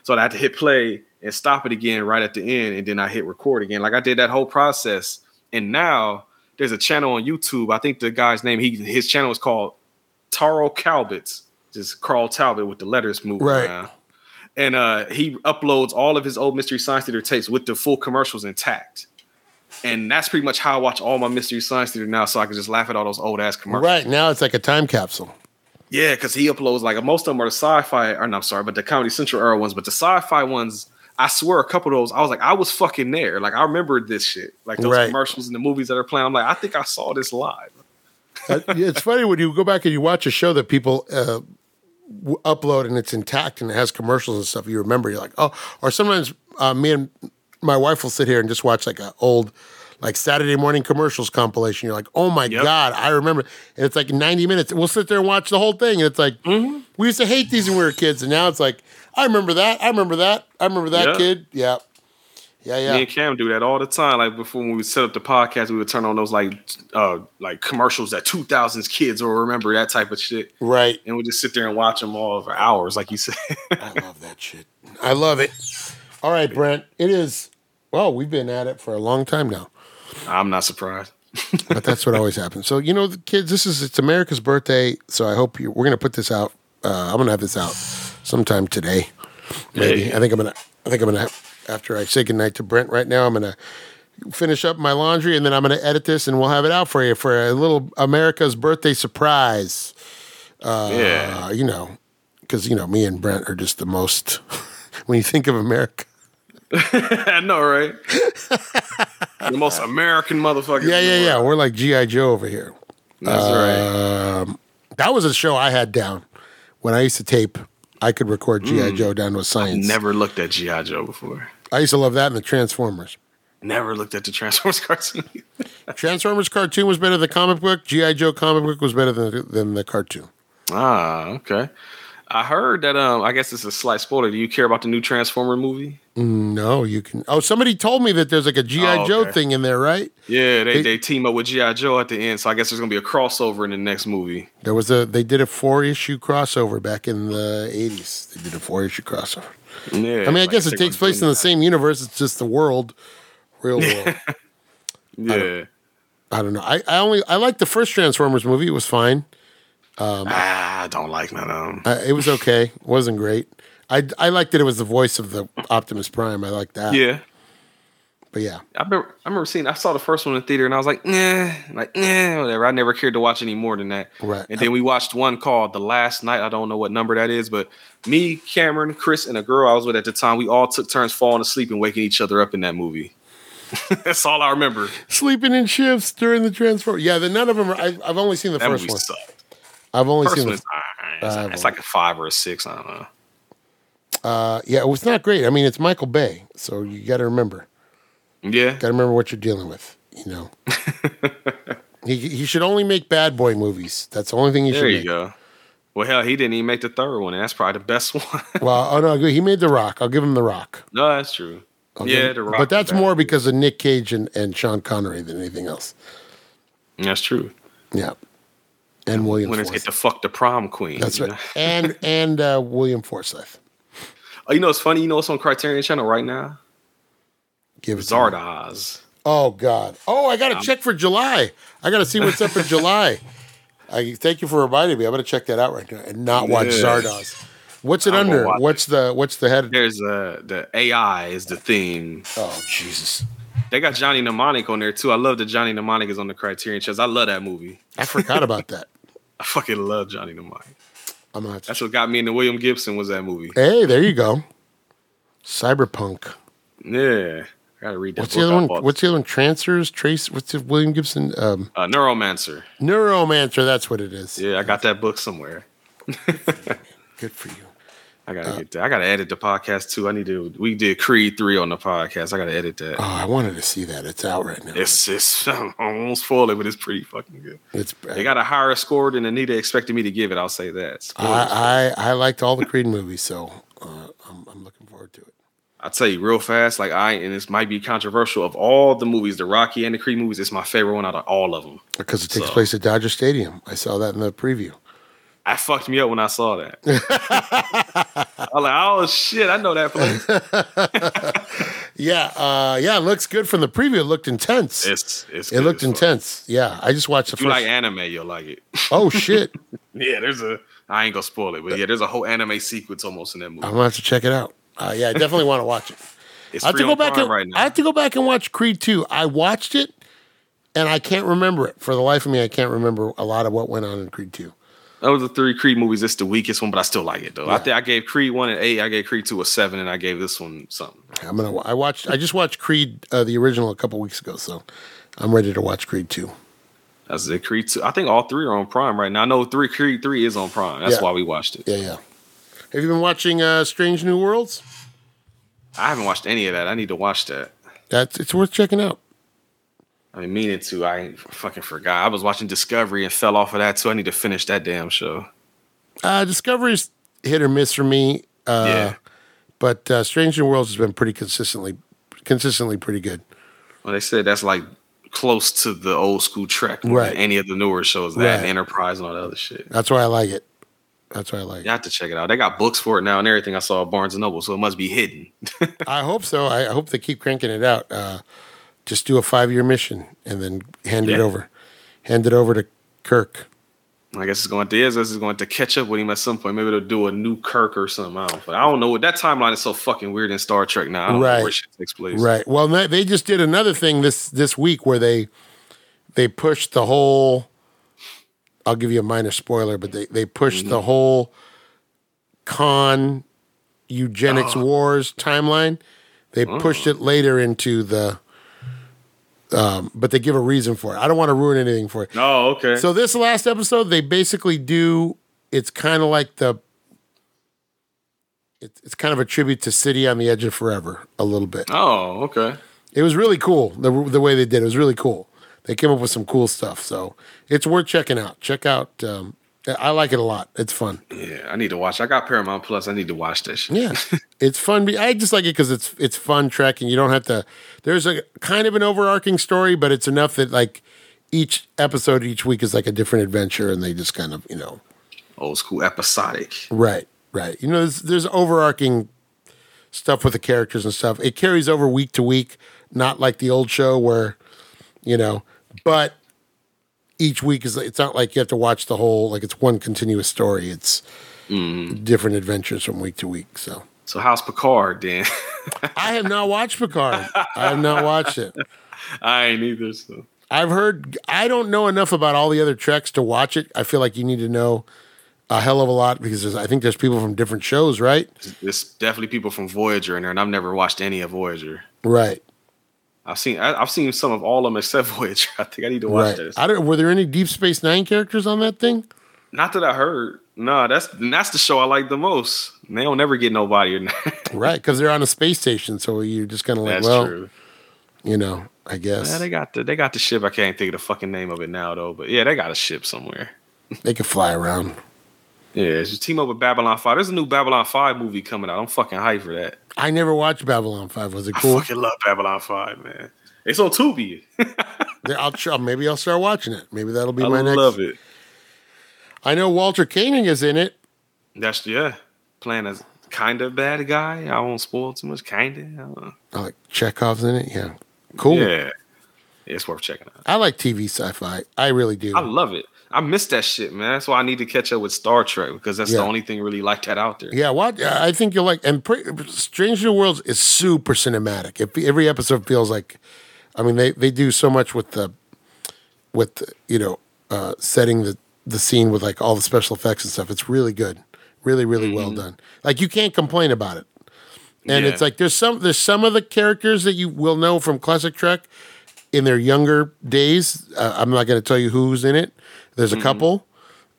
Speaker 3: So I had to hit play and stop it again right at the end, and then I hit record again. Like I did that whole process. And now there's a channel on YouTube. I think the guy's name, he his channel is called Taro Calbits, just Carl Talbot with the letters moving
Speaker 1: Right.
Speaker 3: around. And uh, he uploads all of his old Mystery Science Theater tapes with the full commercials intact. And that's pretty much how I watch all my Mystery Science Theater now, so I can just laugh at all those old ass commercials.
Speaker 1: Right now it's like a time capsule.
Speaker 3: Yeah, because he uploads like most of them are the sci-fi, or no, I'm sorry, but the Comedy Central era ones. But the sci-fi ones, I swear, a couple of those, I was like, I was fucking there. Like I remembered this shit, like those
Speaker 1: Right.
Speaker 3: commercials and the movies that are playing. I'm like, I think I saw this live.
Speaker 1: Uh, it's funny when you go back and you watch a show that people uh, w- upload and it's intact and it has commercials and stuff. You remember, you're like, oh. Or sometimes uh, me and my wife will sit here and just watch like an old, like Saturday morning commercials compilation. You're like, oh my
Speaker 3: Yep.
Speaker 1: god, I remember. And it's like 90 minutes. We'll sit there and watch the whole thing, and it's like
Speaker 3: Mm-hmm.
Speaker 1: we used to hate these when we were kids, and now it's like I remember that. I remember that. I remember that
Speaker 3: Yeah.
Speaker 1: kid. Yeah, yeah, yeah.
Speaker 3: Me and Cam do that all the time. Like before when we set up the podcast, we would turn on those like uh like commercials that 2000s kids will remember that type of shit,
Speaker 1: Right.
Speaker 3: and we just sit there and watch them all for hours, like you said.
Speaker 1: I love that shit. I love it. All right, Brent. It is. Well, we've been at it for a long time now,
Speaker 3: I'm not surprised.
Speaker 1: but that's what always happens. So you know, the kids, this is it's America's birthday. So I hope you. We're gonna put this out. Uh, I'm gonna have this out sometime today. Maybe.
Speaker 3: Hey.
Speaker 1: I think I'm gonna. I think I'm gonna. After I say goodnight to Brent right now, I'm gonna finish up my laundry and then I'm gonna edit this and we'll have it out for you for a little America's birthday surprise.
Speaker 3: yeah,
Speaker 1: Uh, you know, because you know me and Brent are just the most. when you think of America.
Speaker 3: I know, right? the most American motherfucker.
Speaker 1: Yeah, yeah, yeah. We're like GI Joe over here.
Speaker 3: That's right.
Speaker 1: Um, that was a show I had down when I used to tape. I could record GI
Speaker 3: Mm.
Speaker 1: Joe down to a science.
Speaker 3: Never looked at GI Joe before.
Speaker 1: I used to love that and the Transformers.
Speaker 3: Never looked at the Transformers cartoon.
Speaker 1: Transformers cartoon was better than the comic book. GI Joe comic book was better than than the cartoon.
Speaker 3: ah, okay. I heard that. Um, I guess it's a slight spoiler. Do you care about the new Transformer movie?
Speaker 1: No, you can. Oh, somebody told me that there's like a GI
Speaker 3: Oh,
Speaker 1: Joe
Speaker 3: okay.
Speaker 1: thing in there, right?
Speaker 3: Yeah, they,
Speaker 1: They-
Speaker 3: they team up with GI Joe at the end, so I guess there's gonna be a crossover in the next movie.
Speaker 1: There was a they did a four issue crossover back in the eighties. They did a four issue crossover.
Speaker 3: Yeah,
Speaker 1: I mean, I
Speaker 3: like
Speaker 1: guess it takes place in the same universe. It's just the world, real world.
Speaker 3: Yeah.
Speaker 1: I don't know. I, I only I like the first Transformers movie. It was fine.
Speaker 3: ah, I don't like none of them.
Speaker 1: Uh, it was okay. It wasn't great. I I liked that it was the voice of the Optimus Prime. I like that.
Speaker 3: Yeah.
Speaker 1: But yeah,
Speaker 3: I remember, I remember seeing. I saw the first one in the theater, and I was like, nah, like, nah, whatever. I never cared to watch any more than that.
Speaker 1: Right.
Speaker 3: And then we watched one called The Last Knight. I don't know what number that is, but me, Cameron, Chris, and a girl I was with at the time, we all took turns falling asleep and waking each other up in that movie. That's all I remember.
Speaker 1: sleeping in shifts during the Transformers. Yeah, the, none of them. Are, I, I've only seen the
Speaker 3: That
Speaker 1: first
Speaker 3: movie
Speaker 1: one.
Speaker 3: sucked.
Speaker 1: I've only
Speaker 3: First
Speaker 1: seen.
Speaker 3: one
Speaker 1: The,
Speaker 3: is. It's, it's like a five or a six. I don't know.
Speaker 1: uh, yeah, it was not great. I mean, it's Michael Bay, so you got to remember.
Speaker 3: Yeah.
Speaker 1: Got to remember what you're dealing with. You know. he he should only make bad boy movies. That's the only thing he should do.
Speaker 3: There
Speaker 1: should
Speaker 3: you
Speaker 1: make.
Speaker 3: go. Well, hell, he didn't even make the third one, and that's probably the best one.
Speaker 1: Well, oh no, he made The Rock. I'll give him The Rock.
Speaker 3: no, that's true.
Speaker 1: I'll
Speaker 3: yeah, the Rock
Speaker 1: but that's more because of Nick Cage and, and Sean Connery than anything else.
Speaker 3: That's true.
Speaker 1: Yeah, and William
Speaker 3: Winners
Speaker 1: Forsythe.
Speaker 3: get to fuck the prom queen.
Speaker 1: That's right.
Speaker 3: know?
Speaker 1: And and uh, William Forsythe.
Speaker 3: Oh, you know what's funny? You know what's on Criterion Channel right now?
Speaker 1: Give it.
Speaker 3: Zardoz.
Speaker 1: Oh God. Oh, I got to check for July. I got to see what's up in July. I thank you for reminding me. I'm going to check that out right now and not watch
Speaker 3: Yeah.
Speaker 1: Zardoz. What's it
Speaker 3: I'm
Speaker 1: under? What's the what's the head?
Speaker 3: There's uh the AI is the theme.
Speaker 1: Oh Jesus.
Speaker 3: They got Johnny Mnemonic on there too. I love that Johnny Mnemonic is on the Criterion Channel. I love that movie.
Speaker 1: I forgot about that.
Speaker 3: I fucking love Johnny Mnemonic.
Speaker 1: I'm gonna
Speaker 3: That's what got me into William Gibson was that movie.
Speaker 1: Hey, there you go. Cyberpunk.
Speaker 3: Yeah, gotta read that
Speaker 1: What's
Speaker 3: book.
Speaker 1: the other one?
Speaker 3: bought.
Speaker 1: What's the other one? Trancers, Trace. What's the William Gibson? Um,
Speaker 3: uh, Neuromancer?
Speaker 1: Neuromancer. That's what it is.
Speaker 3: Yeah, I got that book somewhere.
Speaker 1: Good for you.
Speaker 3: I gotta
Speaker 1: Uh,
Speaker 3: get that. I gotta edit the podcast too. I need to. We did Creed three on the podcast. I gotta edit that.
Speaker 1: Oh, I wanted to see that. It's out right now.
Speaker 3: It's it's I won't spoil it, but it's pretty fucking good.
Speaker 1: It's.
Speaker 3: They got a higher score than Anita expected me to give it. I'll say that. Spoilers.
Speaker 1: I, I I liked all the Creed movies, so uh, I'm I'm looking forward to it.
Speaker 3: I'll tell you real fast, like I and this might be controversial. Of all the movies, the Rocky and the Creed movies, it's my favorite one out of all of them.
Speaker 1: Because it takes
Speaker 3: So-
Speaker 1: place at Dodger Stadium. I saw that in the preview.
Speaker 3: I fucked me up when I saw that. I was like, oh shit, I know that place.
Speaker 1: Yeah, uh, yeah, it looks good from the preview. It looked intense.
Speaker 3: It's it's
Speaker 1: it looked intense. Yeah, I just watched the
Speaker 3: If you
Speaker 1: first.
Speaker 3: like anime, you'll like it.
Speaker 1: oh shit!
Speaker 3: yeah, there's a I ain't gonna spoil it, but yeah, there's a whole anime sequence almost in that movie.
Speaker 1: I'm gonna have to check it out. Uh, yeah, I definitely want to watch it.
Speaker 3: It's
Speaker 1: I have to go back and
Speaker 3: right
Speaker 1: I have to go back and watch Creed 2. I watched it and I can't remember it. For the life of me, I can't remember a lot of what went on in Creed 2.
Speaker 3: That was the three Creed movies. It's the weakest one, but I still like it though. I think I gave Creed one an eight. I gave Creed two a seven, and I gave this one something.
Speaker 1: I'm gonna. I watched. I just watched Creed uh, the original a couple weeks ago, so I'm ready to watch Creed 2.
Speaker 3: That's it. Creed two. I think all three are on Prime right now. I know three Creed three is on Prime. That's
Speaker 1: Yeah.
Speaker 3: why we watched it.
Speaker 1: Yeah, yeah. Have you been watching uh, Strange New Worlds?
Speaker 3: I haven't watched any of that. I need to watch that.
Speaker 1: That's it's worth checking out.
Speaker 3: I mean, meaning to. I fucking forgot. I was watching Discovery and fell off of that too. I need to finish that damn show.
Speaker 1: Uh, Discovery's hit or miss for me. Uh,
Speaker 3: Yeah.
Speaker 1: But uh, Strange New Worlds has been pretty consistently, consistently pretty good.
Speaker 3: Well, they said that's like close to the old school Trek,
Speaker 1: Right.
Speaker 3: any of the newer shows. That
Speaker 1: Right.
Speaker 3: Enterprise and all that other shit.
Speaker 1: That's why I like it. That's why I like.
Speaker 3: You have to check it out. They got books for it now and everything. I saw at Barnes and Noble, so it must be hidden.
Speaker 1: I hope so. I hope they keep cranking it out. Uh, just do a five year mission and then hand it over. Hand it over to Kirk.
Speaker 3: I guess it's going to is is going to catch up with him at some point. Maybe they'll do a new Kirk or something. I don't. But I don't know. That timeline is so fucking weird in Star Trek now. I don't
Speaker 1: Right.
Speaker 3: know where shit takes place.
Speaker 1: Right. Well, they they just did another thing this this week where they they pushed the whole. I'll give you a minor spoiler, but they they pushed
Speaker 3: Mm-hmm.
Speaker 1: the whole con eugenics
Speaker 3: Oh.
Speaker 1: wars timeline. They pushed it later into the. Um, but they give a reason for it. I don't want to ruin anything for it.
Speaker 3: Oh, okay.
Speaker 1: So this last episode, they basically do. It's kind of like the. It's it's kind of a tribute to City on the Edge of Forever a little bit.
Speaker 3: oh, okay.
Speaker 1: It was really cool the the way they did. it. It was really cool. They came up with some cool stuff, so it's worth checking out. Check out. Um, I like it a lot. It's fun.
Speaker 3: Yeah, I need to watch. I got Paramount Plus. I need to watch this.
Speaker 1: Yeah, it's fun. I just like it because it's it's fun tracking. You don't have to. There's a kind of an overarching story, but it's enough that like each episode each week is like a different adventure, and they just kind of you know
Speaker 3: Old school episodic.
Speaker 1: Right, right. You know, there's, there's overarching stuff with the characters and stuff. It carries over week to week, not like the old show where, you know, but each week is it's not like you have to watch the whole like it's one continuous story. It's mm-hmm. different adventures from week to week. So
Speaker 3: So how's Picard then?
Speaker 1: I have not watched Picard. I have not watched it.
Speaker 3: I ain't either. So
Speaker 1: I've heard I don't know enough about all the other treks to watch it. I feel like you need to know a hell of a lot because there's, I think there's people from different shows, right?
Speaker 3: there's definitely people from Voyager in there, and I've never watched any of Voyager.
Speaker 1: Right.
Speaker 3: I've seen I, I've seen some of all of them except Voyager. I think I need to watch
Speaker 1: Right.
Speaker 3: this.
Speaker 1: I don't. Were there any Deep Space Nine characters on that thing?
Speaker 3: Not that I heard. No, that's that's the show I like the most. They don't never get nobody in there.
Speaker 1: Right, because they're on a space station, so you're just kind of like,
Speaker 3: that's
Speaker 1: well,
Speaker 3: true.
Speaker 1: you know, I guess
Speaker 3: Yeah, they got the they got the ship. I can't think of the fucking name of it now though. But yeah, they got a ship somewhere.
Speaker 1: they could fly around.
Speaker 3: Yeah, just team up with Babylon Five. There's a new Babylon Five movie coming out. I'm fucking hyped for that.
Speaker 1: I never watched Babylon Five. Was it cool?
Speaker 3: I fucking love Babylon Five, man. It's on Tubi.
Speaker 1: I'll try, uh, maybe I'll start watching it. Maybe that'll be
Speaker 3: I
Speaker 1: my next.
Speaker 3: love it.
Speaker 1: I know Walter Koenig is in it.
Speaker 3: That's yeah, playing as kind of bad guy. I won't spoil too much. Kinda.
Speaker 1: I like Chekhov's in it. Yeah, cool.
Speaker 3: Yeah, it's worth checking out.
Speaker 1: I like TV sci-fi. I really do.
Speaker 3: I love it. I miss that shit, man. That's why I need to catch up with Star Trek because that's
Speaker 1: Yeah.
Speaker 3: the only thing really like that out there.
Speaker 1: Yeah, what I think you'll like, and pre- Strange New Worlds is super cinematic. If every episode feels like, I mean, they they do so much with the, with the, you know, uh, setting the the scene with like all the special effects and stuff. It's really good, really really well done. Like you can't complain about it. And
Speaker 3: Yeah.
Speaker 1: it's like there's some there's some of the characters that you will know from classic Trek in their younger days. Uh, I'm not going to tell you who's in it. There's a couple.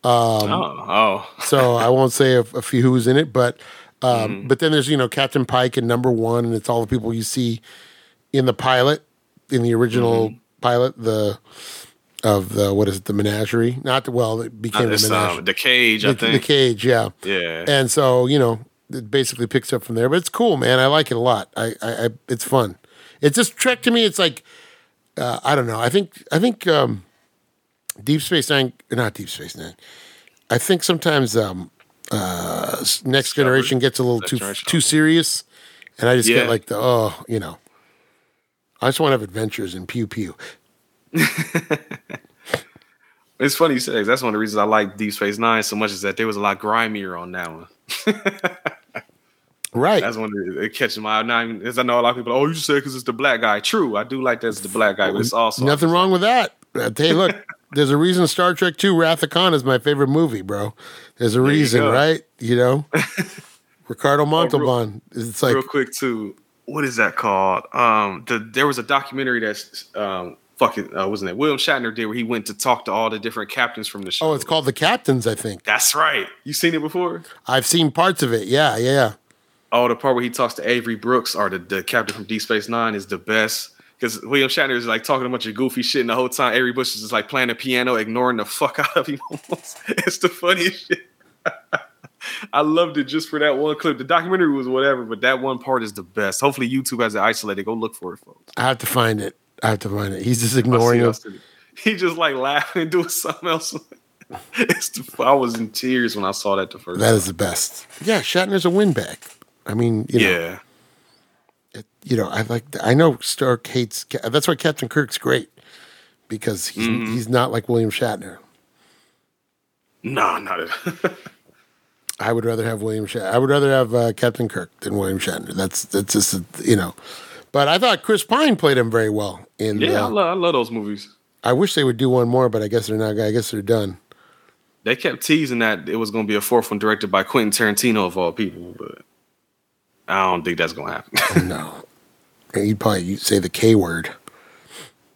Speaker 3: oh, oh,
Speaker 1: so I won't say a, a few who's in it, but um, but then there's you know Captain Pike and Number One, and it's all the people you see in the pilot, in the original pilot, the of the what is it, the Menagerie? Not the well, it became the Menagerie,
Speaker 3: um, the cage. I
Speaker 1: the,
Speaker 3: think.
Speaker 1: the cage, yeah.
Speaker 3: Yeah.
Speaker 1: And so you know it basically picks up from there, but it's cool, man. I like it a lot. I, I, I it's fun. It's just Trek to me. It's like uh, I don't know. I think I think um, Deep Space Nine, not Deep Space Nine. I think sometimes um, uh, Next Generation gets a little
Speaker 3: Next
Speaker 1: too
Speaker 3: Generation.
Speaker 1: too serious, and I just get like the oh, you know. I just want to have adventures and pew pew.
Speaker 3: It's funny you said that. That's one of the reasons I like Deep Space Nine so much is that there was a lot grimier on that one.
Speaker 1: Right.
Speaker 3: That's one that it catches my eye. Now, as I know a lot of people, oh, you just said because it's the black guy. True, I do like that it's the black guy, but it's also
Speaker 1: Nothing wrong with that. Uh, Hey, look, there's a reason Star Trek II Wrath of Khan is my favorite movie, bro. There's a
Speaker 3: you
Speaker 1: reason,
Speaker 3: go.
Speaker 1: right? You know? Ricardo Montalban. it's like,
Speaker 3: real quick too. What is that called? Um, the there was a documentary that's um fucking uh, wasn't it William Shatner did where he went to talk to all the different captains from the show.
Speaker 1: oh, it's called The Captains, I think.
Speaker 3: That's right. You seen it before?
Speaker 1: I've seen parts of it. Yeah, yeah, yeah.
Speaker 3: Oh, the part where he talks to Avery Brooks or the, the captain from Deep Space Nine is the best. Because William Shatner is like talking a bunch of goofy shit, and the whole time Avery Brooks is just like playing the piano, ignoring the fuck out of him. It's the funniest shit. I loved it just for that one clip. The documentary was whatever, but that one part is the best. Hopefully, YouTube has it isolated. Go look for it, folks.
Speaker 1: I have to find it. I have to find it. He's just ignoring him.
Speaker 3: us. He just like laughing and doing something else. It's the, I was in tears when I saw that the first
Speaker 1: That
Speaker 3: time.
Speaker 1: is the best. Yeah, Shatner's a win back. I mean, you know,
Speaker 3: yeah.
Speaker 1: it- you know, I like. I know Stark hates. That's why Captain Kirk's great because he's
Speaker 3: Mm-hmm.
Speaker 1: he's not like William Shatner.
Speaker 3: No, not it.
Speaker 1: I would rather have William Shatner. I would rather have uh, Captain Kirk than William Shatner. That's that's just a, you know. But I thought Chris Pine played him very well. In
Speaker 3: yeah, I
Speaker 1: uh,
Speaker 3: love, I love those movies.
Speaker 1: I wish they would do one more, but I guess they're not. I guess they're done.
Speaker 3: They kept teasing that it was going to be a fourth one directed by Quentin Tarantino of all people, but I don't think that's going to happen.
Speaker 1: Oh, no, you'd probably you'd say the K word.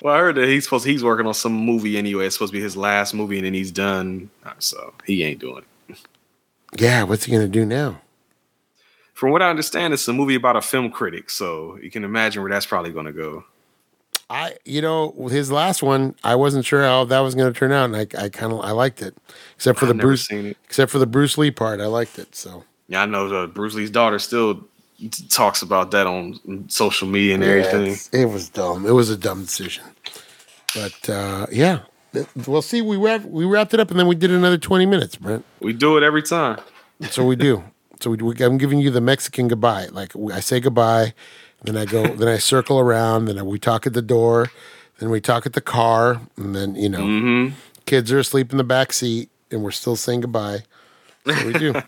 Speaker 3: well, I heard that he's supposed he's working on some movie anyway. It's supposed to be his last movie, and then he's done, so he ain't doing it.
Speaker 1: Yeah, what's he gonna do now?
Speaker 3: From what I understand, it's a movie about a film critic, so you can imagine where that's probably going to go.
Speaker 1: I, you know, with his last one, I wasn't sure how that was going to turn out, and I, I kind of, I liked it, except for
Speaker 3: I've
Speaker 1: the Bruce, except for the Bruce Lee part. I liked it. So
Speaker 3: Yeah, I know uh, Bruce Lee's daughter still talks about that on social media and everything.
Speaker 1: Yeah, it's- it was dumb. It was a dumb decision. But uh, yeah, well, see, we wrapped, we wrapped it up, and then we did another twenty minutes, Brent.
Speaker 3: We do it every time.
Speaker 1: So we do. So we, we, I'm giving you the Mexican goodbye. Like I say goodbye, then I go, then I circle around, then we talk at the door, then we talk at the car, and then you know,
Speaker 3: Mm-hmm.
Speaker 1: kids are asleep in the back seat, and we're still saying goodbye. So we do.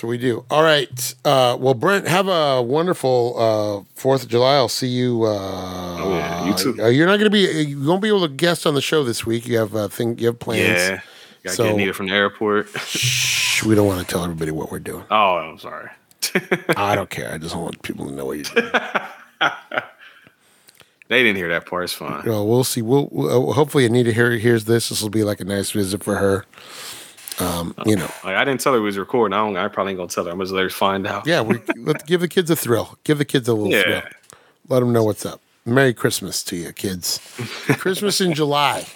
Speaker 1: so we do. All right. Uh, well, Brent, have a wonderful uh, Fourth of July. I'll see you. Uh,
Speaker 3: Oh, yeah, you too.
Speaker 1: Uh, you're not going to be. You won't be able to guest on the show this week. You have uh, thing. You have plans.
Speaker 3: Yeah, got to
Speaker 1: So-
Speaker 3: get Nita from the airport.
Speaker 1: Shh, we don't want to tell everybody what we're doing.
Speaker 3: oh, I'm sorry.
Speaker 1: I don't care. I just want people to know what you're doing.
Speaker 3: They didn't hear that part. It's fine.
Speaker 1: well, we'll see. We'll, we'll hopefully Anita hear, hears this. This will be like a nice visit for her. Um, you know,
Speaker 3: Like, I didn't tell her it was recording. I don't. I probably ain't gonna tell her. I'm just let her find out.
Speaker 1: yeah. We let give the kids a thrill. Give the kids a little
Speaker 3: Yeah.
Speaker 1: thrill. Let them know what's up. Merry Christmas to you, kids. Christmas in July.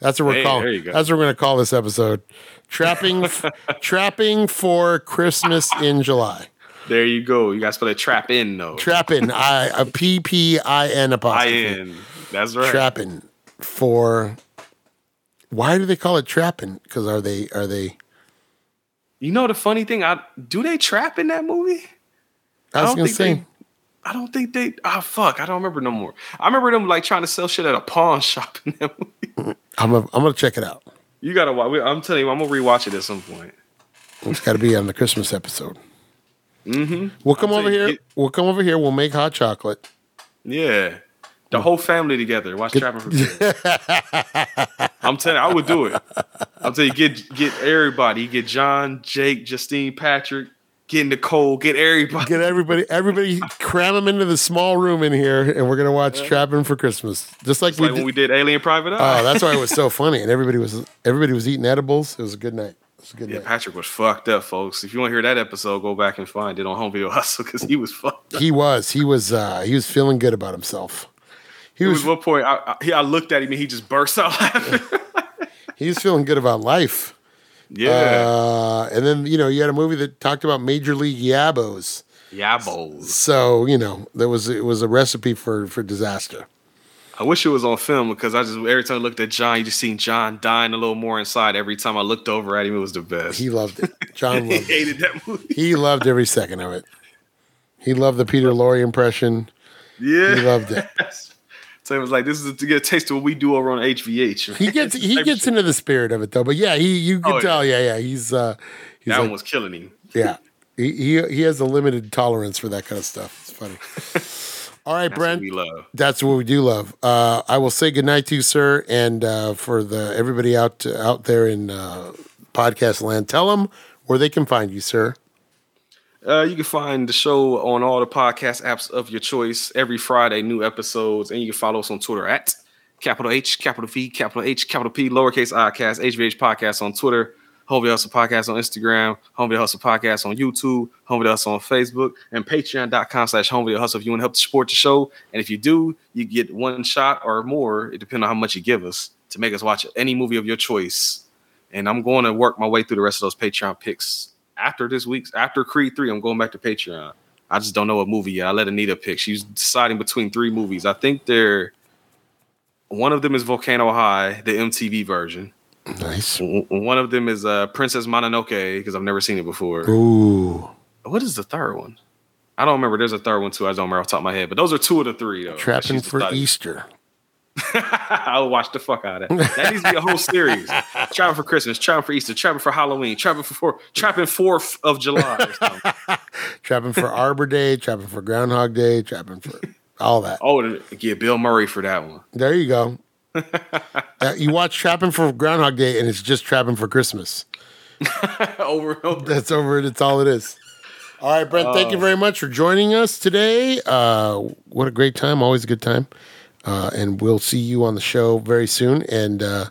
Speaker 1: That's what we're
Speaker 3: Hey,
Speaker 1: calling.
Speaker 3: there you go.
Speaker 1: That's what we're going to call this episode. Trapping, trapping for Christmas in July.
Speaker 3: There you go. You guys put a trap in though.
Speaker 1: Trapping. I a P P I N
Speaker 3: I
Speaker 1: apostrophe.
Speaker 3: in. That's right.
Speaker 1: trapping for why do they call it trapping because are they are they
Speaker 3: You know the funny thing? I do they trap in that movie?
Speaker 1: i was gonna say
Speaker 3: they- I don't think they. Ah, fuck. I don't remember no more. I remember them like trying to sell shit at a pawn shop in that movie.
Speaker 1: i'm gonna, I'm gonna check it out
Speaker 3: You gotta watch. I'm telling you, I'm gonna rewatch it at some point.
Speaker 1: it's got to be on the christmas episode
Speaker 3: Mm-hmm.
Speaker 1: we'll come
Speaker 3: I'll
Speaker 1: over here
Speaker 3: it-
Speaker 1: we'll come over here we'll make hot chocolate
Speaker 3: Yeah. The whole family together. Watch Trapping for Christmas. I'm telling you, I would do it. I'm telling you, get get everybody. Get John, Jake, Justine, Patrick. Get Nicole. Get everybody.
Speaker 1: Get everybody, everybody, cram them into the small room in here, and we're gonna watch Trapping for Christmas, just like we
Speaker 3: like
Speaker 1: did.
Speaker 3: when we did Alien Private Eye.
Speaker 1: oh, that's why it was so funny, and everybody was everybody was eating edibles. It was a good night. It was a good
Speaker 3: Yeah,
Speaker 1: night.
Speaker 3: Patrick was fucked up, folks. If you want to hear that episode, go back and find it on Home Video Hustle because he was fucked up.
Speaker 1: He was, he was, uh, he was feeling good about himself. He was,
Speaker 3: was one point I, I, I looked at him and he just burst out laughing.
Speaker 1: he was feeling good about life.
Speaker 3: yeah.
Speaker 1: Uh, and then you know you had a movie that talked about Major League Yabos.
Speaker 3: Yabos.
Speaker 1: So you know there was it was a recipe for for disaster.
Speaker 3: I wish it was on film because I just every time I looked at John, you just seen John dying a little more inside. Every time I looked over at him, it was the best.
Speaker 1: He loved it. John loved it.
Speaker 3: hated that movie.
Speaker 1: He loved every second of it. He loved the Peter Lorre impression.
Speaker 3: Yeah.
Speaker 1: He loved it.
Speaker 3: So it was like, this is to get a taste of what we do over on HVH.
Speaker 1: He gets he gets
Speaker 3: shit.
Speaker 1: into the spirit of it though. But yeah, he you can
Speaker 3: Oh,
Speaker 1: tell. Yeah, yeah. He's uh he's
Speaker 3: That
Speaker 1: like,
Speaker 3: one was killing him.
Speaker 1: yeah. He, he he has a limited tolerance for that kind of stuff. It's funny. All right,
Speaker 3: That's
Speaker 1: Brent.
Speaker 3: what we love.
Speaker 1: That's what we do love. Uh, I will say goodnight to you, sir, and uh, for the everybody out out there in uh, podcast land, tell them where they can find you, sir.
Speaker 3: Uh, you can find the show on all the podcast apps of your choice every Friday, new episodes, and you can follow us on Twitter at capital H, capital V, capital H, capital P, lowercase i cast, HVH podcast on Twitter, Home Video Hustle Podcast on Instagram, Home Video Hustle Podcast on YouTube, Home Video Hustle on Facebook, and patreon.com slash Home Video Hustle if you want to help support the show. And if you do, you get one shot or more, it depends on how much you give us to make us watch any movie of your choice. And I'm going to work my way through the rest of those Patreon picks after this week's after Creed 3, I'm going back to Patreon. I just don't know what movie yet. I let Anita pick. She's deciding between three movies. I think they're one of them is Volcano High, the MTV version.
Speaker 1: Nice.
Speaker 3: One of them is uh, Princess Mononoke because I've never seen it before.
Speaker 1: Ooh,
Speaker 3: What is the third one? I don't remember. There's a third one too. I don't remember off the top of my head. But those are two of the three though.
Speaker 1: trapping for
Speaker 3: decided-
Speaker 1: Easter.
Speaker 3: I'll watch the fuck out of that. That needs to be a whole series. trapping for Christmas, trapping for Easter, trapping for Halloween, trapping for trapping Fourth of July. Or.
Speaker 1: Trapping for Arbor Day. Trapping for Groundhog Day. Trapping for all that.
Speaker 3: Oh, get Bill Murray for that one.
Speaker 1: There you go. Uh, you watch Trapping for Groundhog Day, and it's just Trapping for Christmas.
Speaker 3: over and over.
Speaker 1: That's over. That's all it is. All right, Brent. thank you very much for joining us today. Uh, what a great time! Always a good time. Uh, and we'll see you on the show very soon. And uh,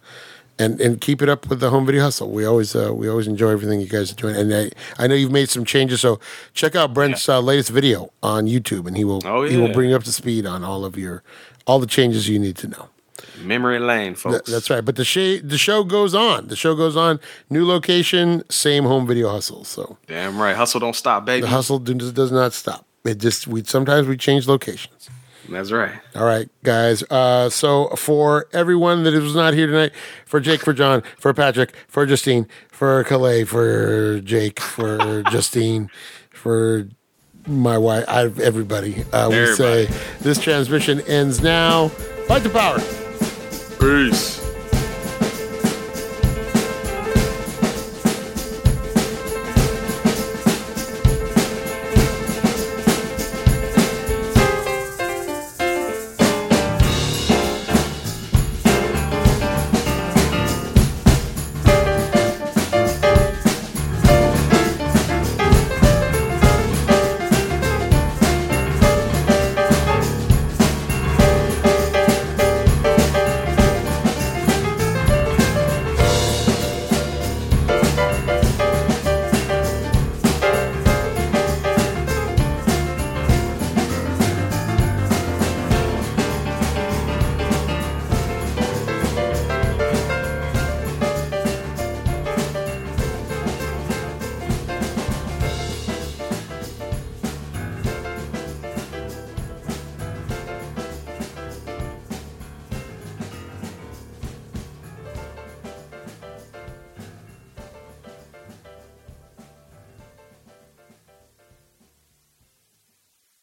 Speaker 1: and and keep it up with the home video hustle. We always uh, we always enjoy everything you guys are doing. And I, I know you've made some changes, so check out Brent's uh, latest video on YouTube, and he will
Speaker 3: Oh,
Speaker 1: he will bring you up to speed on all of your all the changes you need to know.
Speaker 3: Memory lane, folks.
Speaker 1: Th- that's right. But the sh- the show goes on. The show goes on. New location, same home video hustle. So
Speaker 3: Damn right. Hustle don't stop, baby.
Speaker 1: the hustle do- does not stop. It just we sometimes we change locations.
Speaker 3: That's right.
Speaker 1: All right, guys. Uh, so for everyone that was not here tonight, for Jake, for John, for Patrick, for Justine, for Calais, for Jake, for Justine, for my wife, I, everybody, uh, we
Speaker 3: Everybody.
Speaker 1: say this transmission ends now. Fight the power.
Speaker 3: Peace.